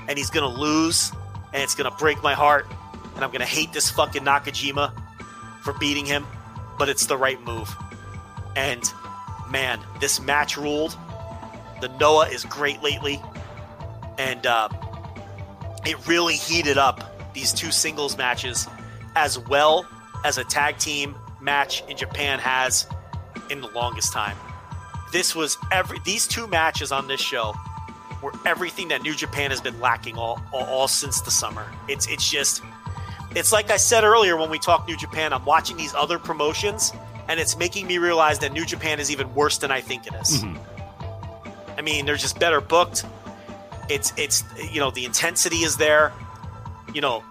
B: And he's going to lose, and it's going to break my heart. And I'm going to hate this fucking Nakajima for beating him, but it's the right move. And man, this match ruled. The Noah is great lately. And uh, it really heated up these two singles matches as well as a tag team match in Japan has in the longest time. This was every these two matches on this show were everything that New Japan has been lacking all, all, all since the summer. It's it's just it's like I said earlier when we talked New Japan, I'm watching these other promotions and it's making me realize that New Japan is even worse than I think it is. Mm-hmm. I mean, they're just better booked. It's it's you know the intensity is there. You know,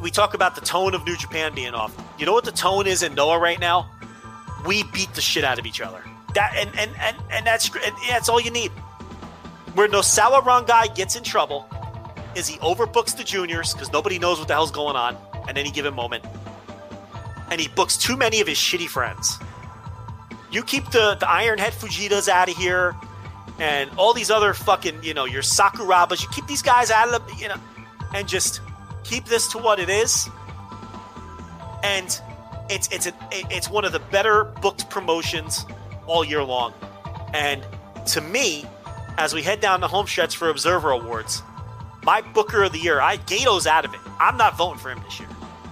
B: we talk about the tone of New Japan being off. You know what the tone is in Noah right now? We beat the shit out of each other. That and and and, and that's and that's all you need. Where Nosawa Rongai gets in trouble is he overbooks the juniors because nobody knows what the hell's going on at any given moment, and he books too many of his shitty friends. You keep the the Ironhead Fujitas out of here, and all these other fucking you know your Sakurabas. You keep these guys out of the you know, and just keep this to what it is. And it's it's a, it's one of the better booked promotions all year long. And to me, as we head down the home stretch for Observer Awards, my Booker of the Year, I Gedo's out of it. I'm not voting for him this year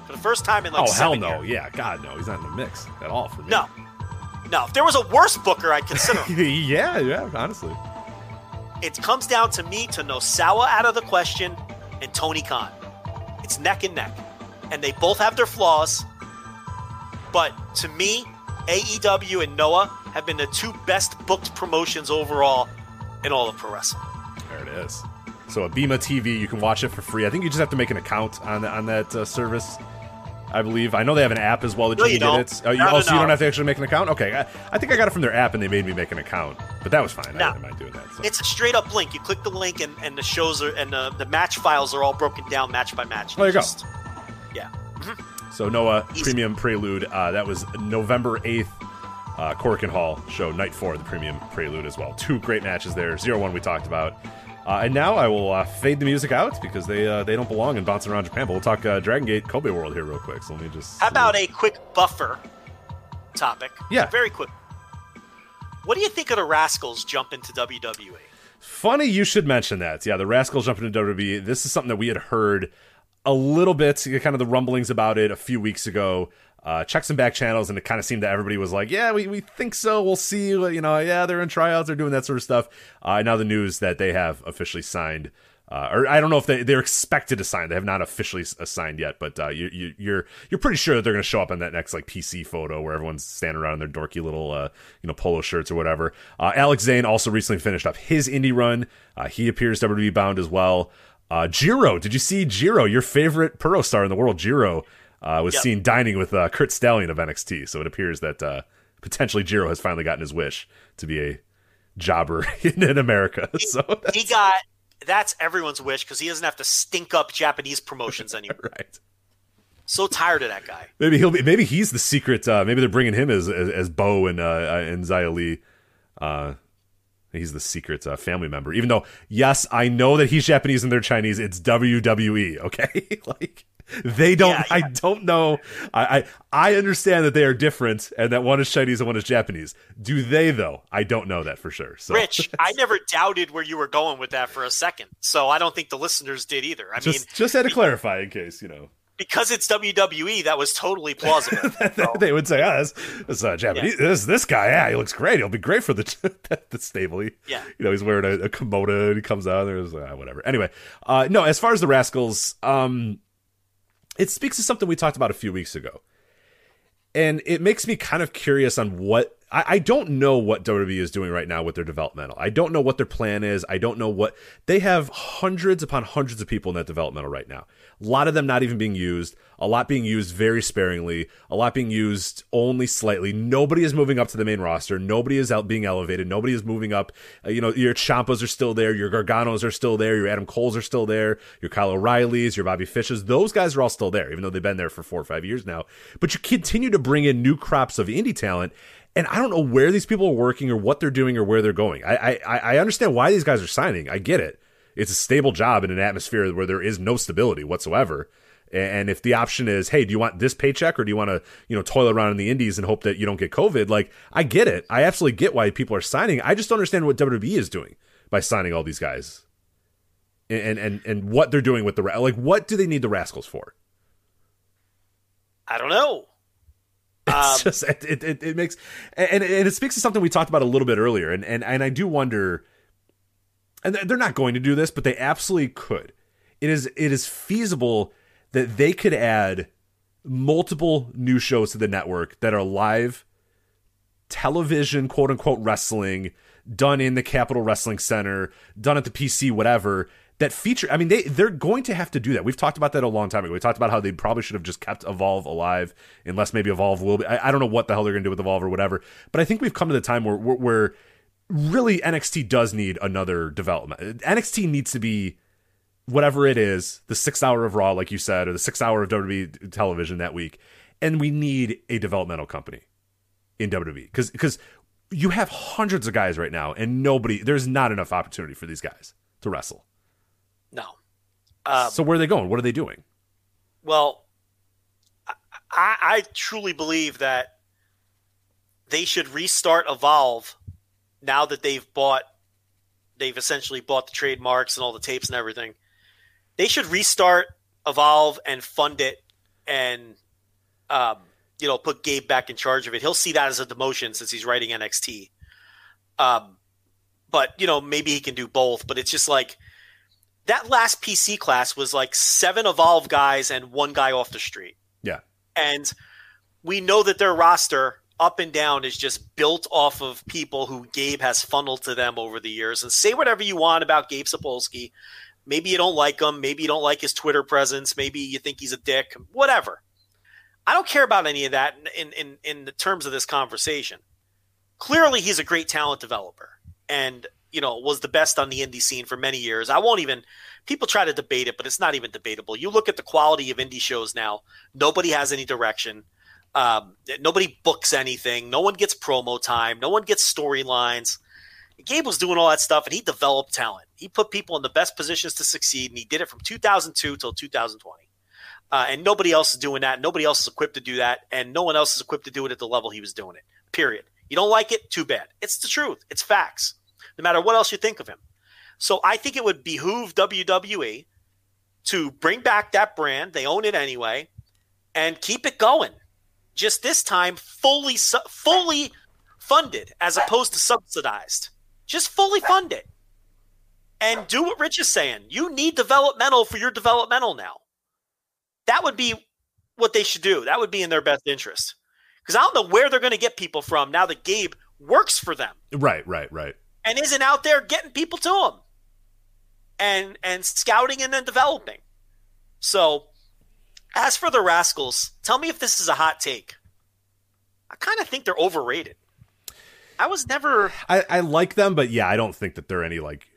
B: for the first time in like
A: oh hell no!
B: years.
A: Yeah, God no, he's not in the mix at all for me.
B: No, no. If there was a worse Booker, I'd consider him. [laughs]
A: yeah, yeah. Honestly,
B: it comes down to me to Nosawa out of the question and Tony Khan. It's neck and neck. And they both have their flaws. But to me, AEW and Noah have been the two best booked promotions overall in all of pro wrestling.
A: there it is. So Abema TV, you can watch it for free. I think you just have to make an account on on that uh, service. I believe. I know they have an app as well that
B: No,
A: you
B: you
A: can get it. Oh, you,
B: No,
A: oh,
B: no,
A: so you don't have to actually make an account. Okay, I, I think I got it from their app, and they made me make an account, but that was fine. I didn't mind doing that. So.
B: It's a straight up link. You click the link, and, and the shows are and the, the match files are all broken down match by match.
A: There you go.
B: Just- Yeah.
A: So Noah
B: Easy.
A: Premium Prelude. Uh, that was November eighth. Uh, and Hall show night four, the Premium Prelude as well. Two great matches there. Zero one we talked about. Uh, and now I will uh, fade the music out because they uh, they don't belong in bouncing around Japan. But we'll talk uh, Dragon Gate Kobe World here real quick. So let me just.
B: How about a quick buffer topic?
A: Yeah.
B: Very quick. What do you think of the Rascals jump into? WWE?
A: Funny you should mention that. Yeah, the Rascals jumping into WWE. This is something that we had heard a little bit, kind of the rumblings about it a few weeks ago. Uh, check some back channels, and it kind of seemed that everybody was like, "Yeah, we, we think so. We'll see." You know, yeah, they're in tryouts, they're doing that sort of stuff. Uh, now the news that they have officially signed, uh, or I don't know if they they're expected to sign. They have not officially uh, signed yet, but uh, you, you you're you're pretty sure that they're going to show up in that next like PC photo where everyone's standing around in their dorky little uh, you know polo shirts or whatever. Uh, Alex Zayne also recently finished up his indie run. Uh, he appears WWE bound as well. Uh, Jiro, did you see Jiro, your favorite Puro star in the world? Jiro uh, was
B: Yep.
A: seen dining with uh, Curt Stallion of NXT. So it appears that uh, potentially Jiro has finally gotten his wish to be a jobber [laughs] in, in America. [laughs] So
B: He got that's everyone's wish because he doesn't have to stink up Japanese promotions [laughs] anymore.
A: right.
B: so tired of that guy.
A: Maybe he'll be. Maybe he's the secret. Uh, maybe they're bringing him as as, as Boa and uh, uh, and Xia Li. Uh, he's the secret uh, family member. Even though, yes, I know that he's Japanese and they're Chinese. It's WWE. Okay, like they don't.
B: Yeah,
A: I don't know. I, I I understand that they are different and that one is Chinese and one is Japanese. Do they though? I don't know that for sure. So
B: Rich, [laughs] I never doubted where you were going with that for a second. So I don't think the listeners did either. I mean,
A: just just had to clarify in case you know.
B: because it's WWE, that was totally plausible. [laughs] So,
A: they would say, "Oh, this, this uh, Japanese, this this guy, yeah, he looks great. He'll be great for the [laughs] the stable." He,
B: Yeah.
A: you know, he's wearing a, a kimono and he comes out. There's uh, whatever. Anyway, uh, no. As far as the Rascals, um, it speaks to something we talked about a few weeks ago, and it makes me kind of curious on what I, I don't know what WWE is doing right now with their developmental. I don't know what their plan is. I don't know what they have hundreds upon hundreds of people in that developmental right now. A lot of them not even being used, a lot being used very sparingly, a lot being used only slightly. Nobody is moving up to the main roster. Nobody is out being elevated. Nobody is moving up. Uh, you know, your Ciampas are still there. Your Garganos are still there. Your Adam Coles are still there. Your Kyle O'Reillys, your Bobby Fishes. Those guys are all still there, even though they've been there for four or five years now. But you continue to bring in new crops of indie talent and I don't know where these people are working or what they're doing or where they're going. I, I I understand why these guys are signing. I get it. It's a stable job in an atmosphere where there is no stability whatsoever. And if the option is, hey, do you want this paycheck or do you want to, you know, toil around in the indies and hope that you don't get COVID? Like, I get it. I absolutely get why people are signing. I just don't understand what WWE is doing by signing all these guys, and and and what they're doing with the like. What do they need the Rascals for?
B: I don't know.
A: It's um, just it, it, it makes and and it speaks to something we talked about a little bit earlier, and and and I do wonder, and they're not going to do this, but they absolutely could. It is it is feasible that they could add multiple new shows to the network that are live television, quote unquote wrestling done in the Capitol Wrestling Center, done at the PC, whatever that feature. I mean, they they're going to have to do that. We've talked about that a long time ago. We talked about how they probably should have just kept Evolve alive, unless maybe Evolve will be. I, I don't know what the hell they're going to do with Evolve or whatever. But I think we've come to the time where, where where really NXT does need another development. NXT needs to be whatever it is, the six hour of Raw, like you said, or the six hour of WWE television that week, and we need a developmental company in WWE because because you have hundreds of guys right now, and nobody there's not enough opportunity for these guys to wrestle.
B: No.
A: Um, so where are they going? What are they doing?
B: Well, I, I truly believe that they should restart Evolve now that they've bought, they've essentially bought the trademarks and all the tapes and everything. They should restart Evolve and fund it and, um, you know, put Gabe back in charge of it. He'll see that as a demotion since he's writing NXT. Um, but you know, maybe he can do both. But it's just like that last PC class was like seven Evolve guys and one guy off the street.
A: Yeah.
B: And we know that their roster up and down is just built off of people who Gabe has funneled to them over the years. And say whatever you want about Gabe Sapolsky. Maybe you don't like him. Maybe you don't like his Twitter presence. Maybe you think he's a dick. Whatever. I don't care about any of that in, in, in the terms of this conversation. Clearly, he's a great talent developer. And you know, was the best on the indie scene for many years. I won't even people try to debate it, but it's not even debatable. You look at the quality of indie shows now, nobody has any direction. Um, nobody books anything. No one gets promo time. No one gets storylines. Gabe was doing all that stuff and he developed talent. He put people in the best positions to succeed, and he did it from 2002 till 2020. Uh, and nobody else is doing that. Nobody else is equipped to do that, and no one else is equipped to do it at the level he was doing it. Period. You don't like it? Too bad. It's the truth. It's facts no matter what else you think of him. So I think it would behoove WWE to bring back that brand. They own it anyway, and keep it going. Just this time, fully fully funded as opposed to subsidized. Just fully funded, and do what Rich is saying. You need developmental for your developmental now. That would be what they should do. That would be in their best interest. Because I don't know where they're going to get people from now that Gabe works for them.
A: Right, right, right
B: and isn't out there getting people to him and and scouting and then developing. So, as for the Rascals, tell me if this is a hot take. I kind of think they're overrated. I was never.
A: I, I like them, but yeah, I don't think that they're any like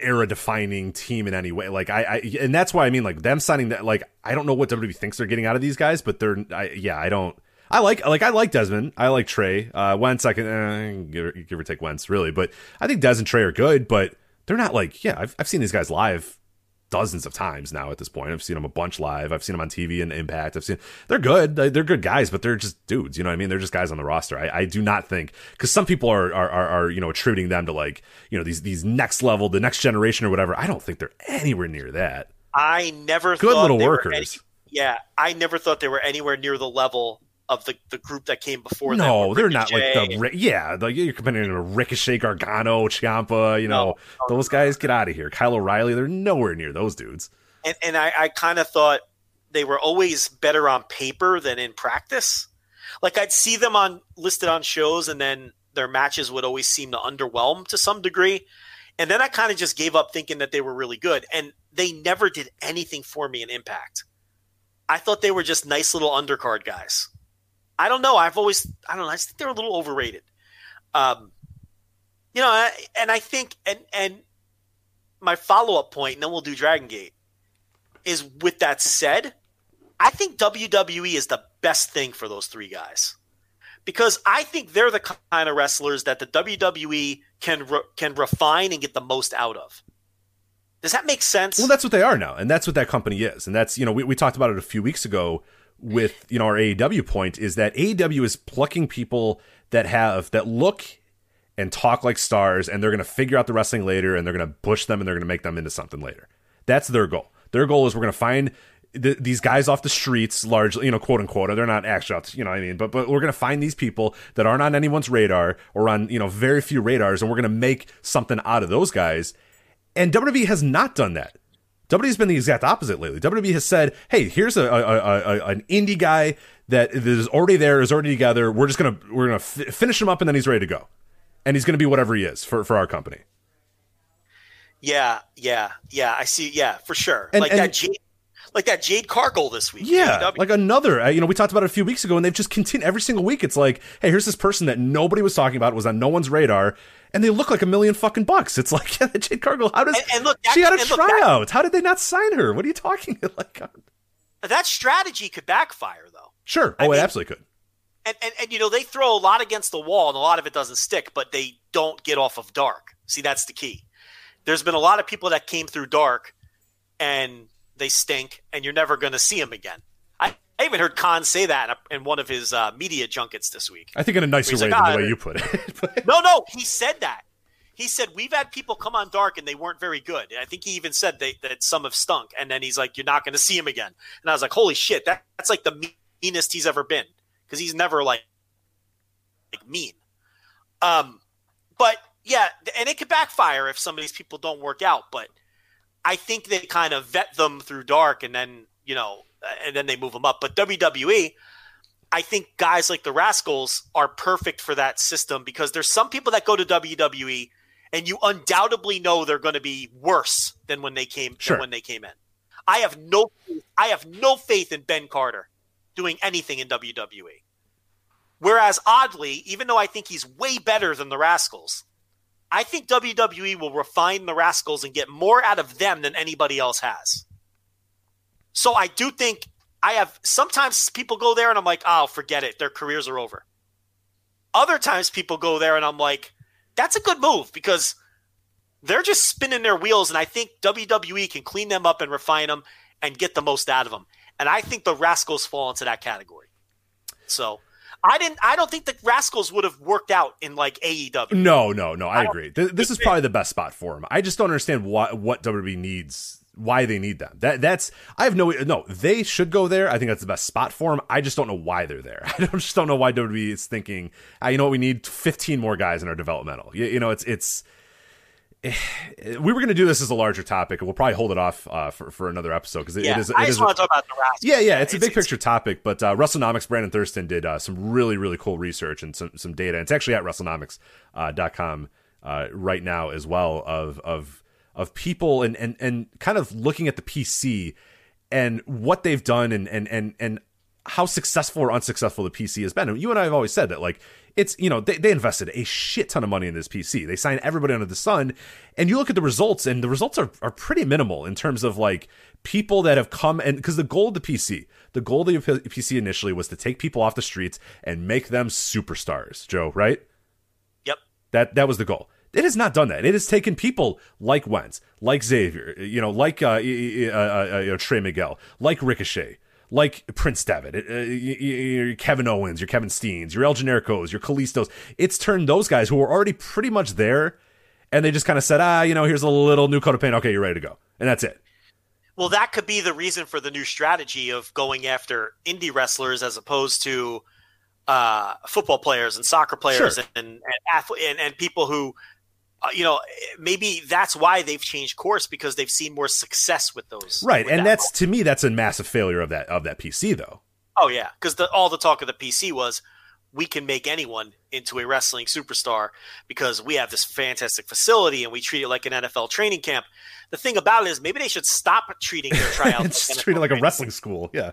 A: era defining team in any way. Like I, I, and that's why I mean like them signing that. Like I don't know what WWE thinks they're getting out of these guys, but they're. I, yeah, I don't. I like like I like Desmond. I like Trey. Uh, Wentz, I can eh, give, give or take Wentz really, but I think Des and Trey are good. But they're not like yeah. I've I've seen these guys live dozens of times now at this point. I've seen them a bunch live. I've seen them on TV and Impact. I've seen they're good. They're good guys, but they're just dudes. You know what I mean? They're just guys on the roster. I, I do not think because some people are, are, are are you know attributing them to like you know these these next level, the next generation or whatever. I don't think they're anywhere near that.
B: I never good little workers. Any, yeah, I never thought they were anywhere near the level of the, the group that came before
A: no, they're not like the yeah, like you're comparing to Ricochet, Gargano, Ciampa. You know, no, those guys get out of here. Kyle O'Reilly, they're nowhere near those dudes.
B: And and I, I kind of thought they were always better on paper than in practice. Like I'd see them on listed on shows, and then their matches would always seem to underwhelm to some degree. And then I kind of just gave up thinking that they were really good, and they never did anything for me in Impact. I thought they were just nice little undercard guys. I don't know. I've always I don't know. I just think they're a little overrated. Um, you know, and I think and and my follow up point, and then we'll do Dragon Gate, is with that said, I think WWE is the best thing for those three guys because I think they're the kind of wrestlers that the WWE can re- can refine and get the most out of. Does that make sense?
A: Well, that's what they are now, and that's what that company is, and that's you know we, we talked about it a few weeks ago with you know our AEW point is that AEW is plucking people that have that look and talk like stars, and they're going to figure out the wrestling later, and they're going to push them, and they're going to make them into something later. That's their goal. Their goal is we're going to find the, these guys off the streets, largely, you know, quote unquote. They're not actually, you know, what I mean, but but we're going to find these people that aren't on anyone's radar or on you know very few radars, and we're going to make something out of those guys. And WWE has not done that. WWE has been the exact opposite lately. WWE has said, "Hey, here's a, a, a, an indie guy that is already there, is already together. We're just gonna we're gonna f- finish him up, and then he's ready to go, and he's gonna be whatever he is for for our company."
B: Yeah, yeah, yeah. I see. Yeah, for sure.
A: And-
B: like
A: and-
B: that Jade, like that Jade Cargill this week.
A: Yeah,
B: AEW.
A: like another. Uh, you know, we talked about it a few weeks ago, and they've just continued every single week. It's like, hey, here's this person that nobody was talking about, was on no one's radar, and they look like a million fucking bucks. It's like, [laughs] yeah, Jade Cargill. How does
B: And- and look,
A: she
B: that-
A: had a
B: look, that-
A: tryout? How did they not sign her? What are you talking [laughs] like? uh,
B: that strategy could backfire though.
A: Sure.
B: I
A: Oh, it absolutely could.
B: And, and and you know they throw a lot against the wall, and a lot of it doesn't stick, but they don't get off of dark. See, that's the key. There's been a lot of people that came through dark, and they stink, and you're never going to see them again. I, even heard Khan say that in one of his uh, media junkets this week.
A: I think in a nicer way
B: like,
A: than
B: "Ah,
A: the way you put it. [laughs]
B: No, no, he said that. He said we've had people come on dark and they weren't very good. And I think he even said they, that some have stunk. And then he's like, "You're not going to see him again." And I was like, "Holy shit, that, that's like the meanest he's ever been because he's never like like mean." Um, but yeah, and it could backfire if some of these people don't work out. But I think they kind of vet them through dark and then you know, and then they move them up. But WWE, I think guys like the Rascals are perfect for that system because there's some people that go to WWE and you undoubtedly know they're going to be worse than when they came
A: Sure.
B: when they came in. I have no I have no faith in Ben Carter doing anything in WWE. Whereas oddly, even though I think he's way better than the Rascals, I think WWE will refine the Rascals and get more out of them than anybody else has. So I do think I have sometimes people go there and I'm like, oh, forget it. Their careers are over. Other times people go there and I'm like, that's a good move because they're just spinning their wheels. And I think WWE can clean them up and refine them and get the most out of them. And I think the Rascalz fall into that category. So I didn't, I don't think the Rascalz would have worked out in like AEW.
A: No, no, no. I,
B: I
A: agree. Th- This is probably the best spot for him. I just don't understand why what WWE needs, why they need them. That that's I have no no. They should go there. I think that's the best spot for them. I just don't know why they're there. [laughs] I just don't know why WWE is thinking. Ah, you know what? We need 15 more guys in our developmental. You, you know, it's it's. We were going to do this as a larger topic, and we'll probably hold it off uh, for for another episode because it,
B: Yeah,
A: it is.
B: I just
A: is
B: want to talk about the Rascalz.
A: yeah, yeah, it's a big picture topic, but uh, WrestleNomics, Brandon Thurston did uh, some really, really cool research and some, some data. It's actually at WrestleNomics.com uh, right now as well of of of people and, and and kind of looking at the PC and what they've done and and and and how successful or unsuccessful the PC has been. And you and I have always said that, like, it's, you know, they, they invested a shit ton of money in this PC. They signed everybody under the sun. And you look at the results, and the results are, are pretty minimal in terms of, like, people that have come and because the goal of the PC, the goal of the PC initially was to take people off the streets and make them superstars, Joe, right?
B: Yep.
A: That that was the goal. It has not done that. It has taken people like Wentz, like Xavier, you know, like uh, uh, uh, uh, Trey Miguel, like Ricochet, like Prince Devitt, uh, your Kevin Owens, your Kevin Steens, your El Genericos, your Kalistos. It's turned those guys who were already pretty much there, and they just kind of said, ah, you know, here's a little new coat of paint. Okay, you're ready to go, and that's it.
B: Well, that could be the reason for the new strategy of going after indie wrestlers as opposed to uh, football players and soccer players
A: Sure.
B: and and, athlete, and and people who, uh, you know, maybe that's why they've changed course because they've seen more success with those.
A: Right,
B: with
A: and
B: that
A: that's to me that's a massive failure of that of that PC though.
B: Oh yeah, because the, all the talk of the PC was we can make anyone into a wrestling superstar because we have this fantastic facility and we treat it like an NFL training camp. The thing about it is maybe they should stop treating their [laughs] tryouts like
A: treated
B: NFL
A: like a wrestling school. Yeah.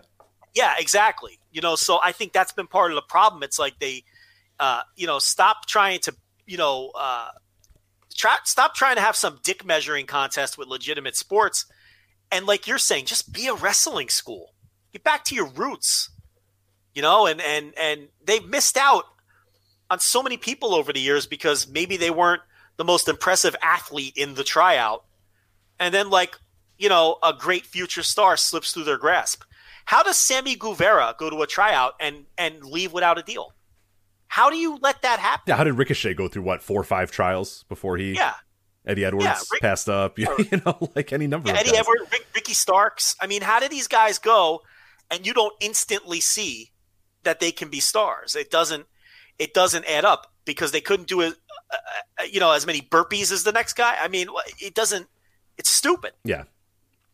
B: yeah, exactly. You know, so I think that's been part of the problem. It's like they, uh, you know, stop trying to, you know, uh, try stop trying to have some dick measuring contest with legitimate sports, and like you're saying, just be a wrestling school. Get back to your roots. You know, and and and they've missed out on so many people over the years because maybe they weren't the most impressive athlete in the tryout, and then like you know, a great future star slips through their grasp. How does Sammy Guevara go to a tryout and and leave without a deal? How do you let that happen?
A: Yeah. How did Ricochet go through what four or five trials before he
B: Yeah,
A: Eddie Edwards
B: Yeah, Rick-
A: passed up? [laughs] You, you know, like any number
B: yeah
A: of
B: Eddie. Edwards, Rick, Ricky Starks. I mean, how do these guys go, and you don't instantly see that they can be stars? It doesn't. It doesn't add up because they couldn't do it. Uh, uh, you know, as many burpees as the next guy. I mean, it doesn't. It's stupid.
A: Yeah.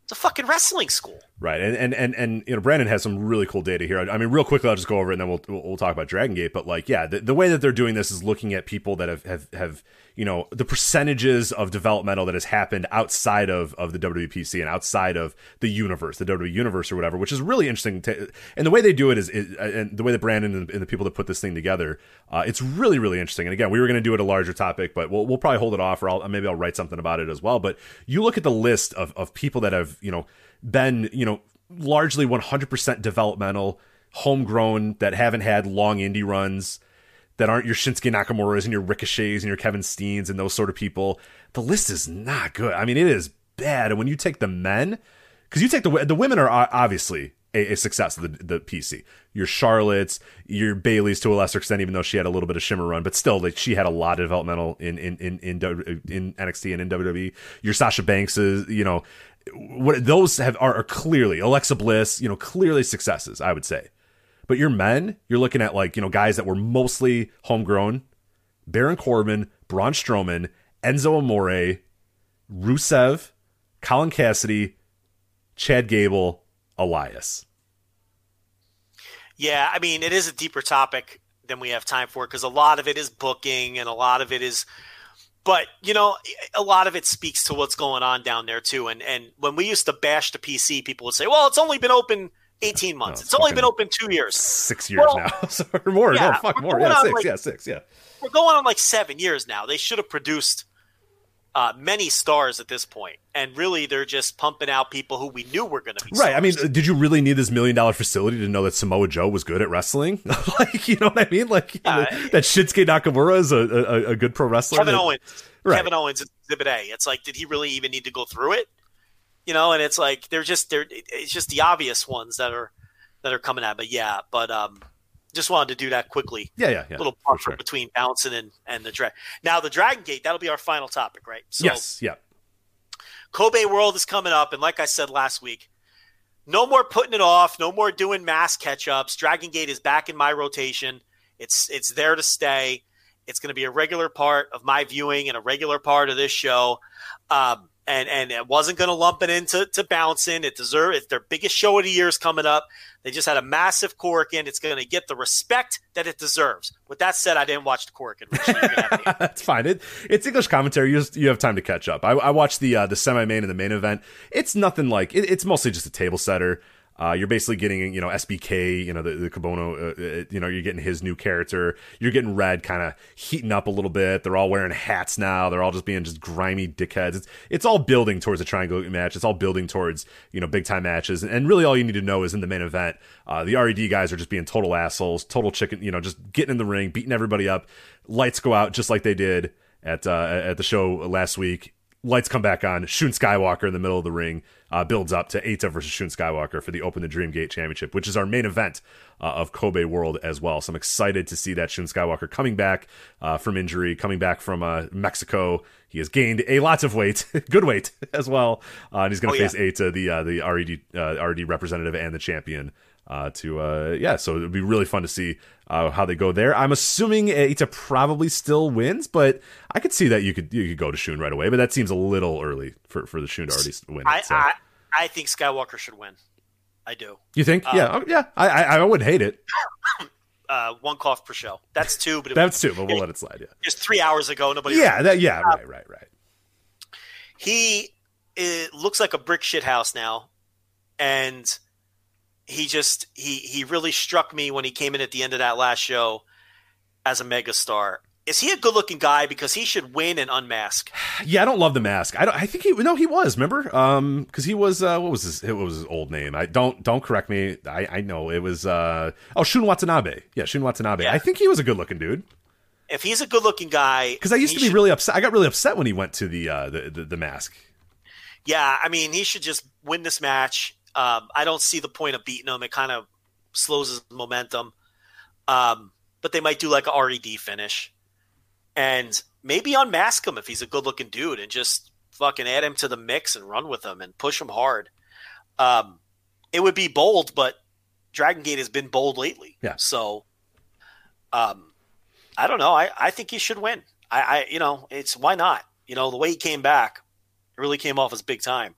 B: It's a fucking wrestling school.
A: Right, and and and and you know, Brandon has some really cool data here. I mean, real quickly, I'll just go over it, and then we'll we'll, talk about Dragon Gate. But like, yeah, the, the way that they're doing this is looking at people that have have have you know the percentages of developmental that has happened outside of of the WWPC and outside of the universe, the WWE universe or whatever, which is really interesting. To, and the way they do it is, is and the way that Brandon and, and the people that put this thing together, uh, it's really really interesting. And again, we were going to do it a larger topic, but we'll we'll probably hold it off, or I'll, maybe I'll write something about it as well. But you look at the list of of people that have you know been you know largely 100% developmental, homegrown that haven't had long indie runs, that aren't your Shinsuke Nakamura's and your Ricochets and your Kevin Steens and those sort of people. The list is not good. I mean, it is bad. And when you take the men, because you take the the women are obviously a, a success of the, the PC. Your Charlotte's, your Bayley's to a lesser extent, even though she had a little bit of shimmer run, but still, like she had a lot of developmental in in in in, in NXT and in WWE. Your Sasha Banks's, you know, what those have are, are clearly Alexa Bliss, you know, clearly successes. I would say. But your men, you're looking at like, you know, guys that were mostly homegrown. Baron Corbin, Braun Strowman, Enzo Amore, Rusev, Colin Cassady, Chad Gable, Elias.
B: Yeah, I mean, it is a deeper topic than we have time for because a lot of it is booking and a lot of it is but you know a lot of it speaks to what's going on down there too and and when we used to bash the pc people would say well it's only been open 18 months
A: No,
B: it's only been open two years
A: Six years
B: Well,
A: now. [laughs] or more.
B: yeah,
A: no, fuck more. Yeah, six.
B: like-
A: yeah, six. Yeah.
B: we're going on like seven years now they should have produced uh, many stars at this point and really they're just pumping out people who we knew were going to be
A: Right. I mean, did you really need this million dollar facility to know that Samoa Joe was good at wrestling? [laughs] like, you know what I mean? Like
B: Yeah.
A: that Shinsuke Nakamura is a, a, a good pro wrestler.
B: Kevin
A: that-
B: Owens.
A: Right.
B: Kevin Owens is Exhibit A. It's like, did he really even need to go through it? You know, and it's like they're just they're it's just the obvious ones that are that are coming out. But yeah, but um, just wanted to do that quickly.
A: Yeah, yeah, yeah.
B: little buffer
A: sure.
B: between bouncing and and the drag. Now the Dragon Gate that'll be our final topic, right? So
A: yes. Yeah.
B: Kobe World is coming up, and like I said last week, no more putting it off, no more doing mass catch ups. Dragon Gate is back in my rotation. It's it's there to stay. It's going to be a regular part of my viewing and a regular part of this show. Um, and and it wasn't going to lump it into to bouncing. It deserve it's their biggest show of the year is coming up. They just had a massive Korakuen. It's going to get the respect that it deserves. With that said, I didn't watch the Korakuen. [laughs]
A: That's fine. It, it's English commentary. You just, you have time to catch up. I, I watched the uh, the semi main and the main event. It's nothing like. It, it's mostly just a table setter. Uh, you're basically getting, you know, SBK, you know, the, the Kabono, uh, uh, you know, you're getting his new character. You're getting Red kind of heating up a little bit. They're all wearing hats now. They're all just being just grimy dickheads. It's, it's all building towards a triangle match. It's all building towards, you know, big time matches. And really all you need to know is in the main event, uh, the RED guys are just being total assholes, total chicken, you know, just getting in the ring, beating everybody up. Lights go out just like they did at, uh, at the show last week lights come back on. Shun Skywalker in the middle of the ring uh, builds up to Eita versus Shun Skywalker for the Open the Dream Gate Championship, which is our main event uh, of Kobe World as well. So I'm excited to see that Shun Skywalker coming back uh, from injury, coming back from uh, Mexico. He has gained a lot of weight, [laughs] good weight [laughs] as well, uh, and he's going to
B: Oh, yeah.
A: face Eita, the uh, the RED uh, RED representative and the champion. Uh, to uh, yeah, so it'd be really fun to see uh, how they go there. I'm assuming Eita probably still wins, but I could see that you could you could go to Shun right away. But that seems a little early for, for the Shun to already win.
B: I,
A: it, so.
B: I I think Skywalker should win. I do.
A: You think?
B: Um,
A: yeah, oh, yeah. I, I I wouldn't hate it. [coughs]
B: Uh, one cough per show. That's two, but it
A: That's two, but we'll [laughs] let it slide. Yeah.
B: just three hours ago. Nobody.
A: Yeah. That. Yeah. Right. Right. Right.
B: he it looks like a brick shit house now and he just he he really struck me when he came in at the end of that last show as a megastar is he a good looking guy because he should win and unmask [sighs]
A: Yeah, I don't love the mask. I don't. I think he. No, he was. Remember? Um, because he was. Uh, what was his? What was his old name? I don't. Don't correct me. I. I know it was. Uh. Oh, Shun Watanabe. Yeah, Shun Watanabe.
B: Yeah.
A: I think he was a good looking dude.
B: if he's a good looking guy
A: Because I used to be
B: should-
A: really upset. I got really upset when he went to the uh the the, the mask.
B: yeah i mean he should just win this match um i don't see the point of beating him it kind of slows his momentum um but they might do like a red finish and maybe unmask him if he's a good looking dude and just fucking add him to the mix and run with him and push him hard. Um, it would be bold, but Dragon Gate has been bold lately.
A: Yeah.
B: So, um, I don't know. I, I think he should win. I, I, you know, it's why not? You know, the way he came back, it really came off as big time.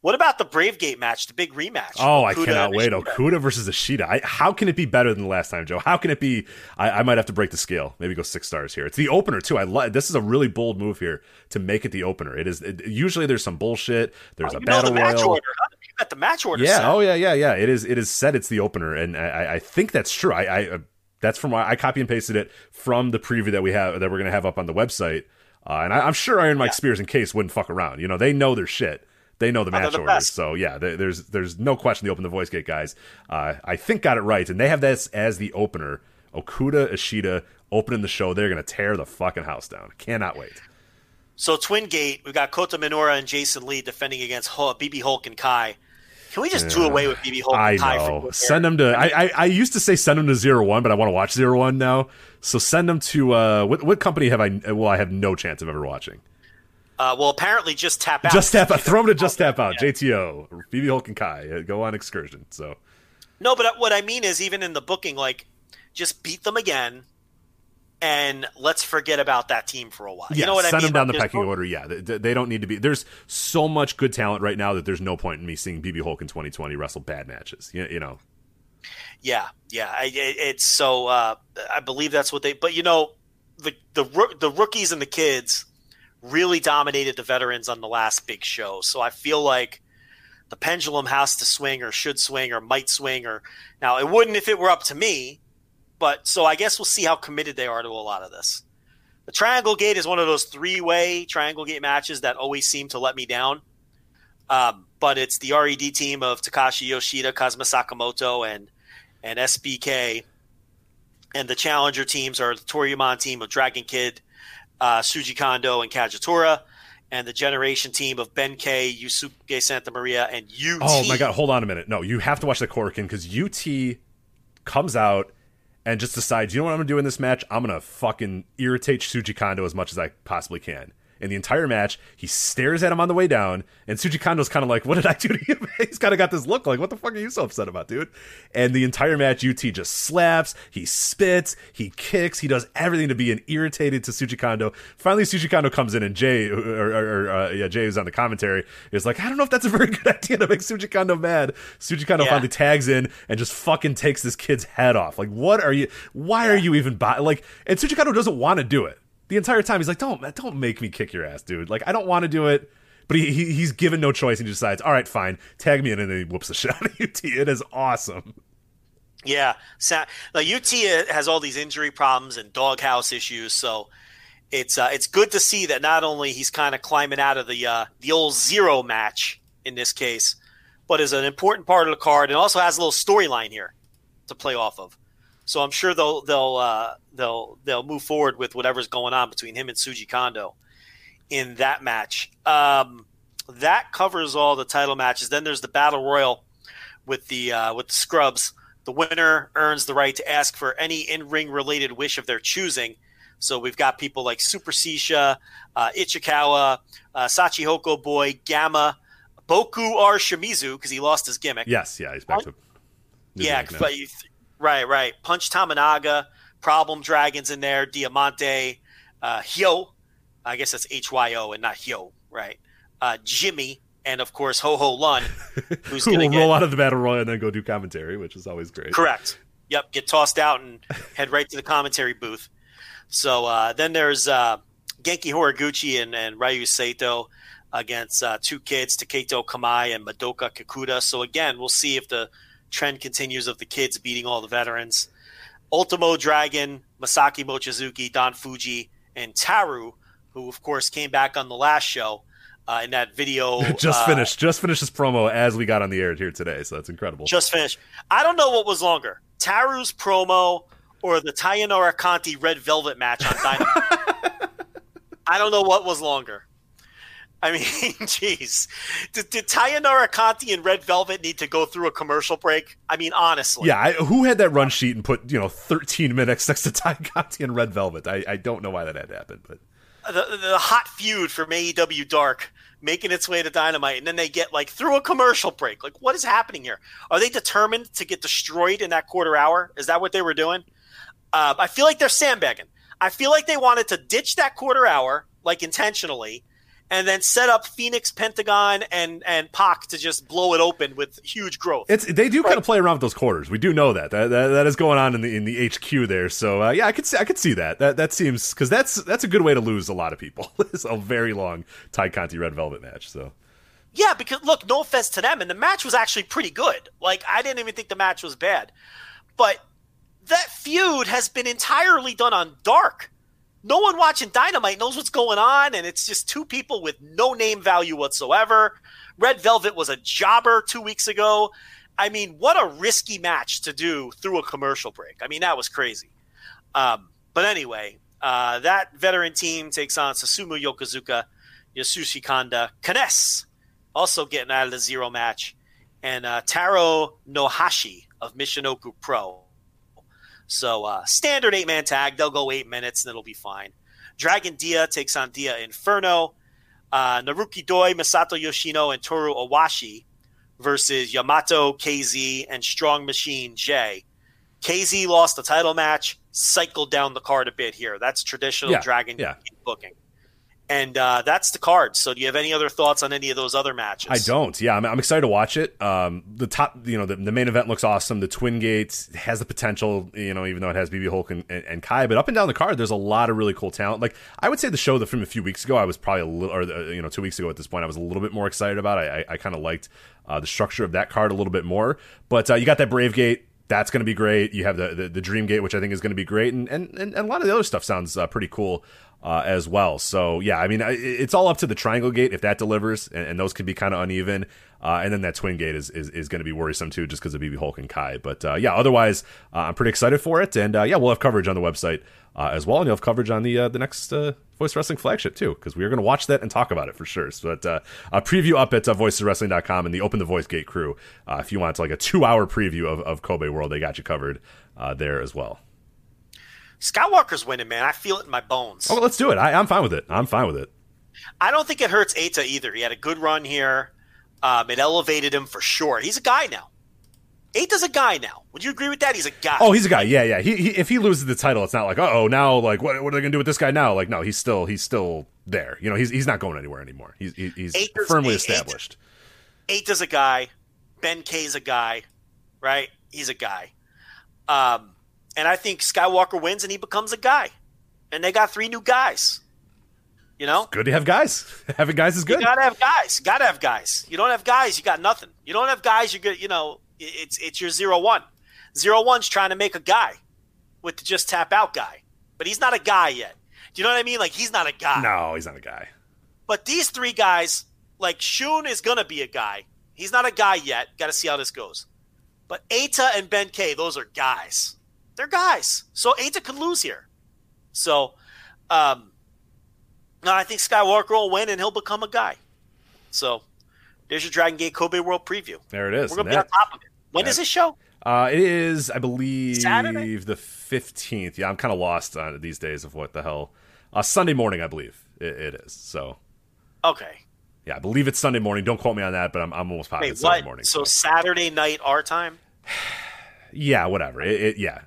B: What about the Brave Gate match, the big rematch?
A: Oh, I cannot wait.
B: Ishida?
A: Okuda versus Ishida. I, how can it be better than the last time, Joe? How can it be? I, I might have to break the scale. Maybe go six stars here. It's the opener too. I lo- this is a really bold move here to make it the opener. It is. It, usually there's some bullshit. There's
B: Oh,
A: a battle
B: the match
A: royal.
B: order. huh? You got the match order.
A: Yeah.
B: set.
A: Oh yeah. Yeah. Yeah. It is. It is said it's the opener, and I, I- think that's true. I, I that's from I copy and pasted it from the preview that we have that we're gonna have up on the website. Uh, and I, I'm sure Iron Mike Spears and Case wouldn't fuck around. You know, they know their shit. They know the match
B: the
A: orders.
B: best.
A: So yeah, there- there's there's no question they open the voice gate guys. Uh, I think got it right, and they have this as the opener. Okuda Ishida opening the show. They're gonna tear the fucking house down. Cannot wait.
B: So Twin Gate, we've got Kota Minoura and Jason Lee defending against BB Hulk and Kai. Can we just do away with BB Hulk
A: I
B: and Kai?
A: know. Send them to. I, I I used to say send them to zero one, but I want to watch zero one now. So send them to. Uh, what what company have I? Well, I have no chance of ever watching.
B: Uh, well, apparently, just tap out.
A: Just tap out. [laughs] Throw him to just tap out. JTO, BB Hulk and Kai uh, go on excursion. So
B: No, but what I mean is, even in the booking, like, just beat them again, and let's forget about that team for a while.
A: yeah,
B: you know what I mean?
A: send them down the pecking order. Yeah, they, they don't need to be. There's so much good talent right now that there's no point in me seeing BB Hulk in 2020 wrestle bad matches. You, you know.
B: Yeah, yeah. I, it, it's so. Uh, I believe that's what they. But you know, the the the rookies and the kids really dominated the veterans on the last big show. So I feel like the pendulum has to swing, or should swing, or might swing, or now it wouldn't if it were up to me. But so I guess we'll see how committed they are to a lot of this. The Triangle Gate is one of those three way Triangle Gate matches that always seem to let me down. Um, but it's the RED team of Takashi Yoshida, Kazuma Sakamoto, and and SBK. And the challenger teams are the Toryumon team of Dragon Kid, uh, Shuji Kondo, and Kagetora. And the generation team of Ben K, Yosuke Santa Maria, and UT.
A: Oh my god, hold on a minute. No, you have to watch the Korakuen because UT comes out and just decides, you know what I'm gonna do in this match? I'm gonna fucking irritate Shuji Kondo as much as I possibly can. In the entire match, he stares at him on the way down, and Shuji Kondo's kind of like, "What did I do to you?" [laughs] He's kind of got this look like, "What the fuck are you so upset about, dude?" And the entire match, UT just slaps, he spits, he kicks, he does everything to be an irritated to Shuji Kondo. Finally, Shuji Kondo comes in, and Jay, or, or, or uh, yeah, Jay who's on the commentary, is like, "I don't know if that's a very [laughs] good idea to make Shuji Kondo mad." Shuji Kondo
B: Yeah.
A: finally tags in and just fucking takes this kid's head off. Like, what are you? Why are you even buy? Like, and Shuji Kondo doesn't want to do it the entire time. He's like, "Don't, don't make me kick your ass, dude. Like, I don't want to do it." But he, he he's given no choice, and he decides, "All right, fine, tag me in," and then he whoops the [laughs] shit out of UT. It is awesome.
B: Yeah, Sa- like UT has all these injury problems and doghouse issues, so it's uh, it's good to see that not only he's kind of climbing out of the uh, the old zero match in this case, but is an important part of the card and also has a little storyline here to play off of. So I'm sure they'll they'll uh, they'll they'll move forward with whatever's going on between him and Shuji Kondo in that match. Um, that covers all the title matches. Then there's the battle royal with the uh, with the scrubs. The winner earns the right to ask for any in-ring related wish of their choosing. So we've got people like Super Shisa, uh, Ichikawa, uh, Shachihoko Boy, Gamma, Boku R Shimizu because he lost his gimmick.
A: Yes, yeah, he's back to.
B: Yeah, but you- right, right. Punch Tominaga, Problem Dragons in there, Diamante, uh, Hyo. I guess that's H Y O and not Hyo, right? Uh, Jimmy and of course Ho Ho Lun, [laughs] who's
A: Who will
B: to
A: roll out of the battle royal and then go do commentary, which is always great.
B: correct. Yep, get tossed out and head right to the commentary booth. So uh, then there's uh, Genki Horiguchi and, and Ryo Saito against uh, two kids, Taketo Kamei and Madoka Kikuta. So again, we'll see if the trend continues of the kids beating all the veterans. Ultimo Dragon, Masaki Mochizuki, Don Fuji, and Taru, who of course came back on the last show uh, in that video. [laughs]
A: just
B: uh,
A: finished. Just finished this promo as we got on the air here today, so that's incredible.
B: Just finished. I don't know what was longer, Taru's promo or the Tayanora Conti Red Velvet match on [laughs] Dynamite. I don't know what was longer. I mean, [laughs] jeez. Did, did Tayanora Conti and Red Velvet need to go through a commercial break? I mean, honestly.
A: yeah, I, who had that run sheet and put you know 13 minutes [laughs] next to Ty Conti and Red Velvet? I, I don't know why that had happened, but
B: the, the hot feud from AEW Dark making its way to Dynamite, and then they get like through a commercial break. Like, what is happening here? Are they determined to get destroyed in that quarter hour? Is that what they were doing? Uh, I feel like they're sandbagging. I feel like they wanted to ditch that quarter hour, like intentionally, and then set up Fenix, Pentagon, and and Pac to just blow it open with huge growth.
A: it's they do kind of play around with those quarters. We do know that that that, that is going on in the in the HQ there. So uh, yeah, I could see, I could see that. That that seems because that's that's a good way to lose a lot of people. [laughs] it's a very long Ty Conti Red Velvet match. So
B: Yeah, because look, no offense to them, and the match was actually pretty good. Like I didn't even think the match was bad, but that feud has been entirely done on dark. No one watching Dynamite knows what's going on, and it's just two people with no name value whatsoever. Red Velvet was a jobber two weeks ago. I mean, what a risky match to do through a commercial break. I mean, that was crazy. Um, but anyway, uh, that veteran team takes on Susumu Yokosuka, Yasushi Kanda, Kness, also getting out of the zero match, and uh, Taro Nohashi of Michinoku Pro. So uh, standard eight man tag. They'll go eight minutes and it'll be fine. Dragon Dia takes on Dia Inferno. Uh, Naruki Doi, Masato Yoshino, and Toru Owashi versus Yamato, KZ, and Strong Machine J. KZ lost the title match, cycled down the card a bit here. That's traditional
A: Yeah,
B: Dragon
A: yeah.
B: booking. And uh, that's the card. So, do you have any other thoughts on any of those other matches?
A: I don't. Yeah, I'm, I'm excited to watch it. Um, the top, you know, the, the main event looks awesome. The Twin Gate has the potential, you know, even though it has BB Hulk and, and, and Kai. But up and down the card, there's a lot of really cool talent. Like I would say, the show that from a few weeks ago, I was probably a little, or uh, you know, two weeks ago at this point, I was a little bit more excited about. I, I, I kind of liked uh, the structure of that card a little bit more. But uh, you got that Brave Gate. That's going to be great. You have the, the the Dream Gate, which I think is going to be great, and, and and a lot of the other stuff sounds uh, pretty cool uh, as well. So yeah, I mean, it's all up to the Triangle Gate if that delivers, and, and those can be kind of uneven. Uh, and then that Twin Gate is is, is going to be worrisome too, just because of BB Hulk and Kai. But uh, yeah, otherwise, uh, I'm pretty excited for it, and uh, yeah, we'll have coverage on the website uh, as well, and you'll have coverage on the the next Voice Wrestling flagship too, because we are going to watch that and talk about it for sure. So, but a preview up at uh, voiceswrestling.com and the Open the Voice Gate crew. If you want like a two hour preview of, of Kobe World, they got you covered there as well.
B: Skywalker's winning, man. I feel it in my bones.
A: Oh, let's do it. I, I'm fine with it. I'm fine with it.
B: I don't think it hurts Eita either. He had a good run here. Um, it elevated him for sure. He's a guy now. Eita's a guy now. Would you agree with that? He's a guy.
A: Oh, he's a guy. Yeah, yeah. He, he if he loses the title, it's not like, oh, now like what, what are they gonna do with this guy now? Like, no, he's still he's still there. You know, he's he's not going anywhere anymore. He's he's
B: Eita's-
A: firmly established.
B: Eita's a guy. Ben K's a guy, right? He's a guy. Um, and I think Skywalker wins and he becomes a guy. And they got three new guys. You know?
A: Good to have guys. [laughs] Having guys is good.
B: You gotta have guys. You gotta have guys. You don't have guys, you got nothing. You don't have guys, you get you know, it's it's your zero one. Zero one's trying to make a guy with the just tap out guy. But he's not a guy yet. Do you know what I mean? Like he's not a guy.
A: No, he's not a guy.
B: But these three guys, like Shun is gonna be a guy. He's not a guy yet. Got to see how this goes. But Eita and Ben K, those are guys. They're guys. So Eita could lose here. So, um, no, I think Skywalker will win and he'll become a guy. So, there's your Dragon Gate Kobe World preview.
A: There it is.
B: We're gonna
A: And
B: be on top of it. When When is this show?
A: Uh, it is, I believe,
B: Saturday?
A: the fifteenth. Yeah, I'm kind of lost on these days of what the hell. Uh, Sunday morning, I believe it, it is. So
B: Okay.
A: yeah, I believe it's Sunday morning. Don't quote me on that, but I'm, I'm almost positive
B: Wait,
A: Sunday morning.
B: So Saturday night our time? [sighs]
A: yeah, whatever. It, it yeah.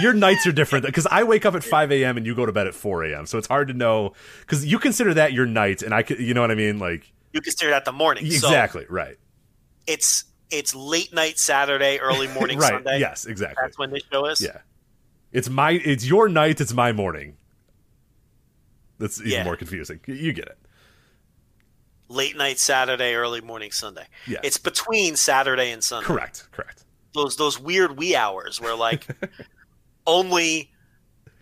A: Your nights are different because I wake up at 5 a.m. and you go to bed at 4 a.m. So it's hard to know because you consider that your night, and I could, you know what I mean? Like,
B: you consider that the morning. So
A: exactly right.
B: it's it's late night Saturday, early [laughs] morning
A: right.
B: Sunday.
A: Yes, exactly.
B: That's when this show is.
A: Yeah. It's my it's your night, it's my morning. That's even
B: Yeah.
A: more confusing. You- You get it.
B: Late night Saturday, early morning Sunday.
A: Yeah.
B: It's between Saturday and Sunday.
A: Correct. Correct.
B: Those those weird wee hours where like [laughs] only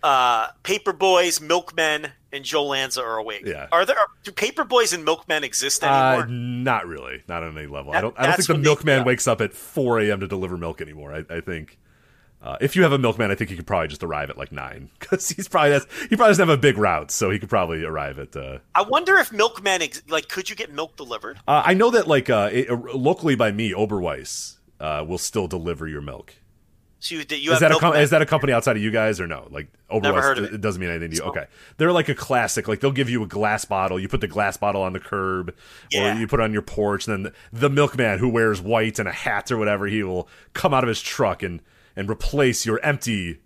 B: uh paper boys, milkmen, and Joe Lanza are awake.
A: Yeah.
B: Are there do paper boys and milkmen exist
A: Uh,
B: anymore?
A: not really. Not on any level. I don't. I don't think the
B: when they-
A: milkman
B: yeah.
A: wakes up at 4 a.m. to deliver milk anymore. I, I think. Uh, if you have a milkman, I think he could probably just arrive at like nine [laughs] because he's probably has, he probably doesn't have a big route, so he could probably arrive at. Uh,
B: I wonder if milkman ex- like could you get milk delivered?
A: uh, I know that like uh, it, uh, locally by me, Oberweis uh, will still deliver your milk.
B: So you, you
A: Is that a com- is that a company outside of you guys or no? Like
B: heard of it.
A: doesn't mean anything to you. Okay, they're like a classic. Like they'll give you a glass bottle. You put the glass bottle on the curb,
B: Yeah.
A: or you put it on your porch. And then the, the milkman who wears white and a hat or whatever, he will come out of his truck and and replace your empty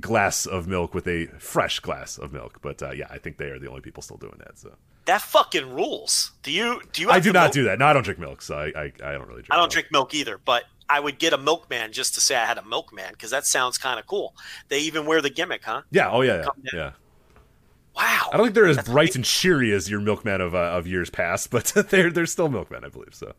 A: glass of milk with a fresh glass of milk. But uh, yeah, I think they are the only people still doing that. So
B: that fucking rules. Do you do you?
A: I do not
B: milk-
A: do that. No, I don't drink milk, so I I, I don't really drink.
B: I don't
A: milk.
B: drink milk either, but I would get a milkman just to say I had a milkman because that sounds kind of cool. They even wear the gimmick, huh?
A: Yeah. Oh yeah. Yeah. Yeah.
B: Wow.
A: I don't think they're as bright and cheery as your milkman of uh, of years past, but [laughs] they're they're still milkmen, I believe. So.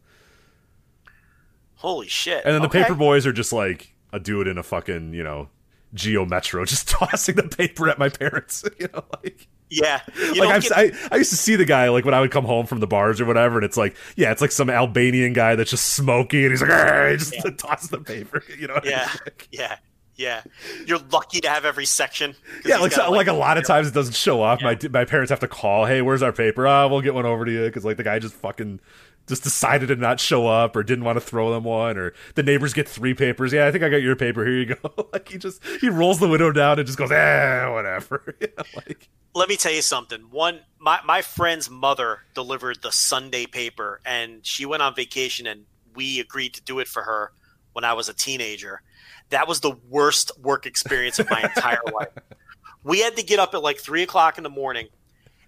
B: Holy shit.
A: And then the
B: Okay.
A: paper boys are just like a dude in a fucking, you know, Geo Metro [laughs] just tossing the paper at my parents. [laughs] You know, like
B: Yeah.
A: Like I've,
B: get-
A: I, I used to see the guy like when I would come home from the bars or whatever, and it's like, yeah, it's like some Albanian guy that's just smoky, and he's like, hey, just [laughs] tosses the paper. [laughs] You know?
B: yeah.
A: Like-
B: Yeah. Yeah. You're lucky to have every section.
A: yeah, like
B: got,
A: so, like a lot of times it doesn't show up.
B: Yeah.
A: My my parents have to call. Hey, where's our paper? Ah, we'll get one over to you because like the guy just fucking just decided to not show up or didn't want to throw them one or the neighbors get three papers. Yeah, I think I got your paper. Here you go. [laughs] like he just he rolls the window down and just goes, eh, whatever. [laughs] You know, like
B: let me tell you something. One, my my friend's mother delivered the Sunday paper, and she went on vacation, and we agreed to do it for her when I was a teenager. That was the worst work experience of my [laughs] entire life. We had to get up at like three o'clock in the morning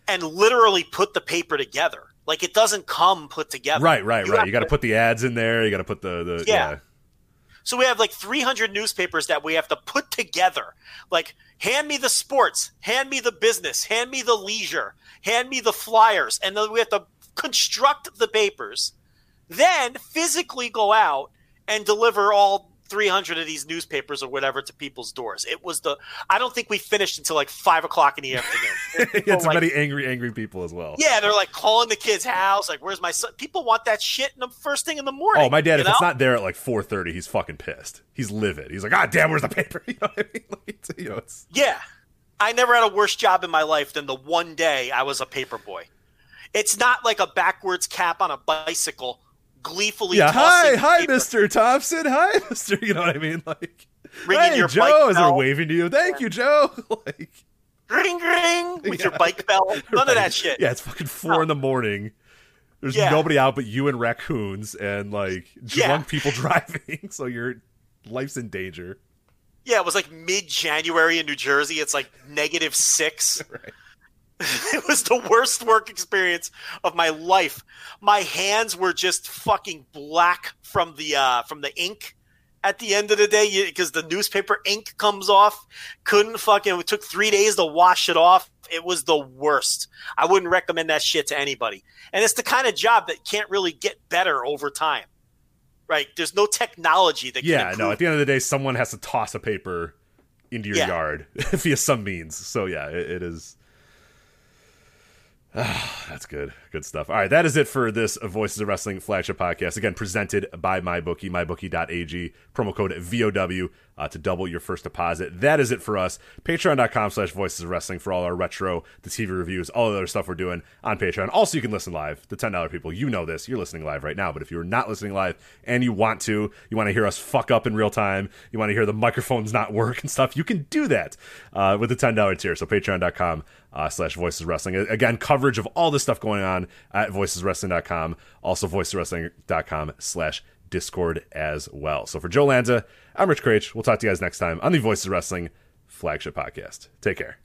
B: and literally put the paper together. Like it doesn't come put together.
A: right, right,
B: You
A: right. You got to put the ads in there. You got to put the the
B: Yeah.
A: yeah.
B: So we have like 300 newspapers that we have to put together. Like, hand me the sports, hand me the business, hand me the leisure, hand me the flyers, and then we have to construct the papers, then physically go out and deliver all 300 of these newspapers or whatever to people's doors. It was the. I don't think we finished until like five o'clock in the afternoon. [laughs]
A: yeah, it's
B: like-
A: many angry, angry people as well.
B: yeah, they're like calling the kid's house. Like, where's my son? People want that shit in the first thing in the morning.
A: Oh, my dad! If it's not there at like four thirty, he's fucking pissed. He's livid. He's like, "God damn, where's the paper?" [laughs] You know what I mean? Like, you know, it's
B: Yeah. I never had a worse job in my life than the one day I was a paper boy. It's not like a backwards cap on a bicycle gleefully
A: yeah. Hi, hi,
B: paper,
A: Mister Thompson. Hi, [laughs] Mister. You know what I mean? Like,
B: Ringing
A: hey,
B: your
A: Joe, as they're waving to you. Thank you, Joe. [laughs] like,
B: ring ring with your bike bell. [laughs] None of that shit.
A: Yeah, it's fucking four in the morning. There's
B: Yeah.
A: nobody out but you and raccoons and like
B: Yeah.
A: drunk people driving, so your life's in danger.
B: Yeah, it was like mid January in New Jersey. It's like negative six.
A: Right. [laughs]
B: it was the worst work experience of my life. My hands were just fucking black from the uh, from the ink at the end of the day because the newspaper ink comes off. Couldn't fucking. It took three days to wash it off. It was the worst. I wouldn't recommend that shit to anybody. And it's the kind of job that can't really get better over time. Right? There's no technology that
A: Yeah, no. At the end of the day, someone has to toss a paper into your
B: Yeah.
A: yard [laughs] via some means. So yeah, it, it is. Ah, that's good. Good stuff. All right, that is it for this Voices of Wrestling flagship podcast. Again, presented by MyBookie, mybookie.ag, promo code VOW uh, to double your first deposit. That is it for us. Patreon.com slash Voices of Wrestling for all our retro, the TV reviews, all the other stuff we're doing on Patreon. Also, you can listen live. The $10 people, you know this. You're listening live right now. But if you're not listening live and you want to, you want to hear us fuck up in real time, you want to hear the microphones not work and stuff, you can do that uh, with the $10 tier. So patreon.com uh, slash voices wrestling. Again, coverage of all this stuff going on at voiceswrestling.com. Also voiceswrestling.com slash discord as well. So for Joe Lanza, I'm Rich Kraetsch. We'll talk to you guys next time on the Voices Wrestling flagship podcast. Take care.